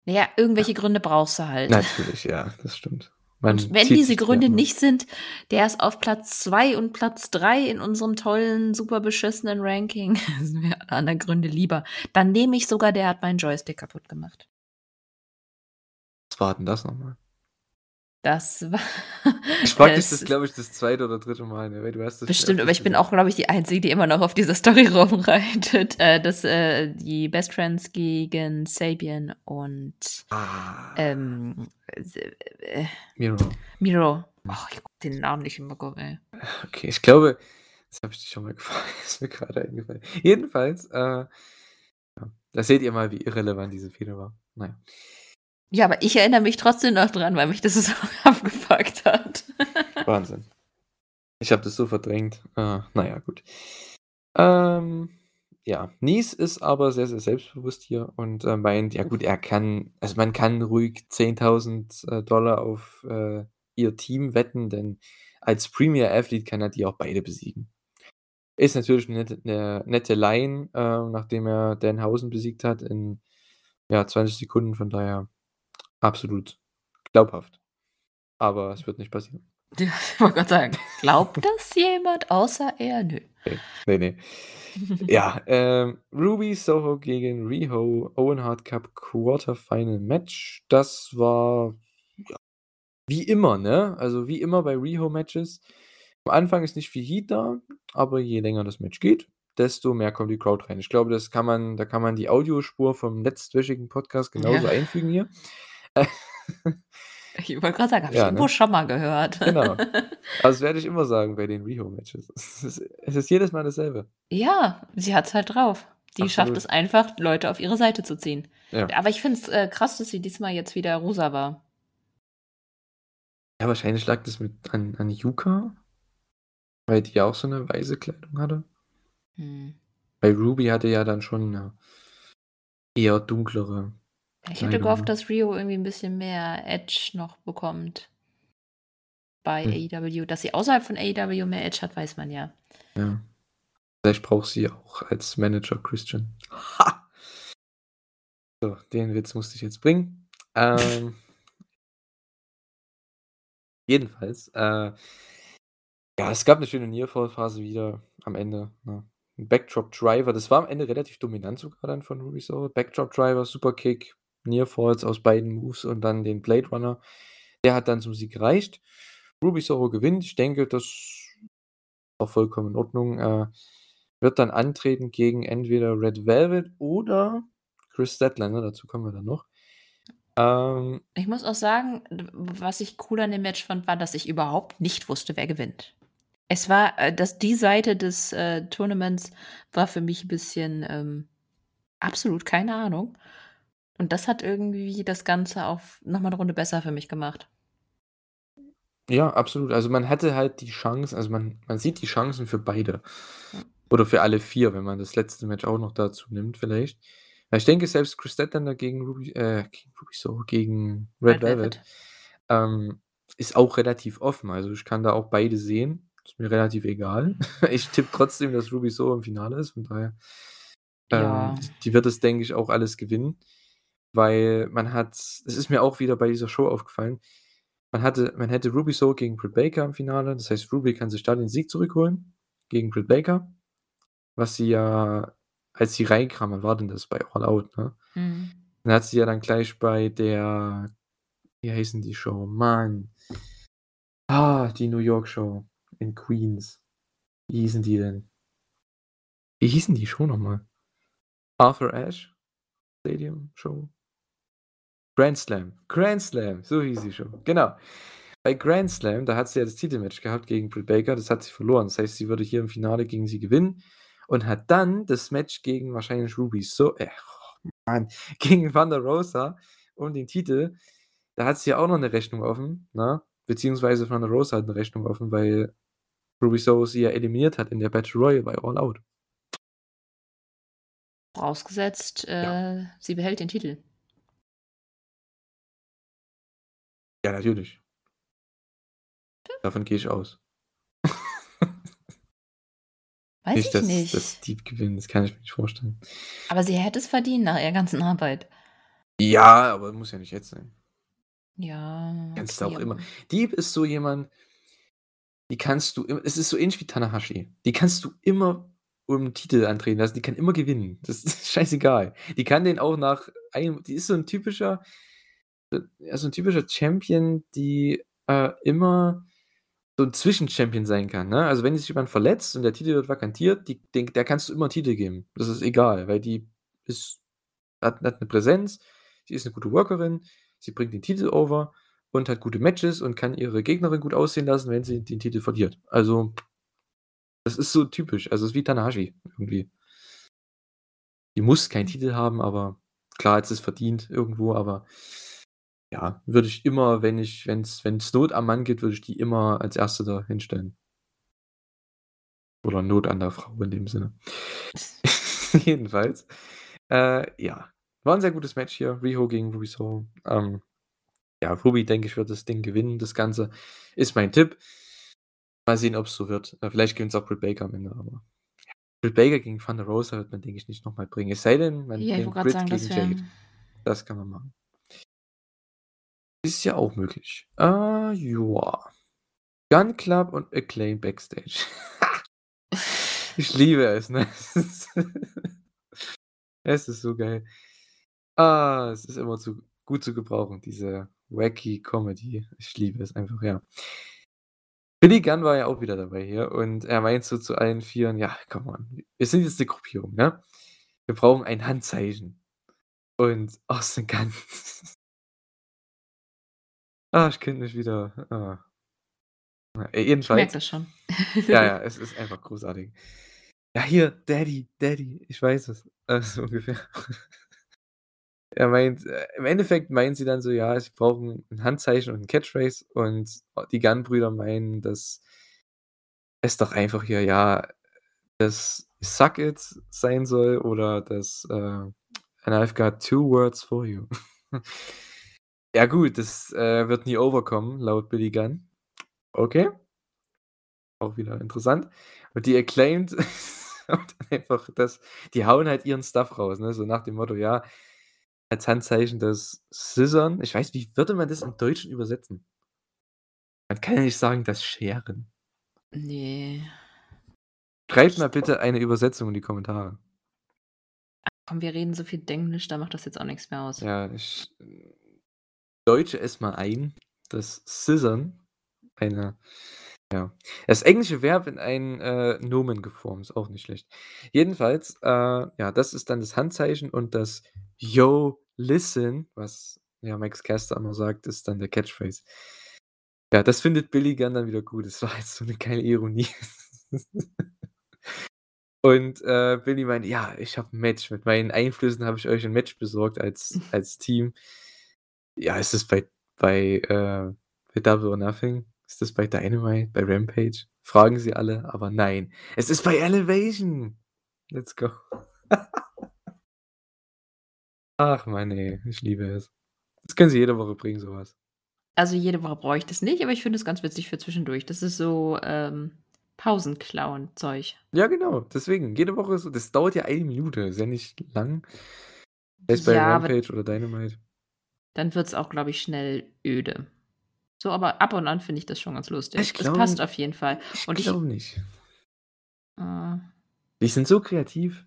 Na ja, irgendwelche Gründe brauchst du halt. Natürlich, ja, das stimmt. Man Und wenn diese Gründe Ärmel. nicht sind, der ist auf Platz 2 und Platz 3 in unserem tollen, super beschissenen Ranking, sind mir alle anderen Gründe lieber. Dann nehme ich sogar, der hat meinen Joystick kaputt gemacht. Was war denn das noch mal? Das war Ich frage dich das, glaube ich, das 2. oder 3. Mal, ne, du hast das Bestimmt, aber ich bin auch, glaube ich, die Einzige, die immer noch auf dieser Story rumreitet, äh, dass, äh, die Best Friends gegen Sabian und, Ah. ähm, äh, Miro. Miro. Ach, ich gucke den Namen nicht im Kopf, ey. Okay, ich glaube, das habe ich dich schon mal gefragt, ist mir grade eingefallen. Jedenfalls, äh, ja, da seht ihr mal, wie irrelevant diese Fehde war. Na ja. Aber ich erinnere mich trotzdem noch dran, weil mich das so abgefuckt hat. Wahnsinn. Ich habe das so verdrängt. Ah, na ja, gut. Ähm, ja, Nese ist aber sehr, sehr selbstbewusst hier und, äh, meint, ja gut, er kann also, man kann ruhig 10.000, äh, Dollar auf, äh, ihr Team wetten, denn als Premier Athlete kann er die auch beide besiegen. Ist natürlich 'ne nette 'ne nette Line, äh, nachdem er Danhausen besiegt hat in, ja, 20 Sekunden, von daher absolut glaubhaft. Aber es wird nicht passieren. Ja, ich wollte grad sagen, glaubt das jemand außer er? Nö. Ne, ne, ne. Ja, ähm, Ruby Soho gegen Riho, Owen Hart Cup Quarterfinal Match. Das war, ja, wie immer, ne? Also, wie immer bei Riho-Matches. Am Anfang ist nicht viel Heat da, aber je länger das Match geht, desto mehr kommt die Crowd rein. Ich glaube, das kann man da kann man die Audiospur vom letztwöchigen Podcast genauso Ja. einfügen hier. Ich wollte grad sagen, habe ich Ja, irgendwo ne? schon mal gehört. Genau. Also, das werde ich immer sagen bei den Riho-Matches. Es ist es ist jedes Mal dasselbe. Ja, sie hat's halt drauf. Die schafft Absolut. es einfach, Leute auf ihre Seite zu ziehen. Ja. Aber ich finde es, äh, krass, dass sie diesmal jetzt wieder rosa war. Ja, wahrscheinlich lag das mit an an Yuka, weil die ja auch so 'ne weiße Kleidung hatte. Mhm. Weil Ruby hatte ja dann schon 'ne eher dunklere Ich hätte gehofft, dass Riho irgendwie 'n bisschen mehr Edge noch bekommt bei Hm. AEW. Dass sie außerhalb von AEW mehr Edge hat, weiß man ja. Ja. Vielleicht braucht sie auch als Manager Christian. Ha! So, den Witz musste ich jetzt bringen. Ähm jedenfalls, äh ja, es gab 'ne schöne Nearfall-Phase wieder am Ende, ne? Backdrop Driver, das war am Ende relativ dominant sogar dann von Ruby Soho. Backdrop Driver, Superkick, Near Falls aus beiden Moves und dann den Blade Runner. Der hat dann zum Sieg gereicht. Ruby Soho gewinnt. Ich denke, das ist auch vollkommen in Ordnung. Äh, wird dann antreten gegen entweder Red Velvet oder Chris Statlander. Dazu kommen wir dann noch. Ähm, Ich muss auch sagen, was ich cool an dem Match fand, war, dass ich überhaupt nicht wusste, wer gewinnt. Es war äh, dass die Seite des, äh, Tournaments war für mich 'n bisschen, ähm, absolut keine Ahnung. Und das hat irgendwie das Ganze auf noch mal 'ne Runde besser für mich gemacht. Ja, absolut. Also, man hatte halt die Chance also, man man sieht die Chancen für beide. Ja. Oder für alle 4, wenn man das letzte Match auch noch dazu nimmt vielleicht. Weil ich denke, selbst Chris Statlander gegen Ruby äh, gegen Ruby Soho, gegen Red Red Velvet, Velvet. ähm, ist auch relativ offen. Also, ich kann da auch beide sehen. Ist mir relativ egal. Ich tippe trotzdem, dass Ruby Soho im Finale ist, von daher ähm, Ja. die wird das, denke ich, auch alles gewinnen, weil man hat es ist mir auch wieder bei dieser Show aufgefallen, man hatte man hätte Ruby Soho gegen Britt Baker im Finale. Das heißt, Ruby kann sich da den Sieg zurückholen gegen Britt Baker, was sie ja als sie reinkam wann war denn das? Bei All Out, ne? Mhm. Dann hat sie ja dann gleich bei der wie heißt denn die Show? Mann. Ah, die New York Show in Queens. Wie hießen die denn? Wie hieß denn die Show noch mal? Arthur Ashe Stadium Show? Grand Slam. Grand Slam, so hieß die Show. Genau. Bei Grand Slam, da hat sie ja das Titelmatch gehabt gegen Britt Baker, das hat sie verloren. Das heißt, sie würde hier im Finale gegen sie gewinnen und hat dann das Match gegen wahrscheinlich Ruby So äh, oh Mann, gegen Thunder Rosa um den Titel. Da hat sie ja auch noch 'ne Rechnung offen, ne? Beziehungsweise Thunder Rosa hat 'ne Rechnung offen, weil Ruby Soho sie ja eliminiert hat in der Battle Royal bei All Out. Vorausgesetzt, Ja. äh, sie behält den Titel. Ja, natürlich. Davon gehe ich aus. Weiß Nicht, ich dass nicht. dass Steve gewinnt, das kann ich mir nicht vorstellen. Aber sie hätte es verdient nach ihrer ganzen Arbeit. Ja, aber muss ja nicht jetzt sein. Ja, Kannst du auch immer Deeb ist so jemand die kannst du im es ist so ähnlich wie Tanahashi. Die kannst du immer um Titel antreten lassen, die kann immer gewinnen. Das ist scheißegal. Die kann den auch nach einem die ist so 'n typischer äh, ja, so 'n typischer Champion, die, äh, immer so 'n Zwischenchampion sein kann, ne? Also, wenn sich jemand verletzt und der Titel wird vakantiert, die den der kannst du immer Titel geben. Das ist egal, weil die ist hat hat 'ne Präsenz, sie ist 'ne gute Workerin, sie bringt den Titel over und hat gute Matches und kann ihre Gegnerin gut aussehen lassen, wenn sie den Titel verliert. Also das ist so typisch. Also, ist wie Tanahashi irgendwie. Die muss keinen. Titel haben, aber klar hat sie's verdient irgendwo, aber ja, würde ich immer, wenn ich wenn's wenn's Not am Mann gibt, würde ich die immer als 1. da hinstellen. Oder Not an der Frau in dem Sinne. Jedenfalls, äh, ja, war 'n sehr gutes Match hier, Riho gegen Ruby Soho. Ähm, ja, Ruby, denke ich, wird das Ding gewinnen, das Ganze, ist mein Tipp. Mal sehen, ob's so wird. Äh, vielleicht gewinnt's auch Britt Baker am Ende, aber ja. Britt Baker gegen Thunder Rosa wird man, denke ich, nicht noch mal bringen. Es sei denn, man Ja, ich bringt wollte grad Britt sagen, das gegen wäre Jade. Das kann man machen. Ist ja auch möglich. Äh, ja. Gun Club und Acclaim Backstage. Ich liebe es, ne? Es ist so geil. Ah, es ist immer zu gut zu gebrauchen, diese wacky Comedy. Ich liebe es einfach, ja. Billy Gunn war ja auch wieder dabei hier und er meint so zu allen Vieren: „Ja, come on, wir sind jetzt 'ne Gruppierung, ne? Wir brauchen ein Handzeichen.“ Und Austin Gunn Ah, ich könnte mich wieder ah. Na, äh, Ich merke jedenfalls das schon. ja, ja, es ist einfach großartig. „Ja, hier, Daddy, Daddy, ich weiß es.“ Äh, so ungefähr. Er meint äh, im Endeffekt meinen sie dann so: „Ja, sie brauchen 'n Handzeichen und 'n Catchphrase“ und die Gunn-Brüder meinen, dass es doch einfach hier, ja, das „Suck it“ sein soll oder das, äh, „And I've got 2 words for you.“ Ja gut, das, äh, wird nie overkommen laut Billy Gunn. Okay. Auch wieder interessant. Und die Acclaimed und einfach das die hauen halt ihren Stuff raus, ne, so nach dem Motto, ja, als Handzeichen das Scissoren. Ich weiß wie würde man das im Deutschen übersetzen? Man kann ja nicht sagen, das Scheren. Ne. Schreibt mal bitte eine Übersetzung in die Kommentare. Komm, wir reden so viel Denglisch, da macht das jetzt auch nichts mehr aus. Ja, ich deutsche es mal ein, das Scissern eine ja, das englische Verb in ein, äh, Nomen geformt, ist auch nicht schlecht. Jedenfalls, äh, ja, das ist dann das Handzeichen und das „Yo, listen“, was, ja, Max Caster immer sagt, ist dann der Catchphrase. Ja, das findet Billy Gunn dann wieder gut. Das war jetzt so 'ne geile Ironie. Und, äh, Billy meint: „Ja, ich habe 'n Match. Mit meinen Einflüssen habe ich euch 'n Match besorgt als als Team.“ Ja, ist das bei bei, äh bei Double or Nothing? Ist das bei Dynamite, bei Rampage? Fragen sie alle, aber nein, es ist bei Elevation. Let's go. Ach Mann, ey, ich liebe es. Das können sie jede Woche bringen, so was. Also, jede Woche brauche ich das nicht, aber ich finde es ganz witzig für zwischendurch. Das ist so, ähm, Pausenklauen-Zeug. Ja, genau, deswegen. Jede Woche so das dauert ja eine Minute, ist ja nicht lang. Selbst bei Ja, Rampage oder Dynamite. Dann wird's auch, glaube ich, schnell öde. So, aber ab und an finde ich das schon ganz lustig. Ich Es glaube passt auf jeden Fall. ich Und ich glaube nicht. äh, Die sind so kreativ.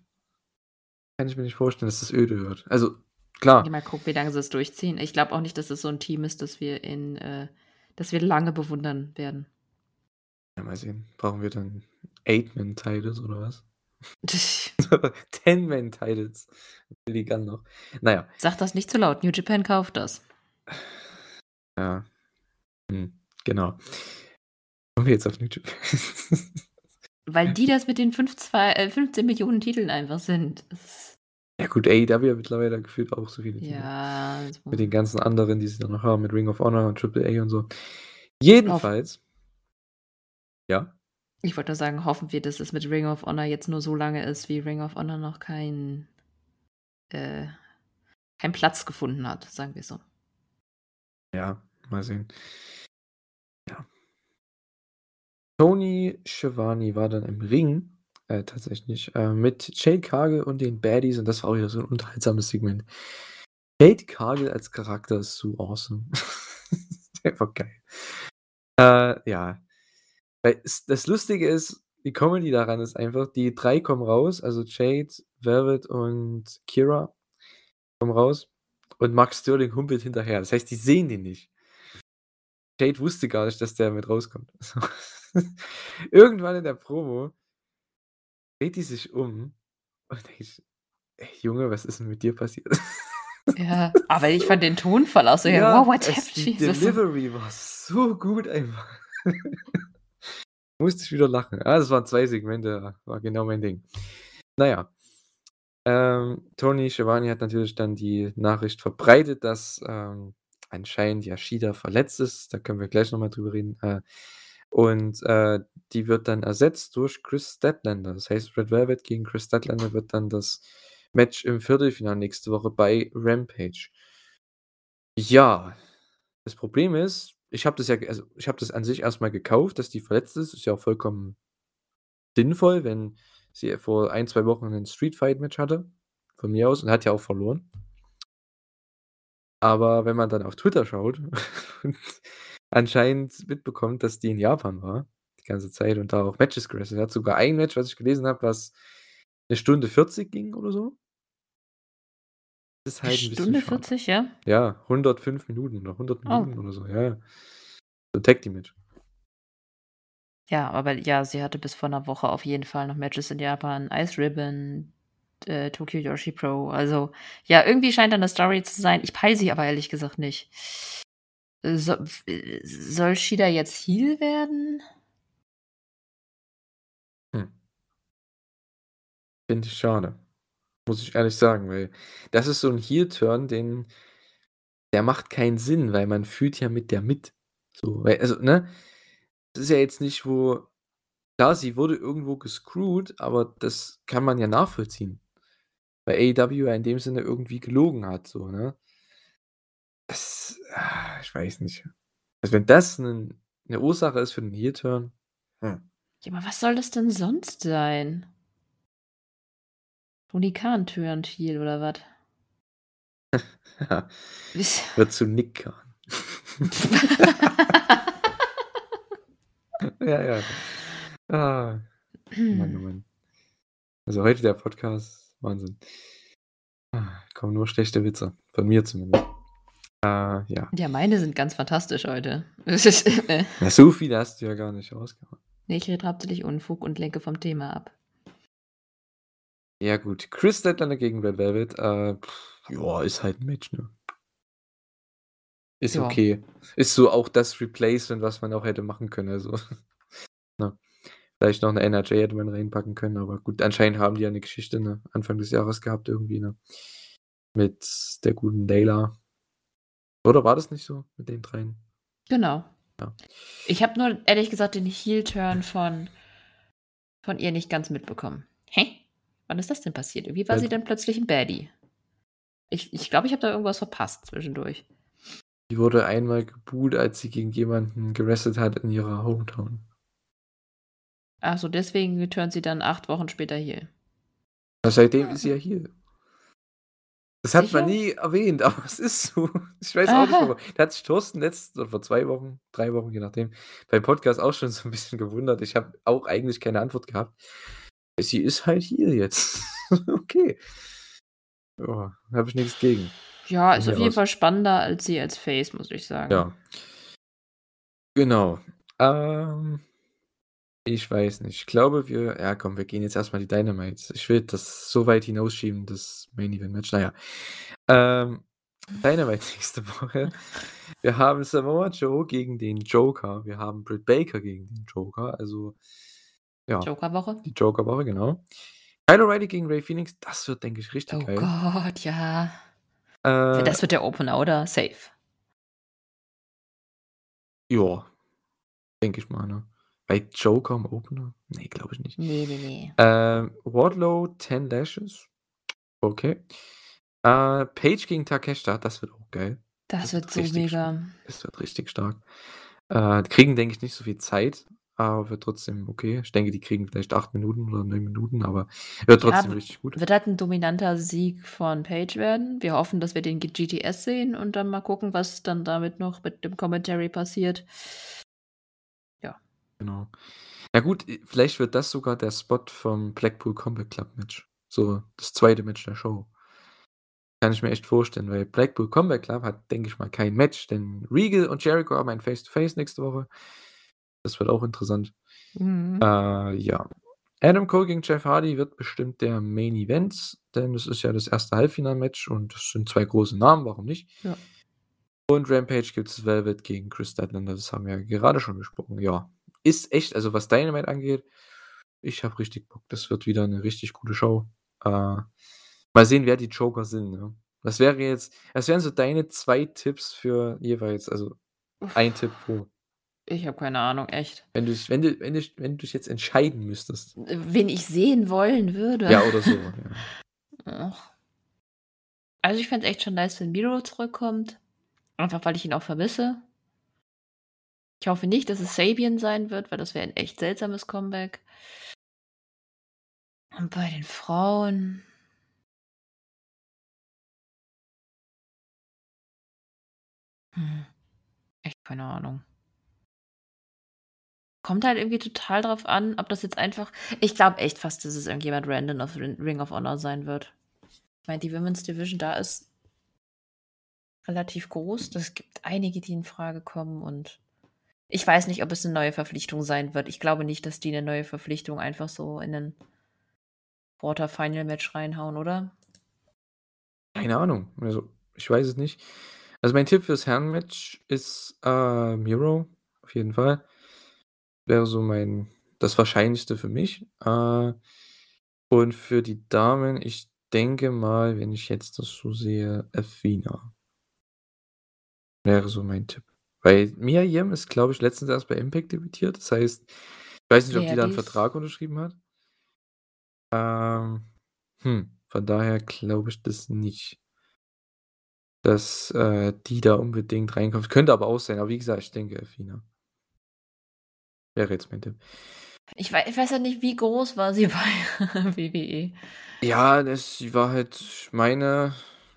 Kann ich mir nicht vorstellen, dass das öde wird. Also, klar. mal gucken, wie lange sie es durchziehen. Ich glaube auch nicht, dass es so 'n Team ist, das wir in äh, das wir lange bewundern werden. Ja, mal sehen. Brauchen wir dann 8-Man-Titles oder was? 10-Man-Titles. Billy Gunn noch. Na ja. Sag das nicht zu laut. New Japan kauft das. Ja. Mhm, genau. Kommen wir jetzt auf New Japan? Weil die das mit den fünf zwei äh, 15.000.000 Titeln einfach sind. Ja gut, AEW hat mittlerweile gefühlt auch so viele Titel. Ja, Mit den ganzen anderen, die sie dann noch haben, mit Ring of Honor und Triple A und so. Jedenfalls Ja? Ich wollte nur sagen, hoffen wir, dass es mit Ring of Honor jetzt nur so lange ist, wie Ring of Honor noch keinen äh, keinen Platz gefunden hat, sagen wir so. Ja, mal sehen. Ja. Tony Schiavone war dann im Ring, äh, tatsächlich, äh, mit Jade Cargill und den Baddies und das war auch wieder so 'n unterhaltsames Segment. Jade Cargill als Charakter ist so awesome. Einfach geil. Äh, ja. Weil es das Lustige ist, die Comedy daran ist einfach, die 3 kommen raus, also Jade, Velvet und Kira kommen raus und Mark Sterling humpelt hinterher. Das heißt, die sehen den nicht. Jade wusste gar nicht, dass der mit rauskommt. Irgendwann in der Promo dreht die sich um und denke ich: „Ey Junge, was ist 'n mit dir passiert?“ Ja, aber ich fand den Tonfall auch so, ja, wow, what happened? die Jesus. Delivery war so gut einfach. Musste ich wieder lachen. Ja, das waren 2 Segmente, war genau mein Ding. Na ja. Ähm, Tony Schiavone hat natürlich dann die Nachricht verbreitet, dass, ähm, anscheinend Yashida verletzt ist. Da können wir gleich noch mal drüber reden. Äh, und, äh, die wird dann ersetzt durch Chris Statlander. Das heißt, Red Velvet gegen Chris Statlander wird dann das Match im Viertelfinale nächste Woche bei Rampage. Ja, das Problem ist, ich habe das ja also, ich habe das an sich erst mal gekauft, dass die verletzt ist. Ist ja auch vollkommen sinnvoll, wenn sie vor 1, 2 Wochen 'nen Street-Fight-Match hatte, von mir aus und hat ja auch verloren. Aber wenn man dann auf Twitter schaut und anscheinend mitbekommt, dass die in Japan war die ganze Zeit und da auch Matches gewrestelt hat. Sogar ein Match, was ich gelesen habe, was 'ne Stunde 40 ging oder so. Ist halt 'n bisschen Stunde schade. 40, ja? Ja, 105 Minuten oder 100 Oh. Minuten oder so, ja. So 'n Tag-Team-Match. Ja, aber ja, sie hatte bis vor 'ner Woche auf jeden Fall noch Matches in Japan, Ice Ribbon, äh, Tokyo Joshi Pro. Also, ja, irgendwie scheint da 'ne Story zu sein. Ich peile sie aber ehrlich gesagt nicht. So soll Shida jetzt Heel werden? Hm. Finde ich schade. Muss ich ehrlich sagen, weil das ist so 'n Heel-Turn, den der macht keinen Sinn, weil man fühlt ja mit der mit. So, weil also, ne? Das ist ja jetzt nicht, wo klar, sie wurde irgendwo gescrewt, aber das kann man ja nachvollziehen. Weil AEW ja in dem Sinne irgendwie gelogen hat so, ne? Das ah, ich weiß nicht. Also, wenn das 'nen 'ne Ursache ist für 'n Heel-Turn, hm. Ja, aber was soll das denn sonst sein? Turnt heel oder was? Ja. Wird zu Nick. Ja, ja. Ah. Mann, oh Mann. Also, heute der Podcast, Wahnsinn. Kommen nur schlechte Witze, von mir zumindest. Äh, ja. Ja, meine sind ganz fantastisch heute. Ja, so viele hast du ja gar nicht rausgehauen. Ne, ich rede hauptsächlich Unfug und lenke vom Thema ab. Ja gut, Chris Statlander gegen Red Velvet, äh, ja, ist halt 'n Match, ne? Ist Ja. okay. Ist so auch das Replacement, was man auch hätte machen können, also, ne? Vielleicht noch 'ne NRJ hätte man reinpacken können, aber gut, anscheinend haben die ja 'ne Geschichte, ne, Anfang des Jahres gehabt irgendwie, ne? Mit der guten Layla. Oder war das nicht so mit den dreien? Genau. Ja. Ich habe nur ehrlich gesagt den Heel-Turn von von ihr nicht ganz mitbekommen. Hä? Wann ist das denn passiert? Wie war Weil sie denn plötzlich 'n Baddie? Ich ich glaube, ich habe da irgendwas verpasst zwischendurch. Die wurde einmal geboot, als sie gegen jemanden gewrestelt hat in ihrer Hometown. Ach so, deswegen turnt sie dann 8 Wochen später. Ja, seitdem ist sie ja heel. Das hat man Sicher? nie erwähnt, aber es ist so. Ich weiß auch nicht Aha. warum. Da hat sich Thorsten letzt oder vor 2 Wochen, 3 Wochen, je nachdem, beim Podcast auch schon so 'n bisschen gewundert. Ich habe auch eigentlich keine Antwort gehabt. Sie ist halt heel jetzt. Okay. Ja, habe ich nix gegen. Ja, ist auf jeden. Fall spannender als sie als Face, muss ich sagen. Ja. Genau. Ähm, ich weiß nicht. Ich glaube, wir ja komm, wir gehen jetzt erst mal die Dynamites. Ich will das so weit hinausschieben, das Main Event Match. Na ja. Ähm, Dynamite nächste Woche. Wir haben Samoa Joe gegen den Joker. Wir haben Britt Baker gegen den Joker. Also, ja, Joker-Woche? die Joker-Woche, genau. Kyle O'Reilly gegen Rey Fenix, das wird, denke ich, richtig Oh geil. Gott, ja. Äh Das wird der Opener, oder? Safe. Ja. Denke ich mal, ne? Bei Joker im Opener? Ne, glaube ich nicht. Ne, ne, ne. Ähm, Wardlow 10 Lashes. Okay. Äh, Page gegen Takeshita, das wird auch geil. Das wird so richtig stark. mega. Das wird richtig stark. Äh, kriegen, denke ich, nicht so viel Zeit, aber wird trotzdem okay. Ich denke, die kriegen vielleicht 8 Minuten oder 9 Minuten, aber wird Ja, trotzdem w richtig gut. wird halt 'n dominanter Sieg von Page werden. Wir hoffen, dass wir den GTS sehen und dann mal gucken, was dann damit noch mit dem Commentary passiert. Ja. Genau. Ja gut, vielleicht wird das sogar der Spot vom Blackpool Combat Club Match. So das 2. Match der Show. Kann ich mir echt vorstellen, weil Blackpool Combat Club hat, denke ich mal, kein Match, denn Regal und Jericho haben ein Face to Face nächste Woche. Das wird auch interessant. Mhm. Äh, ja. Adam Cole gegen Jeff Hardy wird bestimmt der Main Event, denn es ist ja das erste Halbfinalmatch und das sind 2 große Namen, warum nicht? Ja. Und Rampage gibt's Velvet gegen Chris Statlander, das haben wir ja gerade schon besprochen. Ja, ist echt also, was Dynamite angeht, ich habe richtig Bock. Das wird wieder 'ne richtig gute Show. Äh, mal sehen, wer die Joker sind, ne? Was wäre jetzt was wären so deine 2 Tipps für jeweils also, ein Tipp pro? Ich habe keine Ahnung, echt. Wenn du dich wenn du wenn wenn du dich jetzt entscheiden müsstest. Wen ich sehen wollen würde? Ja, oder so, ja. Also, ich fände es echt schon nice, wenn Miro zurückkommt, einfach weil ich ihn auch vermisse. Ich hoffe nicht, dass es Sabian sein wird, weil das wäre 'n echt seltsames Comeback. Und bei den Frauen Hm. Echt keine Ahnung. Kommt halt irgendwie total drauf an, ob das jetzt einfach ich glaube echt fast, dass es irgendjemand random auf Rin Ring of Honor sein wird. Ich meine, die Women's Division da ist relativ groß. Das gibt einige, die infrage kommen und ich weiß nicht, ob es 'ne neue Verpflichtung sein wird. Ich glaube nicht, dass die 'ne neue Verpflichtung einfach so in 'nen Quarter Final Match reinhauen, oder? Keine Ahnung. Also, ich weiß es nicht. Also, mein Tipp fürs Herrenmatch ist, äh, Miro, auf jeden Fall. Wäre so mein das Wahrscheinlichste für mich. Äh, und für die Damen, ich denke mal, wenn ich jetzt das so sehe, Athena. Wäre so mein Tipp. Weil Mia Yim ist, glaube ich, letztens erst bei Impact debütiert. Das heißt, ich weiß nicht, ob Ja, die da 'n die ist Vertrag unterschrieben hat. Ähm, hm, von daher glaube ich das nicht dass, äh, die da unbedingt reinkommt. Könnte aber auch sein, aber wie gesagt, ich denke Athena. Wäre jetzt mein Tipp. Ich wei ich weiß ja nicht, wie groß war sie bei WWE? Ja, das sie war halt ich meine,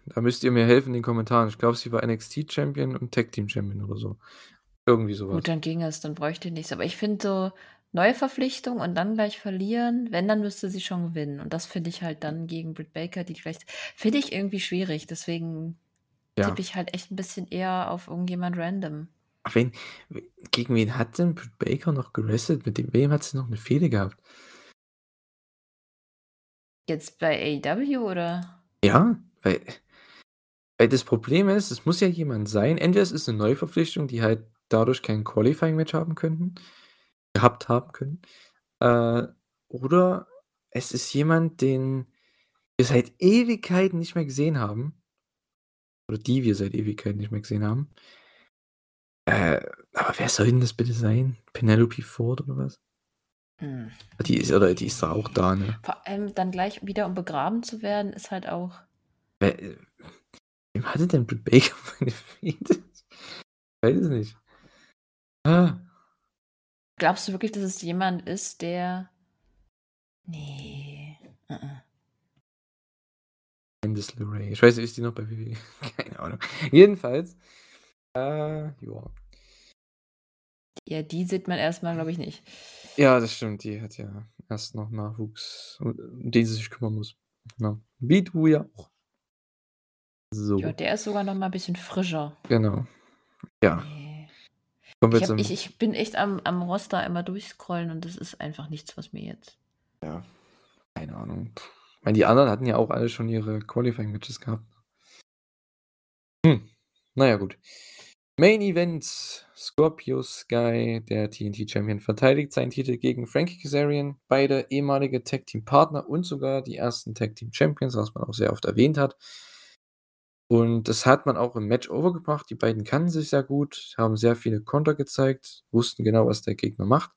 da müsst ihr mir helfen in den Kommentaren. Ich glaube, sie war NXT Champion und Tag Team Champion oder so. Irgendwie so was. Gut, dann ging es, dann bräuchte ich nichts. Aber ich finde so Neuverpflichtung und dann gleich verlieren. Wenn, dann müsste sie schon gewinnen. Und das finde ich halt dann gegen Britt Baker, die vielleicht finde ich irgendwie schwierig. Deswegen Ja. tippe ich halt echt ein bisschen eher auf irgendjemand random. Wen gegen wen hat denn Britt Baker noch gewrestelt? Mit dem wem hat sie noch 'ne Fehde gehabt? Jetzt bei AEW oder? Ja, weil weil das Problem ist, es muss ja jemand sein entweder es ist 'ne Neuverpflichtung, die halt dadurch kein Qualifying-Match haben könnten gehabt haben können, äh, oder es ist jemand, den wir seit Ewigkeiten nicht mehr gesehen haben oder die wir seit Ewigkeiten nicht mehr gesehen haben. Äh, aber wer soll denn das bitte sein? Penelope Ford oder was? Hm. Die ist oder die ist doch auch da, ne? Vor allem dann gleich wieder um begraben zu werden, ist halt auch Wer äh, wem hatte denn Britt Baker meine Fehde? Weiß es nicht. Ah. Glaubst du wirklich, dass es jemand ist, der ne, mm-mm. Candice LeRae. Ich weiß nicht, ist die noch bei WWE? Keine Ahnung. Jedenfalls, äh, ja. Ja, die sieht man erst mal, glaube ich, nicht. Ja, das stimmt. Die hat ja erst noch Nachwuchs, um den sie sich kümmern muss. Ja. Wie du ja auch. Ja, So. der ist sogar noch mal 'n bisschen frischer. Genau. Ja. Ne. Wir Ich zum ich ich bin echt am am Roster immer durchscrollen und das ist einfach nichts, was mir jetzt Ja, keine Ahnung. Ich meine, die anderen hatten ja auch alle schon ihre Qualifying-Matches gehabt. Hm, na ja, gut. Main Event: Scorpio Sky, der TNT-Champion, verteidigt seinen Titel gegen Frankie Kazarian, beide ehemalige Tag-Team-Partner und sogar die ersten Tag-Team-Champions, was man auch sehr oft erwähnt hat. Und das hat man auch im Match overgebracht. Die beiden kannten sich sehr gut, haben sehr viele Konter gezeigt, wussten genau, was der Gegner macht.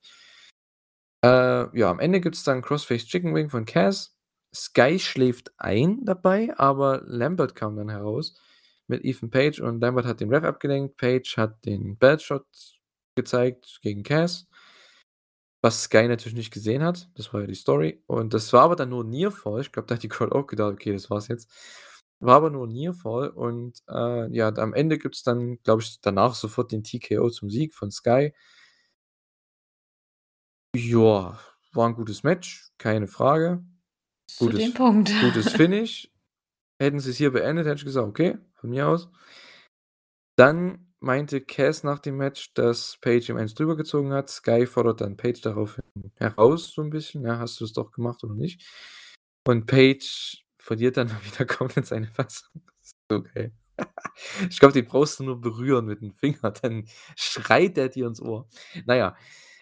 Äh, ja, am Ende gibt's dann Crossface Chicken Wing von Cass. Sky schläft ein dabei, aber Lambert kam dann heraus mit Ethan Page und Lambert hat den Ref abgelenkt. Page hat den Belt-Shot gezeigt gegen Cass. Was Sky natürlich nicht gesehen hat. Das war ja die Story. Und das war aber dann nur Nearfall. Ich glaube, da hat die Crowd auch gedacht: „Okay, das war's jetzt.“ War aber nur Nearfall und, äh, ja, am Ende gibt's dann, glaube ich, danach sofort den TKO zum Sieg von Sky. Ja, war 'n gutes Match, keine Frage. Zu Gutes dem Punkt. gutes Finish. Hätten sie's hier beendet, hätte ich gesagt: „Okay, von mir aus.“ Dann meinte Cass nach dem Match, dass Page ihm eins drüber gezogen hat. Sky fordert dann Page daraufhin heraus so 'n bisschen: „Ja, hast du's doch gemacht oder nicht?“ Und Page verliert dann wieder komplett seine Fassung. So geil. Ich glaube, den brauchst du nur berühren mit dem Finger, dann schreit der dir ins Ohr. Na ja,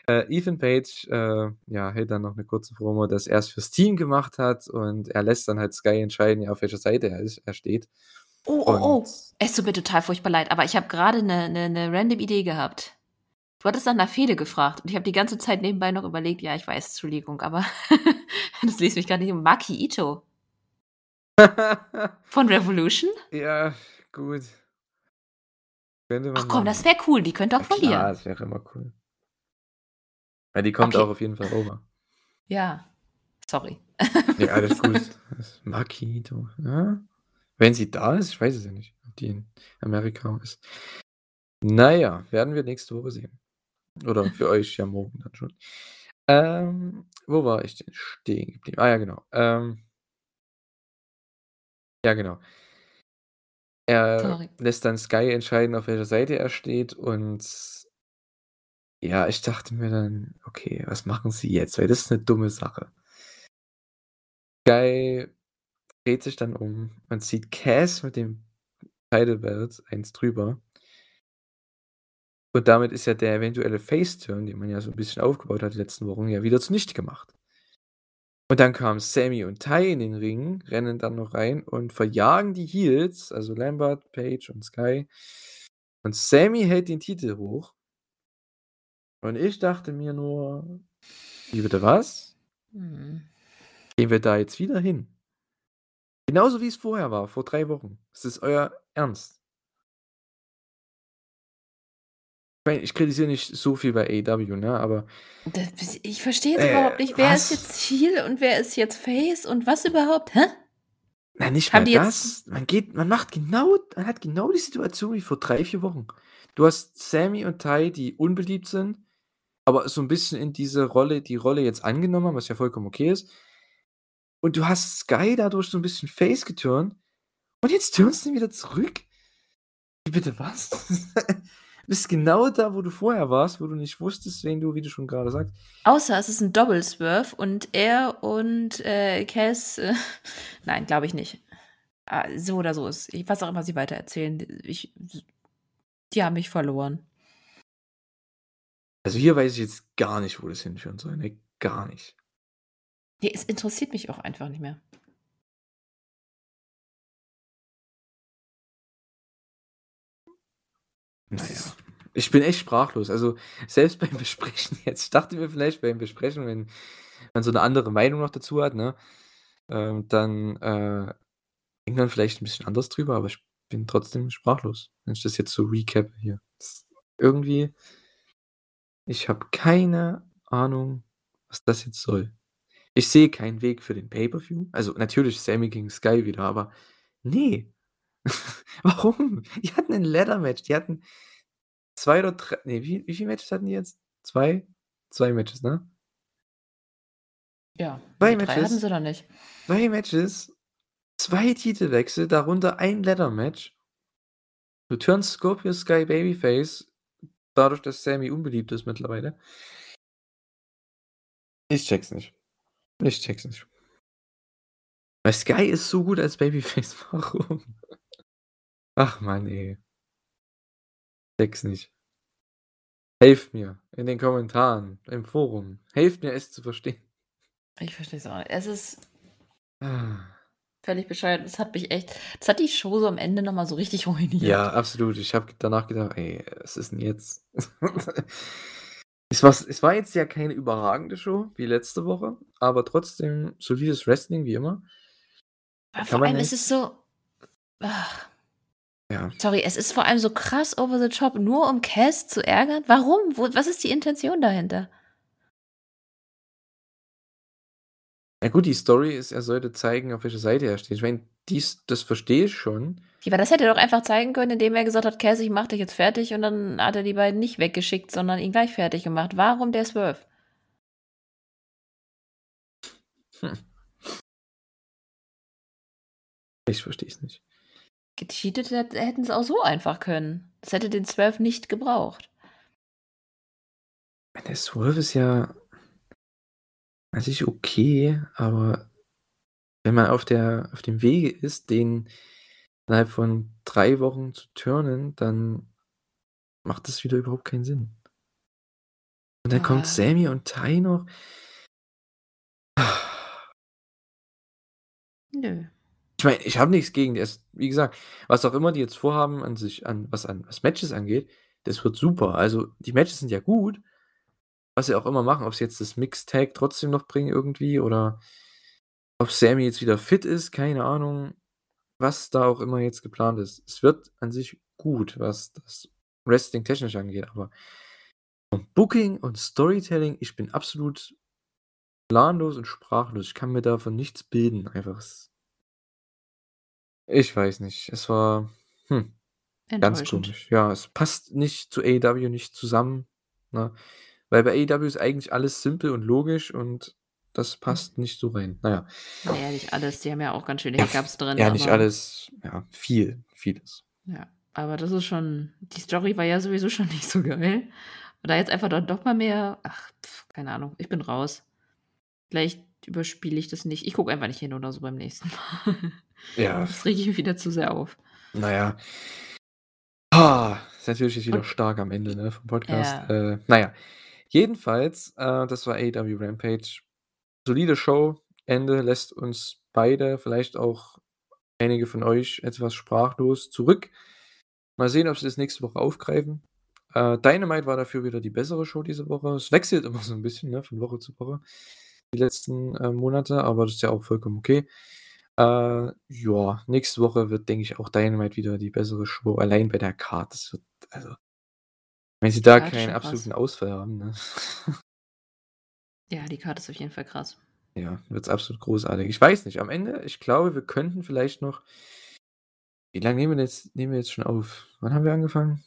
äh, Ethan Page, äh, ja, hält dann noch 'ne kurze Promo, dass er's fürs Team gemacht hat und er lässt dann halt Sky entscheiden, ja, auf welcher Seite er ist er steht. Oh, oh, oh. Es tut mir total furchtbar leid, aber ich habe grade 'ne 'ne 'ne random Idee gehabt. Du hattest nach 'ner Fehde gefragt und ich habe die ganze Zeit nebenbei noch überlegt ja, ich weiß, Entschuldigung, aber das ließ mich grad nicht um Maki Itoh. Von Revolution? Ja, gut. Ach komm, das wäre cool, die könnte auch Ja von klar, dir. das wäre immer cool. Ja, die kommt Okay. auch auf jeden Fall over. Ja, sorry. Ne, alles gut. Das Maki Itoh, ja? Wenn sie da ist, ich weiß es ja nicht, ob die in Amerika ist. Na ja, werden wir nächste Woche sehen. Oder für euch ja morgen dann schon. Ähm, wo war ich denn stehen geblieben? Ah ja, genau. Ähm Ja, genau. Er Sorry. lässt dann Sky entscheiden, auf welcher Seite er steht und ja, ich dachte mir dann: „Okay, was machen sie jetzt?“ Weil das ist 'ne dumme Sache. Sky dreht sich dann um und sieht Cass mit dem Title Belt eins drüber. Und damit ist ja der eventuelle Face Turn, den man ja so 'n bisschen aufgebaut hat die letzten Wochen, ja wieder zunichte gemacht. Und dann kamen Sammy und Ty in den Ring, rennen dann noch rein und verjagen die Heels, also Lambert, Page und Sky. Und Sammy hält den Titel hoch. Und ich dachte mir nur: „Wie bitte was? Mhm. Gehen wir da jetzt wieder hin?“ Genauso wie's vorher war, vor 3 Wochen. Ist das euer Ernst? Ich meine, ich kritisiere nicht so viel bei AEW, ne, aber Das ich verstehe jetzt Äh, überhaupt nicht, wer ist was? jetzt Heel und wer ist jetzt Face und was überhaupt? Hä? Nein, nicht Haben mal das. Man geht man macht genau man hat genau die Situation wie vor 3, 4 Wochen. Du hast Sammy und Ty, die unbeliebt sind. aber so 'n bisschen in diese Rolle die Rolle jetzt angenommen haben, was ja vollkommen okay ist. Und du hast Sky dadurch so 'n bisschen face geturnt und jetzt turnst du ihn wieder zurück? Wie bitte was? Bist genau da, wo du vorher warst, wo du nicht wusstest, wen du wie du schon grade sagst Außer es ist 'n Double Swerve und er und, äh, Cass, äh nein, glaube ich nicht. Ah, so oder so ist was auch immer sie weitererzählen, ich s die haben mich verloren. Also, hier weiß ich jetzt gar nicht, wo das hinführen soll, ne? Gar nicht. Ne, es interessiert mich auch einfach nicht mehr. Na ja, ich bin echt sprachlos. Also, selbst beim Besprechen jetzt ich dachte mir vielleicht beim Besprechen, wenn man so 'ne andere Meinung noch dazu hat, ne, ähm, dann, äh, denkt man vielleicht 'n bisschen anders drüber, aber ich bin trotzdem sprachlos, wenn ich das jetzt so recappe hier. Irgendwie ich habe keine Ahnung, was das jetzt soll. Ich sehe keinen Weg für den Pay-per-View. Also, natürlich Sami gegen Sky wieder, aber ne. Warum? Die hatten 'nen Ladder Match. Die hatten 2 oder dr ne, wie wie viele Matches hatten die jetzt? 2? 2 Matches, ne? Ja, 2 ne, 3 hatten Matches sie noch nicht. 2 Matches, 2 Titelwechsel, darunter ein Ladder Match. Du turnst Scorpio Sky Babyface, dadurch, dass Sami unbeliebt ist mittlerweile. Ich checke es nicht. Ich checke es nicht. Weil Sky ist so gut als Babyface, warum? Ach Mann, ey. Checke es nicht. Helft mir in den Kommentaren, im Forum. Helft mir, es zu verstehen. Ich verstehe es auch nicht. Es ist Ah. völlig bescheuert. Das hat mich echt das hat die Show so am Ende noch mal so richtig ruiniert. Ja, absolut. Ich habe danach gedacht: „Ey, was ist 'n jetzt?“ Es war es war jetzt ja keine überragende Show wie letzte Woche, aber trotzdem solides Wrestling wie immer. Kann vor allem ist es so ach. Ja. Sorry, es ist vor allem so krass over the top, nur um Cass zu ärgern. Warum? Wo was ist die Intention dahinter? Ja gut, die Story ist, er sollte zeigen, auf welcher Seite er steht. Ich meine, dies das verstehe ich schon. Ja, aber das hätte er doch einfach zeigen können, indem er gesagt hat: „Cass, ich mache dich jetzt fertig“, und dann hat er die beiden nicht weggeschickt, sondern ihn gleich fertig gemacht. Warum der Swerve? Hm. Ich verstehe es nicht. Gecheatet hätt hätten sie auch so einfach können. Das hätte den Swerve nicht gebraucht. Der Swerve ist ja an sich okay, aber wenn man auf der auf dem Wege ist, den innerhalb von 3 Wochen zu turnen, dann macht das wieder überhaupt keinen Sinn. Und dann kommt Ah. Sami und Ty noch. Nö. Ich meine, ich habe nix gegen das wie gesagt, was auch immer die jetzt vorhaben an sich an was an was Matches angeht, das wird super. Also, die Matches sind ja gut, was sie auch immer machen, ob sie jetzt das Mixed Tag trotzdem noch bringen irgendwie oder ob Sami jetzt wieder fit ist, keine Ahnung, was da auch immer jetzt geplant ist. Es wird an sich gut, was das Wrestling technisch angeht, aber vom Booking und Storytelling, ich bin absolut planlos und sprachlos. Ich kann mir davon nichts bilden, einfach Ich weiß nicht. Es war, hm, ganz komisch. Ja, es passt nicht zu AEW nicht zusammen, ne? Weil bei AEW ist eigentlich alles simpel und logisch und das Hm. passt nicht so rein. Na ja. Na ja, nicht alles. Die haben ja auch ganz schöne Hiccups drin, ja, nicht alles, ja, viel, vieles. Ja, aber das ist schon die Story war ja sowieso schon nicht so geil. Und da jetzt einfach dann doch mal mehr ach, keine Ahnung, ich bin raus. Vielleicht überspiele ich das nicht. Ich gucke einfach nicht hin oder so beim nächsten Mal. Ja. Sonst rege ich mich wieder zu sehr auf. Na ja. Ah, ist natürlich jetzt wieder Und stark am Ende, ne, vom Podcast. Ja. Äh, na ja. Jedenfalls, äh, das war AEW Rampage. Solide Show. Ende lässt uns beide, vielleicht auch einige von euch etwas sprachlos zurück. Mal sehen, ob sie das nächste Woche aufgreifen. Äh, Dynamite war dafür wieder die bessere Show diese Woche. Es wechselt immer so 'n bisschen, ne, von Woche zu Woche, die letzten, äh, Monate, aber das ist ja auch vollkommen okay. Äh, ja, nächste Woche wird, denke ich, auch Dynamite wieder die bessere Show, allein bei der. Das wird also wenn sie da Ja, keinen absoluten. Ausfall haben, ne? Ja, die Card ist auf jeden Fall krass. Ja, wird's absolut großartig. Ich weiß nicht, am Ende ich glaube, wir könnten vielleicht noch wie lange nehmen wir jetzt nehmen wir jetzt schon auf? Wann haben wir angefangen?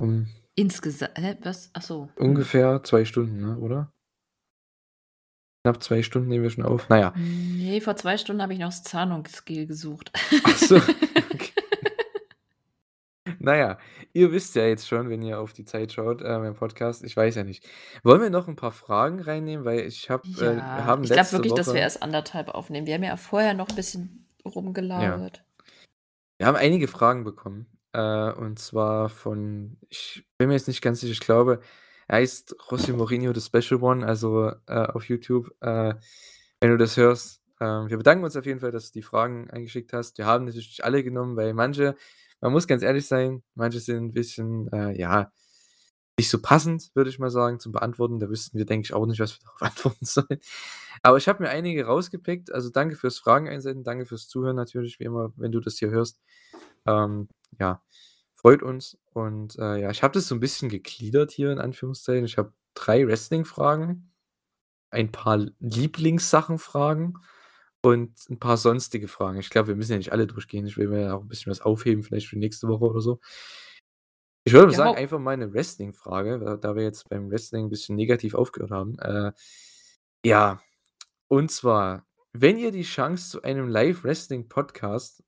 Um Insgesa hä, was? Ach so. Hm. Ungefähr 2 Stunden, ne, oder? Knapp 2 Stunden nehmen wir schon auf. Na ja. Ne, vor 2 Stunden habe ich noch das Zahnungsgel gesucht. Ach so, okay. Na ja, ihr wisst ja jetzt schon, wenn ihr auf die Zeit schaut, äh, beim Podcast ich weiß ja nicht. Wollen wir noch 'n paar Fragen reinnehmen? Weil ich habe äh, Ja, haben ich glaube wirklich, dass wir Woche erst 1 1/2 aufnehmen. Wir haben ja vorher noch 'n bisschen Ja. rumgelabert. Wir haben einige Fragen bekommen, äh, und zwar von ich bin mir jetzt nicht ganz sicher, ich glaube, er heißt José Mourinho the Special One, also, äh, auf YouTube. Äh, wenn du das hörst, ähm, wir bedanken uns auf jeden Fall, dass du die Fragen eingeschickt hast. Wir haben natürlich alle genommen, weil manche man muss ganz ehrlich sein, manche sind 'n bisschen, äh, ja, nicht so passend, würde ich mal sagen, zum Beantworten. Da wüssten wir, denke ich, auch nicht, was wir darauf antworten sollen. Aber ich habe mir einige rausgepickt. Also, danke fürs Fragen einsenden, danke fürs Zuhören natürlich wie immer, wenn du das hier hörst. Ähm, ja, freut uns und, äh, ja, ich habe das so 'n bisschen gegliedert hier in Anführungszeichen. Ich habe 3 Wrestling-Fragen, ein paar Lieblingssachen-Fragen und 'n paar sonstige Fragen. Ich glaube, wir müssen ja nicht alle durchgehen. Ich will mir ja auch 'n bisschen was aufheben, vielleicht für nächste Woche oder so. Ich würde Ja, sagen, einfach mal 'ne Wrestling-Frage, da wir jetzt beim Wrestling 'n bisschen negativ aufgehört haben. Äh, ja, und zwar, wenn ihr die Chance zu einem Live-Wrestling-Podcast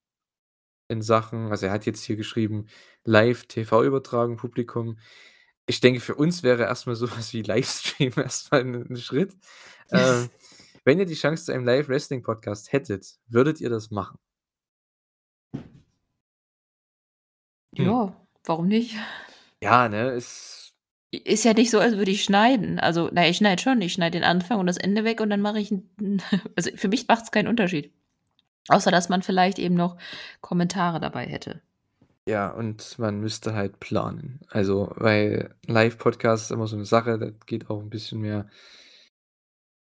in Sachen also, er hat jetzt hier geschrieben, Live-TV-Übertragung, Publikum. Ich denke, für uns wäre erst mal so was wie Livestream erst mal 'n 'n Schritt. Ähm, wenn ihr die Chance zu einem Live-Wrestling-Podcast hättet, würdet ihr das machen? Hm. Ja, warum nicht? Ja, ne, ist ist ja nicht so, als würde ich schneiden. Also, na ja, ich schneide schon. Ich schneide den Anfang und das Ende weg und dann mache ich 'n 'n also, für mich macht's keinen Unterschied. Außer, dass man vielleicht eben noch Kommentare dabei hätte. Ja, und man müsste halt planen. Also, weil Live-Podcast ist immer so 'ne Sache, da geht auch 'n bisschen mehr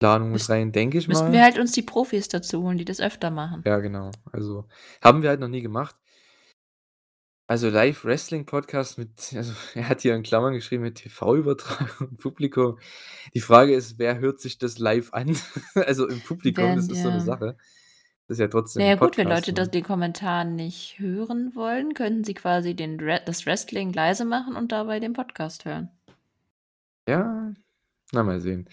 Planung mit rein, denke ich müssten wir mal. halt uns die Profis dazu holen, die das öfter machen. Ja, genau. Also, haben wir halt noch nie gemacht. Also, Live-Wrestling-Podcast mit also, er hat hier in Klammern geschrieben mit TV-Übertragung und Publikum. Die Frage ist, wer hört sich das live an? Also, im Publikum, das Wenn ist so 'ne ja Sache. Das ist ja trotzdem ja 'n gut, wenn Podcast, Leute das ne? den Kommentar nicht hören wollen, könnten sie quasi den das Wrestling leise machen und dabei den Podcast hören. Ja, na, mal sehen.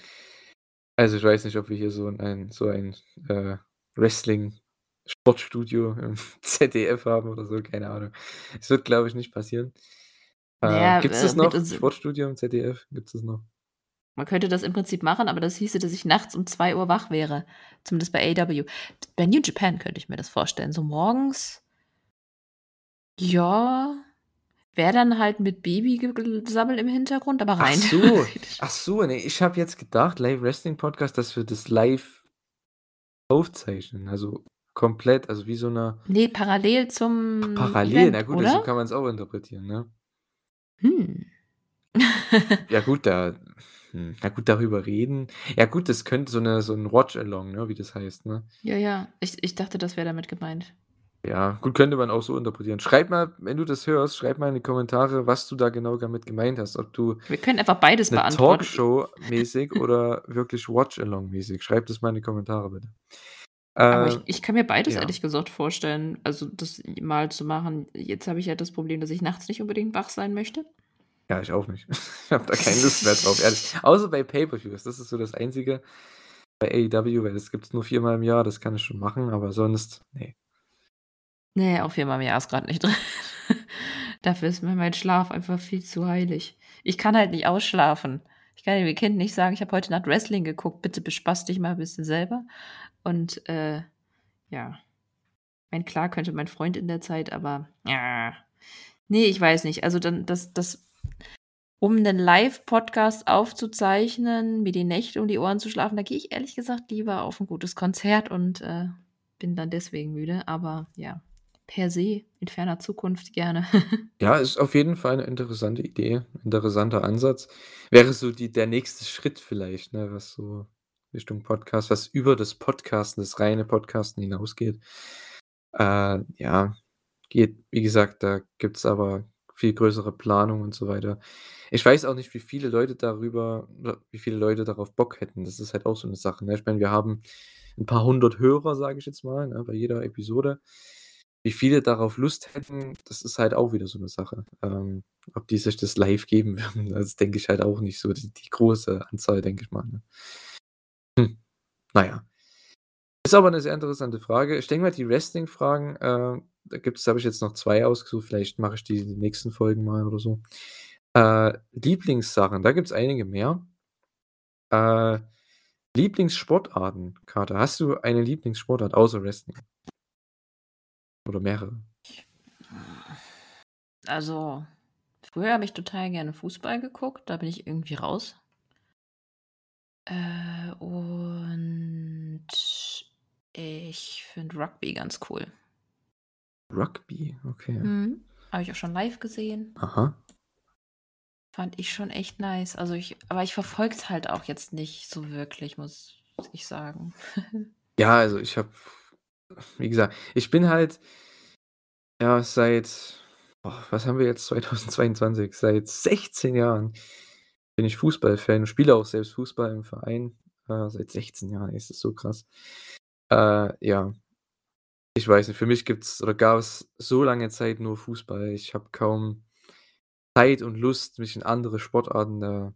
Also, ich weiß nicht, ob wir hier so ein so ein, äh, Wrestling-Sportstudio im ZDF haben oder so, keine Ahnung. Es wird, glaube ich, nicht passieren. Äh, ja, gibt's äh, das noch? Sportstudio im ZDF? Gibt's das noch? Man könnte das im Prinzip machen, aber das hieße, dass ich nachts um 2:00 wach wäre, zumindest bei AEW. Bei New Japan könnte ich mir das vorstellen, so morgens ja, wäre dann halt mit Babygesabbel im Hintergrund, aber Ach rein so, theoretisch. ach so, ne, ich habe jetzt gedacht, Live-Wrestling-Podcast, dass wir das live aufzeichnen, also, komplett, also, wie so 'ne Ne, parallel Ach, zum parallel, na Event, gut, so kann man's auch interpretieren, ne? Hm. Ja gut, da hm, na gut, darüber reden ja gut, das könnte so 'ne so 'n Watch-Along, ne, wie das heißt, ne? Ja, ja, ich ich dachte, das wäre damit gemeint. Ja, gut, könnte man auch so interpretieren. Schreib mal, wenn du das hörst, schreib mal in die Kommentare, was du da genau damit gemeint hast, ob du Wir können einfach beides 'ne beantworten. Talkshow-mäßig oder wirklich Watch-Along-mäßig. Schreib das mal in die Kommentare bitte. Aber ich Ähm, ich kann mir beides ja. ehrlich gesagt vorstellen, also, das mal zu machen. Jetzt habe ich halt das Problem, dass ich nachts nicht unbedingt wach sein möchte. Ja, ich auch nicht. Ich habe da keine Lust mehr drauf, ehrlich. Außer bei Pay-per-Views, das ist so das Einzige bei AEW, weil das gibt's nur viermal im Jahr, das kann ich schon machen, aber sonst, ne. Ne, auch viermal im Jahr ist grad nicht drin. Dafür ist mir mein Schlaf einfach viel zu heilig. Ich kann halt nicht ausschlafen. Ich kann dem Kind nicht sagen: „Ich habe heute Nacht Wrestling geguckt, bitte bespaß dich mal 'n bisschen selber.“ Und, äh, ja. Ich meine, klar könnte mein Freund in der Zeit, aber ne, ich weiß nicht. Also, dann das das um 'nen Live-Podcast aufzuzeichnen, mir die Nächte um die Ohren zu schlafen, da gehe ich ehrlich gesagt lieber auf 'n gutes Konzert und, äh, bin dann deswegen müde. Aber ja, per se in ferner Zukunft gerne. Ja, ist auf jeden Fall 'ne interessante Idee, interessanter Ansatz. Wäre so die der nächste Schritt vielleicht, ne, was so Richtung Podcast was über das Podcasten, das reine Podcasten hinausgeht. Äh, ja, geht wie gesagt, da gibt's aber viel größere Planung und so weiter. Ich weiß auch nicht, wie viele Leute darüber wie viele Leute darauf Bock hätten. Das ist halt auch so 'ne Sache, ne? Ich meine, wir haben 'n paar 100 Hörer, sage ich jetzt mal, ne, bei jeder Episode. Wie viele darauf Lust hätten, das ist halt auch wieder so 'ne Sache. Ähm, ob die sich das live geben würden, das denke ich halt auch nicht so die die große Anzahl, denke ich mal, ne? Hm, na ja. Ist aber 'ne sehr interessante Frage. Ich denke mal, die Wrestling-Fragen, äh, da gibt's da habe ich jetzt noch 2 ausgesucht, vielleicht mache ich die in den nächsten Folgen mal oder so. Äh, Lieblingssachen, da gibt's einige mehr. Äh, Lieblingssportarten, Kater. Hast du eine Lieblingssportart außer Wrestling? Oder mehrere? Also, früher habe ich total gerne Fußball geguckt, da bin ich irgendwie raus. Äh, und ich finde Rugby ganz cool. Rugby, okay. Mhm. Habe ich auch schon live gesehen. Aha. Fand ich schon echt nice. Also ich aber ich verfolge es halt auch jetzt nicht so wirklich, muss ich sagen. Ja, also ich habe wie gesagt, ich bin halt ja, seit boah, was haben wir jetzt, 2022? Seit 16 Jahren bin ich Fußballfan und spiele auch selbst Fußball im Verein. Äh, seit 16 Jahren, ist das so krass. Äh, ja. Ich weiß nicht, für mich gibt's oder gab's so lange Zeit nur Fußball. Ich habe kaum Zeit und Lust, mich in andere Sportarten da,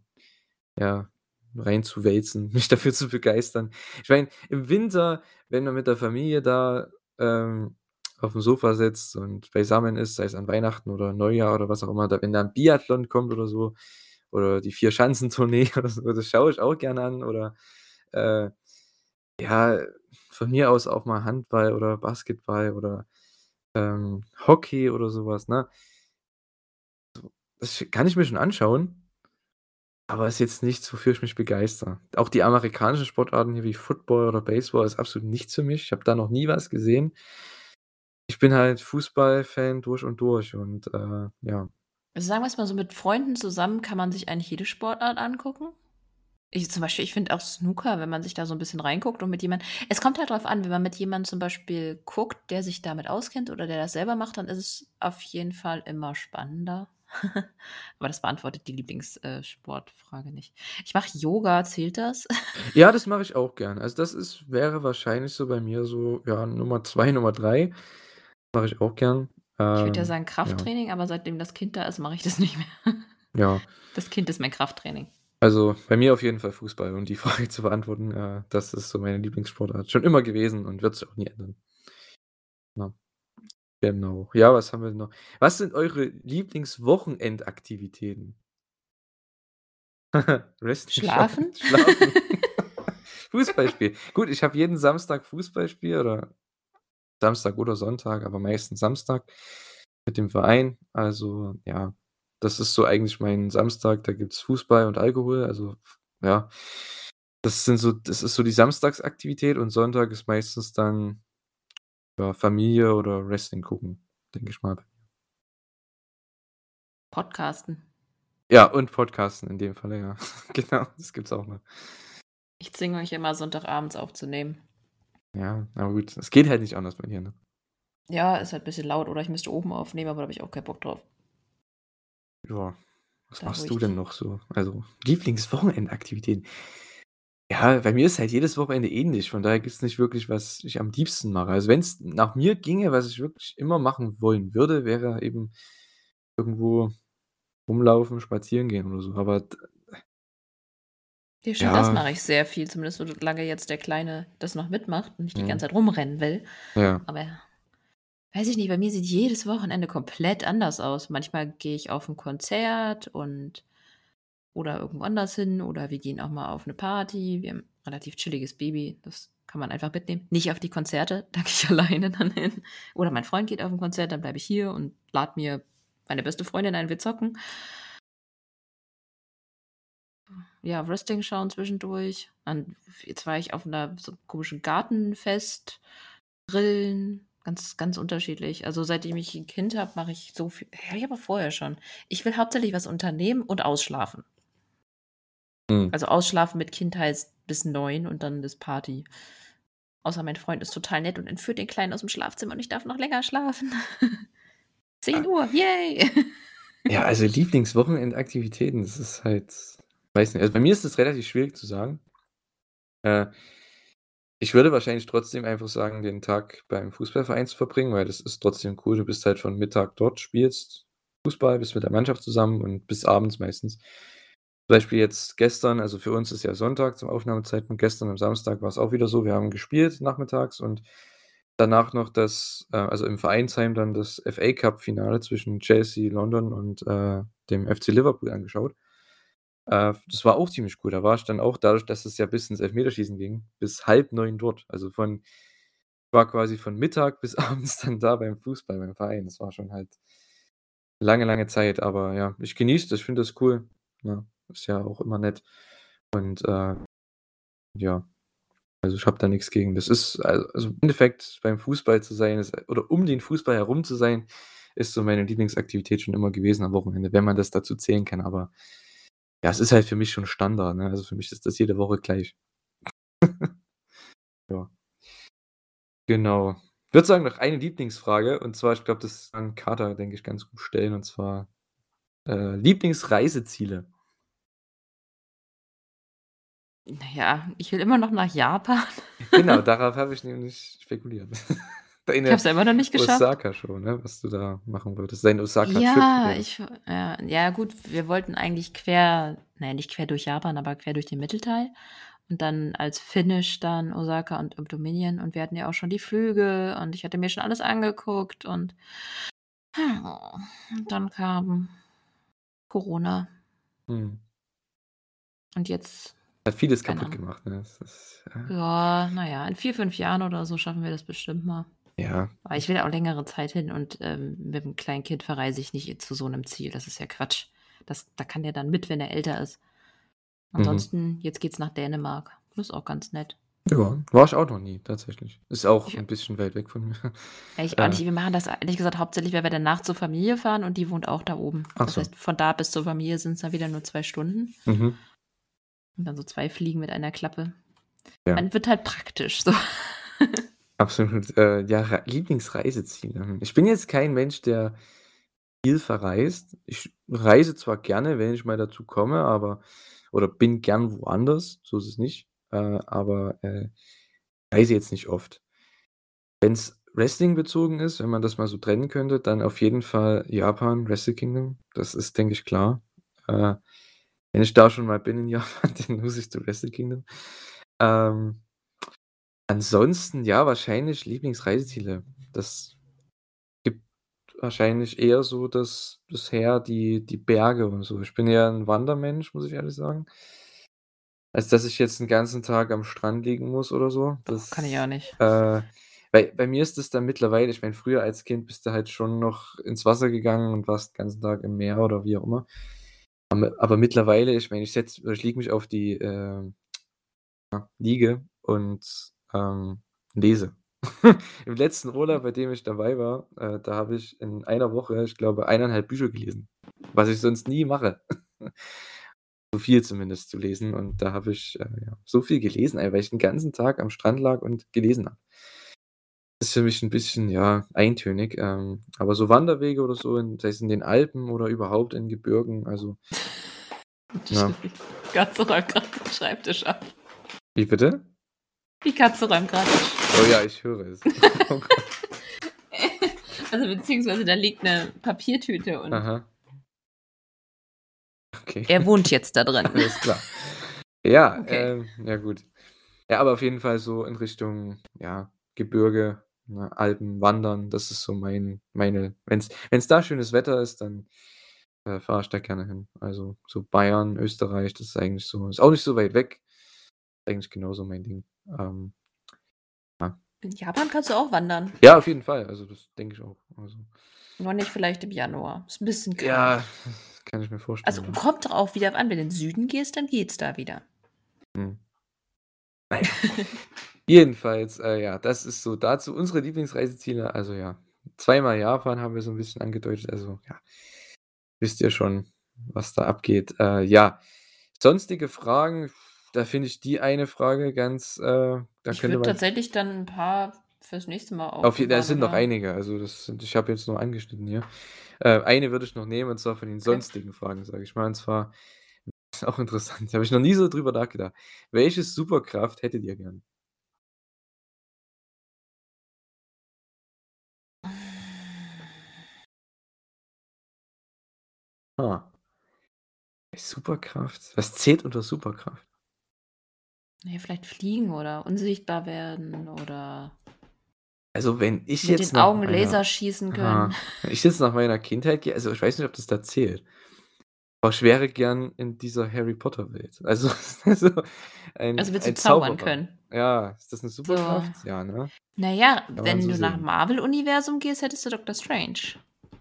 ja, reinzuwälzen, mich dafür zu begeistern. Ich meine, im Winter, wenn man mit der Familie da, ähm, aufm Sofa sitzt und beisammen ist, sei es an Weihnachten oder Neujahr oder was auch immer, da wenn da 'n Biathlon kommt oder so oder die Vierschanzentournee oder so, das schaue ich auch gerne an oder, äh, ja, von mir aus auch mal Handball oder Basketball oder, ähm, Hockey oder so was, ne? Das kann ich mir schon anschauen aber ist jetzt nichts, wofür ich mich begeister. Auch die amerikanischen Sportarten hier wie Football oder Baseball ist absolut nichts für mich. Ich habe da noch nie was gesehen. Ich bin halt Fußballfan durch und durch und, äh, ja. Also, sagen wir's mal so, mit Freunden zusammen kann man sich eigentlich jede Sportart angucken? Ich zum Beispiel ich finde auch Snooker, wenn man sich da so 'n bisschen reinguckt und mit jemand es kommt halt drauf an, wenn man mit jemandem zum Beispiel guckt, der sich damit auskennt oder der das selber macht, dann ist es auf jeden Fall immer spannender. Aber das beantwortet die Lieblings äh, nicht. Ich mache Yoga, zählt das? Ja, das mache ich auch gern. Also, das ist wäre wahrscheinlich so bei mir so, ja, Nummer 2, Nummer 3. Mache ich auch gern. Ich würde ja Ähm, sagen ja. Krafttraining, aber seitdem das Kind da ist, mache ich das nicht mehr. Ja. Das Kind ist mein Krafttraining. Also, bei mir auf jeden Fall Fußball, um die Frage zu beantworten. Äh, das ist so meine Lieblingssportart. Schon immer gewesen und wird sich auch nie ändern. Ja. Genau. Ja, was haben wir noch? Was sind eure Lieblingswochenendaktivitäten? Schauen, Schlafen? schlafen, Fußball spielen. Gut, ich habe jeden Samstag Fußballspiel oder Samstag oder Sonntag, aber meistens Samstag mit dem Verein. Also, ja, das ist so eigentlich mein Samstag, da gibt's Fußball und Alkohol, also, ja. Das sind so das ist so die Samstagsaktivität und Sonntag ist meistens dann, ja, Familie oder Wrestling gucken, denke ich mal. Podcasten. Ja, und Podcasten in dem Falle, ja. Genau, das gibt's auch noch. Ich zwinge mich immer Sonntagabends aufzunehmen. Ja, aber gut, es geht halt nicht anders bei dir, ne? Ja, ist halt bisschen laut oder ich müsste oben aufnehmen, aber da habe ich auch keinen Bock drauf. Ja, was Da, machst du denn noch so? Also, Lieblingswochenendaktivitäten? Ja, bei mir ist halt jedes Wochenende ähnlich, von daher gibt's nicht wirklich, was ich am liebsten mache. Also, wenn's nach mir ginge, was ich wirklich immer machen wollen würde, wäre eben irgendwo rumlaufen, spazieren gehen oder so, aber das Ja. mache ich sehr viel, zumindest solange jetzt der Kleine das noch mitmacht und nicht die Mhm. ganze Zeit rumrennen will. Ja. Aber weiß ich nicht, bei mir sieht jedes Wochenende komplett anders aus. Manchmal gehe ich auf 'n Konzert und oder irgendwo anders hin oder wir gehen auch mal auf 'ne Party. Wir haben relativ chilliges Baby, das kann man einfach mitnehmen. Nicht auf die Konzerte, da gehe ich alleine dann hin. Oder mein Freund geht auf 'n Konzert, dann bleibe ich hier und lade mir meine beste Freundin ein, wir zocken. Ja, Wrestling schauen zwischendurch. Dann jetzt war ich auf 'ner so komischen Gartenfest, grillen, ganz ganz unterschiedlich. Also, seitdem ich 'n Kind habe, mache ich so viel habe ich aber vorher schon. Ich will hauptsächlich was unternehmen und ausschlafen. Mhm. Also, ausschlafen mit Kind heißt bis 9 und dann ist Party. Außer mein Freund ist total nett und entführt den Kleinen aus'm Schlafzimmer und ich darf noch länger schlafen. 10:00, yay. Ja, also Lieblingswochenendaktivitäten, das ist halt weiß nicht. Also, bei mir ist das relativ schwierig zu sagen. Äh Ich würde wahrscheinlich trotzdem einfach sagen, den Tag beim Fußballverein zu verbringen, weil das ist trotzdem cool. Du bist halt von Mittag dort, spielst Fußball, bist mit der Mannschaft zusammen und bis abends meistens. Zum Beispiel jetzt gestern, also für uns ist ja Sonntag zum Aufnahmezeitpunkt. Gestern am Samstag war es auch wieder so, wir haben gespielt nachmittags und danach noch das äh, also im Vereinsheim dann das FA-Cup-Finale zwischen Chelsea London und, äh, dem FC Liverpool angeschaut. Äh, das war auch ziemlich cool. Da war ich dann auch dadurch, dass es ja bis ins Elfmeterschießen ging, bis 8:30 dort. Also von war quasi von Mittag bis abends dann da beim Fußball, beim Verein. Das war schon halt lange, lange Zeit, aber ja, ich genieße das, ich finde das cool, ja. Ist ja auch immer nett und, äh, ja, also ich habe da nix gegen. Das ist al also im Endeffekt beim Fußball zu sein ist oder um den Fußball herum zu sein, ist so meine Lieblingsaktivität schon immer gewesen am Wochenende, wenn man das dazu zählen kann, aber ja, es ist halt für mich schon Standard, ne? Also für mich ist das jede Woche gleich. Ja. Genau. Ich würde sagen, noch eine Lieblingsfrage und zwar, ich glaube, das kann Kater, denke ich, ganz gut stellen und zwar, äh, Lieblingsreiseziele. Na ja, ich will immer noch nach Japan. Genau, darauf habe ich nämlich spekuliert. Ich habe Deine es immer noch nicht geschafft. Osaka-Show, ne, was du da machen würdest, dein Osaka-Trip Ja, ich w ja, gut, wir wollten eigentlich quer na ja, nicht quer durch Japan, aber quer durch den Mittelteil und dann als Finish dann Osaka und Dominion und wir hatten ja auch schon die Flüge und ich hatte mir schon alles angeguckt und und dann kam Corona. Mhm. Und jetzt Hat vieles keine kaputt Ahnung. gemacht, ne? Das ist, ja Ja, na ja, in 4, 5 Jahren oder so schaffen wir das bestimmt mal. Ja. Aber ich will auch längere Zeit hin und, ähm, mit 'm kleinen Kind verreise ich nicht zu so 'nem Ziel. Das ist ja Quatsch. Das da kann der dann mit, wenn er älter ist. Mhm. Ansonsten jetzt geht's nach Dänemark. Das ist auch ganz nett. Ja, war ich auch noch nie tatsächlich. Ist auch Ich 'n bisschen weit weg von mir. Ja, ich auch Äh nicht. Wir machen das ehrlich gesagt hauptsächlich, weil wir danach zur Familie fahren und die wohnt auch da oben. Ach Das so. heißt, von da bis zur Familie sind's dann wieder nur 2 Stunden. Mhm. Und dann so 2 Fliegen mit einer Klappe. Ja. Man wird halt praktisch so. Absolut. Äh, ja, Rei Lieblingsreiseziele. Ich bin jetzt kein Mensch, der viel verreist. Ich reise zwar gerne, wenn ich mal dazu komme, aber oder bin gern woanders, so ist es nicht, äh, aber, äh, reise jetzt nicht oft. Wenn's Wrestling-bezogen ist, wenn man das mal so trennen könnte, dann auf jeden Fall Japan, Wrestle Kingdom. Das ist, denke ich, klar. Äh, wenn ich da schon mal bin in Japan, dann muss ich zu Wrestle Kingdom. Ähm, ansonsten, ja, wahrscheinlich Lieblingsreiseziele. Das gibt wahrscheinlich eher so das das her, die die Berge und so. Ich bin eher 'n Wandermensch, muss ich ehrlich sagen. Als dass ich jetzt 'n ganzen Tag am Strand liegen muss oder so. Boah, kann ich Das auch nicht. äh, bei bei mir ist das dann mittlerweile ich meine, früher als Kind bist du halt schon noch ins Wasser gegangen und warst 'n ganzen Tag im Meer oder wie auch immer. Aber mittlerweile ich meine, ich setze oder ich lege mich auf die, ja, Liege und, ähm, lese. Im letzten Urlaub, bei dem ich dabei war, äh, da habe ich in einer Woche, ich glaube, 1 1/2 Bücher gelesen, was ich sonst nie mache. So viel zumindest zu lesen und da habe ich, äh, ja, so viel gelesen, weil ich 'n ganzen Tag am Strand lag und gelesen habe. Ist für mich 'n bisschen, ja, eintönig, ähm, aber so Wanderwege oder so in sei es in den Alpen oder überhaupt in Gebirgen, also ja. Die Katze räumt grad den Schreibtisch ab. Wie bitte? Die Katze räumt grad Oh ja, ich höre es. Oh. Also, beziehungsweise da liegt 'ne Papiertüte und Aha. Okay. er wohnt jetzt da drin. Alles klar. Ja, Okay. ähm, ja gut. Ja, aber auf jeden Fall so in Richtung, ja, Gebirge, ne, Alpen, Wandern, das ist so mein meine wenn's wenn's da schönes Wetter ist, dann, äh, fahre ich da gerne hin. Also, so Bayern, Österreich, das ist eigentlich so ist auch nicht so weit weg. Eigentlich genauso mein Ding. Ähm, ja. In Japan kannst du auch wandern. Ja, auf jeden Fall. Also, das denke ich auch. Also Nur nicht vielleicht im Januar. Ist 'n bisschen kalt. Ja, kann ich mir Also, vorstellen, ja. kommt drauf wieder an, wenn du in den Süden gehst, dann geht's da wieder. Mhm. Na ja. Jedenfalls, äh, ja, das ist so dazu unsere Lieblingsreiseziele. Also, ja, zweimal Japan haben wir so 'n bisschen angedeutet. Also, ja, wisst ihr schon, was da abgeht. Äh, ja, sonstige Fragen, da finde ich die eine Frage ganz, äh da Ich würde tatsächlich dann 'n paar fürs nächste Mal Auf da sind noch einige. Also, das sind ich habe jetzt nur angeschnitten hier. Äh, eine würde ich noch nehmen, und zwar von den Okay. sonstigen Fragen, sage ich mal. Und zwar auch interessant, da habe ich noch nie so drüber nachgedacht. Welche Superkraft hättet ihr gern? Ah. Superkraft? Was zählt unter Superkraft? Na ja, vielleicht fliegen oder unsichtbar werden oder Also, wenn ich mit jetzt den nach Augen meiner Laser schießen können. aha, wenn ich jetzt nach meiner Kindheit gehe also, ich weiß nicht, ob das da zählt. Aber ich wäre gern in dieser Harry-Potter-Welt. Also also, ein Also, willst du zaubern Zauberer. können? Ja, ist das 'ne So. Superkraft? Ja, ne? Na ja, Kann wenn so du nach sehen. Marvel-Universum gehst, hättest du Doctor Strange.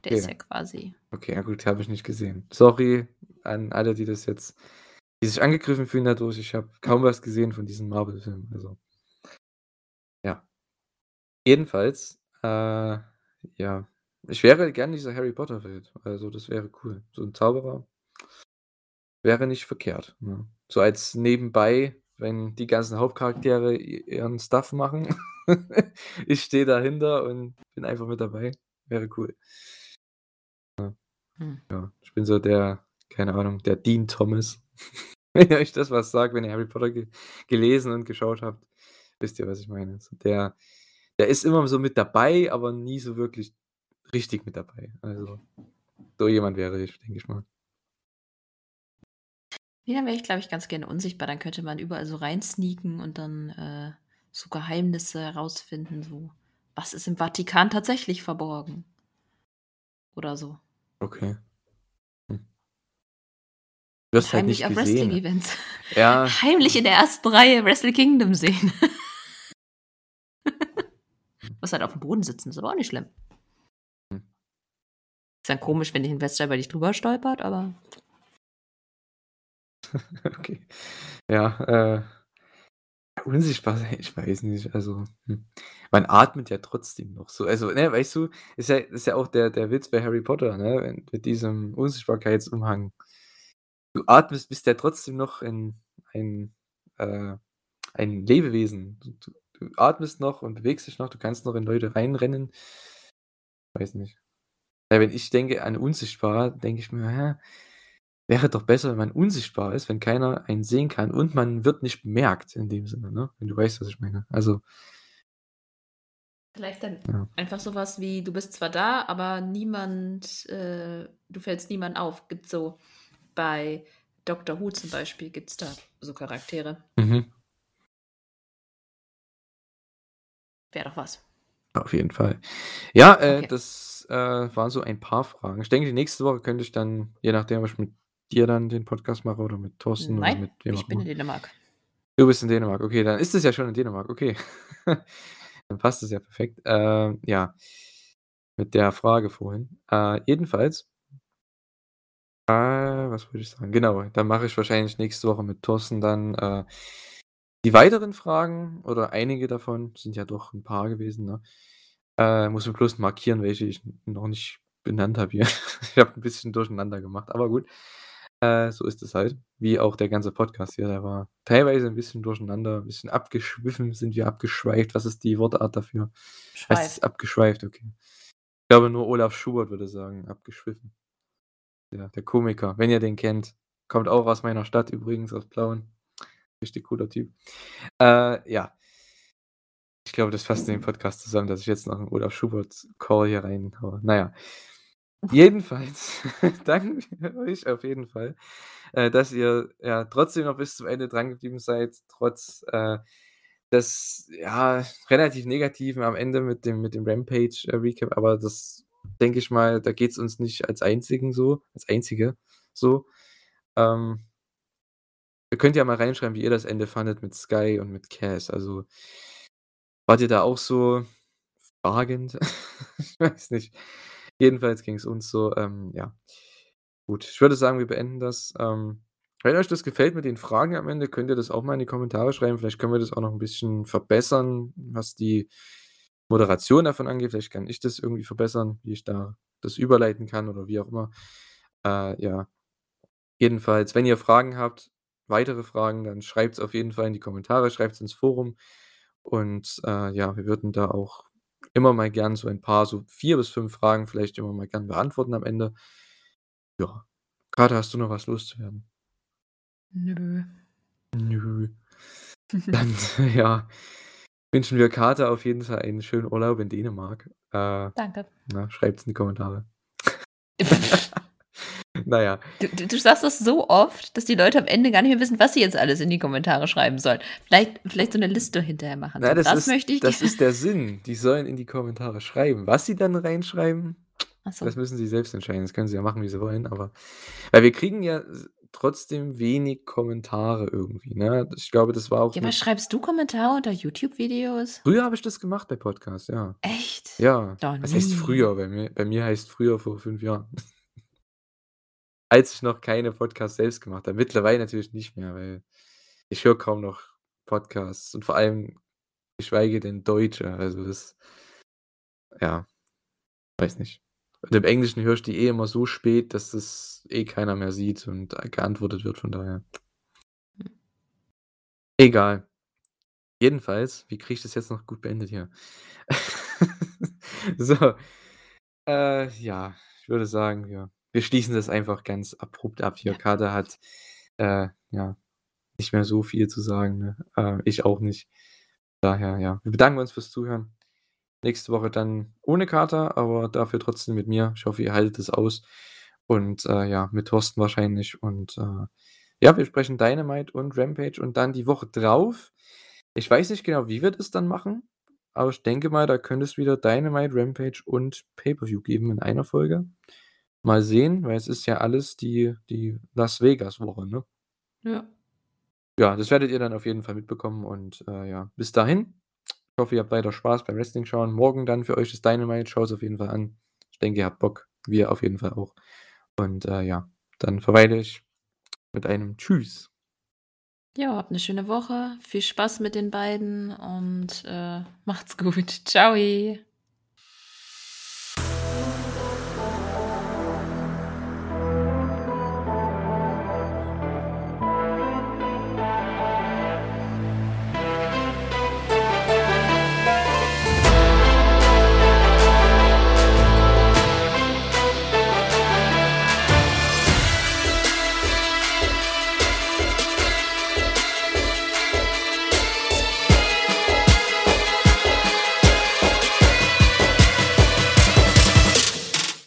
Der ist Okay. ja quasi Okay, ja gut, habe ich nicht gesehen. Sorry an alle, die das jetzt die sich angegriffen fühlen dadurch. Ich habe kaum was gesehen von diesen Marvel-Filmen, also ja. Jedenfalls, äh, ja, ich wäre gern in dieser Harry-Potter-Welt. Also, das wäre cool. So 'n Zauberer wäre nicht verkehrt, ne? So als nebenbei, wenn die ganzen Hauptcharaktere ihren Stuff machen. Ich stehe dahinter und bin einfach mit dabei. Wäre cool. Hm. Ja, ich bin so der keine Ahnung, der Dean Thomas. Wenn euch das was sagt, wenn ihr Harry Potter ge gelesen und geschaut habt, wisst ihr, was ich meine. So der der ist immer so mit dabei, aber nie so wirklich richtig mit dabei. Also, so jemand wäre ich, denke ich mal. Ja, dann wäre ich, glaube ich, ganz gerne unsichtbar. Dann könnte man überall so rein sneaken und dann, äh, so Geheimnisse herausfinden, so: „Was ist im Vatikan tatsächlich verborgen?“ Oder so. Okay. Hm. Und Wirst halt heimlich nicht auf. Wrestling-Events Ja. heimlich in der 1. Reihe Wrestle Kingdom sehen. Musst halt auf'm Boden sitzen, ist aber auch nicht schlimm. Hm. Ist dann komisch, wenn 'n Investor über dich drüber stolpert, aber Okay. Ja, äh, unsichtbar ich weiß nicht, also, hm, man atmet ja trotzdem noch so. Also, ne, weißt du, ist ja ist ja auch der der Witz bei Harry Potter, ne, mit diesem Unsichtbarkeitsumhang. Du atmest bist ja trotzdem noch ein ein äh, ein Lebewesen. Du du atmest noch und bewegst dich noch, du kannst noch in Leute reinrennen. Weiß nicht. Ja, wenn ich denke an unsichtbar, denke ich mir: „Hä, wäre doch besser, wenn man unsichtbar ist, wenn keiner einen sehen kann und man wird nicht bemerkt in dem Sinne“, ne? Wenn du weißt, was ich meine. Also Vielleicht dann Ja. einfach so was wie, du bist zwar da, aber niemand äh, du fällst niemandem auf. Gibt's so bei Doctor Who zum Beispiel gibt's da so Charaktere. Mhm. Wäre doch was. Auf jeden Fall. Ja, äh, Okay. das, äh, waren so ein paar Fragen. Ich denke, die nächste Woche könnte ich dann, je nachdem, ob ich mit dir dann den Podcast mache oder mit Thorsten oder Nein, mit wem ich bin in Dänemark. Du bist in Dänemark, okay, dann ist es ja schon in Dänemark, okay. Dann passt es ja perfekt. Ähm, ja, mit der Frage vorhin. Äh, jedenfalls äh, was wollte ich sagen? Genau, dann mache ich wahrscheinlich nächste Woche mit Thorsten dann, äh, die weiteren Fragen oder einige davon, sind ja doch 'n paar gewesen, ne? Äh, muss mir bloß markieren, welche ich noch nicht benannt habe hier. Ich habe 'n bisschen durcheinander gemacht, aber gut. Äh, so ist es halt, wie auch der ganze Podcast hier, der war teilweise 'n bisschen durcheinander, 'n bisschen abgeschwiffen sind wir abgeschweift. Was ist die Wortart dafür? Heißt es Schweif. abgeschweift? Okay. Ich glaube, nur Olaf Schubert würde sagen, abgeschwiffen. Ja, der Komiker, wenn ihr den kennt. Kommt auch aus meiner Stadt übrigens, aus Plauen. Richtig cooler Typ. Äh, ja. Ich glaube, das fasst den Podcast zusammen, dass ich jetzt noch 'n Olaf Schubert-Call hier reinhaue. Na ja. Jedenfalls danke euch auf jeden Fall, äh, dass ihr, ja, trotzdem noch bis zum Ende drangeblieben seid, trotz, äh, des, ja, relativ Negativen am Ende mit dem mit dem Rampage, äh, aber das denke ich mal, da geht's uns nicht als Einzigen so als Einzige so. Ähm ihr könnt ja mal reinschreiben, wie ihr das Ende fandet mit Skye und mit Cass. Also wart ihr da auch so fragend? Ich weiß nicht. Jedenfalls ging's uns so, ähm, ja. Gut, ich würde sagen, wir beenden das. Ähm, wenn euch das gefällt mit den Fragen am Ende, könnt ihr das auch mal in die Kommentare schreiben. Vielleicht können wir das auch noch 'n bisschen verbessern, was die Moderation davon angeht. Vielleicht kann ich das irgendwie verbessern, wie ich da das überleiten kann oder wie auch immer. Äh, ja. Jedenfalls, wenn ihr Fragen habt, weitere Fragen, dann schreibt's auf jeden Fall in die Kommentare, schreibt's ins Forum. Und, äh, ja, wir würden da auch immer mal gern so ein paar, so 4 bis 5 Fragen vielleicht immer mal gern beantworten am Ende. Ja. Grade hast du noch was loszuwerden? Nö. Nö. Dann, ja, wünschen wir Kata auf jeden Fall einen schönen Urlaub in Dänemark. Äh, Danke. na, schreibt's in die Kommentare. Na ja. Du du du sagst das so oft, dass die Leute am Ende gar nicht mehr wissen, was sie jetzt alles in die Kommentare schreiben sollen. Vielleicht vielleicht so 'ne Liste hinterher machen. Na, das das ist möchte ich das ist der Sinn. Die sollen in die Kommentare schreiben. Was sie dann reinschreiben, so. das müssen sie selbst entscheiden. Das können sie ja machen, wie sie wollen, aber weil wir kriegen ja trotzdem wenig Kommentare irgendwie, ne? Ich glaube, das war auch Ja, aber schreibst du Kommentare unter YouTube-Videos? Früher habe ich das gemacht bei Podcasts, ja. Echt? Ja. Noch Was heißt früher? Bei mir bei mir heißt früher vor 5 Jahren. Als ich noch keine Podcasts selbst gemacht habe. Mittlerweile natürlich nicht mehr, weil ich höre kaum noch Podcasts und vor allem geschweige denn deutsche. Also das ja, weiß nicht. Und im Englischen höre ich die eh immer so spät, dass das eh keiner mehr sieht und, geantwortet wird, von daher. Egal. Jedenfalls, wie kriege ich das jetzt noch gut beendet hier? So, äh, ja, ich würde sagen, wir wir schließen das einfach ganz abrupt ab hier. Ja. Kater hat, äh, ja, nicht mehr so viel zu sagen, ne? Äh, ich auch nicht. Daher, ja, wir bedanken uns fürs Zuhören. Nächste Woche dann ohne Kater, aber dafür trotzdem mit mir. Ich hoffe, ihr haltet es aus und, äh, ja, mit Thorsten wahrscheinlich und, äh, ja, wir sprechen Dynamite und Rampage und dann die Woche drauf ich weiß nicht genau, wie wir das dann machen, aber ich denke mal, da könnte es wieder Dynamite, Rampage und Pay-per-View geben in einer Folge. Mal sehen, weil es ist ja alles die die Las-Vegas-Woche, ne? Ja. Ja, das werdet ihr dann auf jeden Fall mitbekommen und, äh, ja, bis dahin. Ich hoffe, ihr habt weiter Spaß beim Wrestling schauen. Morgen dann für euch ist Dynamite. Schaut's auf jeden Fall an. Ich denke, ihr habt Bock. Wir auf jeden Fall auch. Und, äh, ja, dann verweile ich mit einem Tschüss. Ja, habt 'ne schöne Woche. Viel Spaß mit den beiden und, äh, macht's gut. Tschau.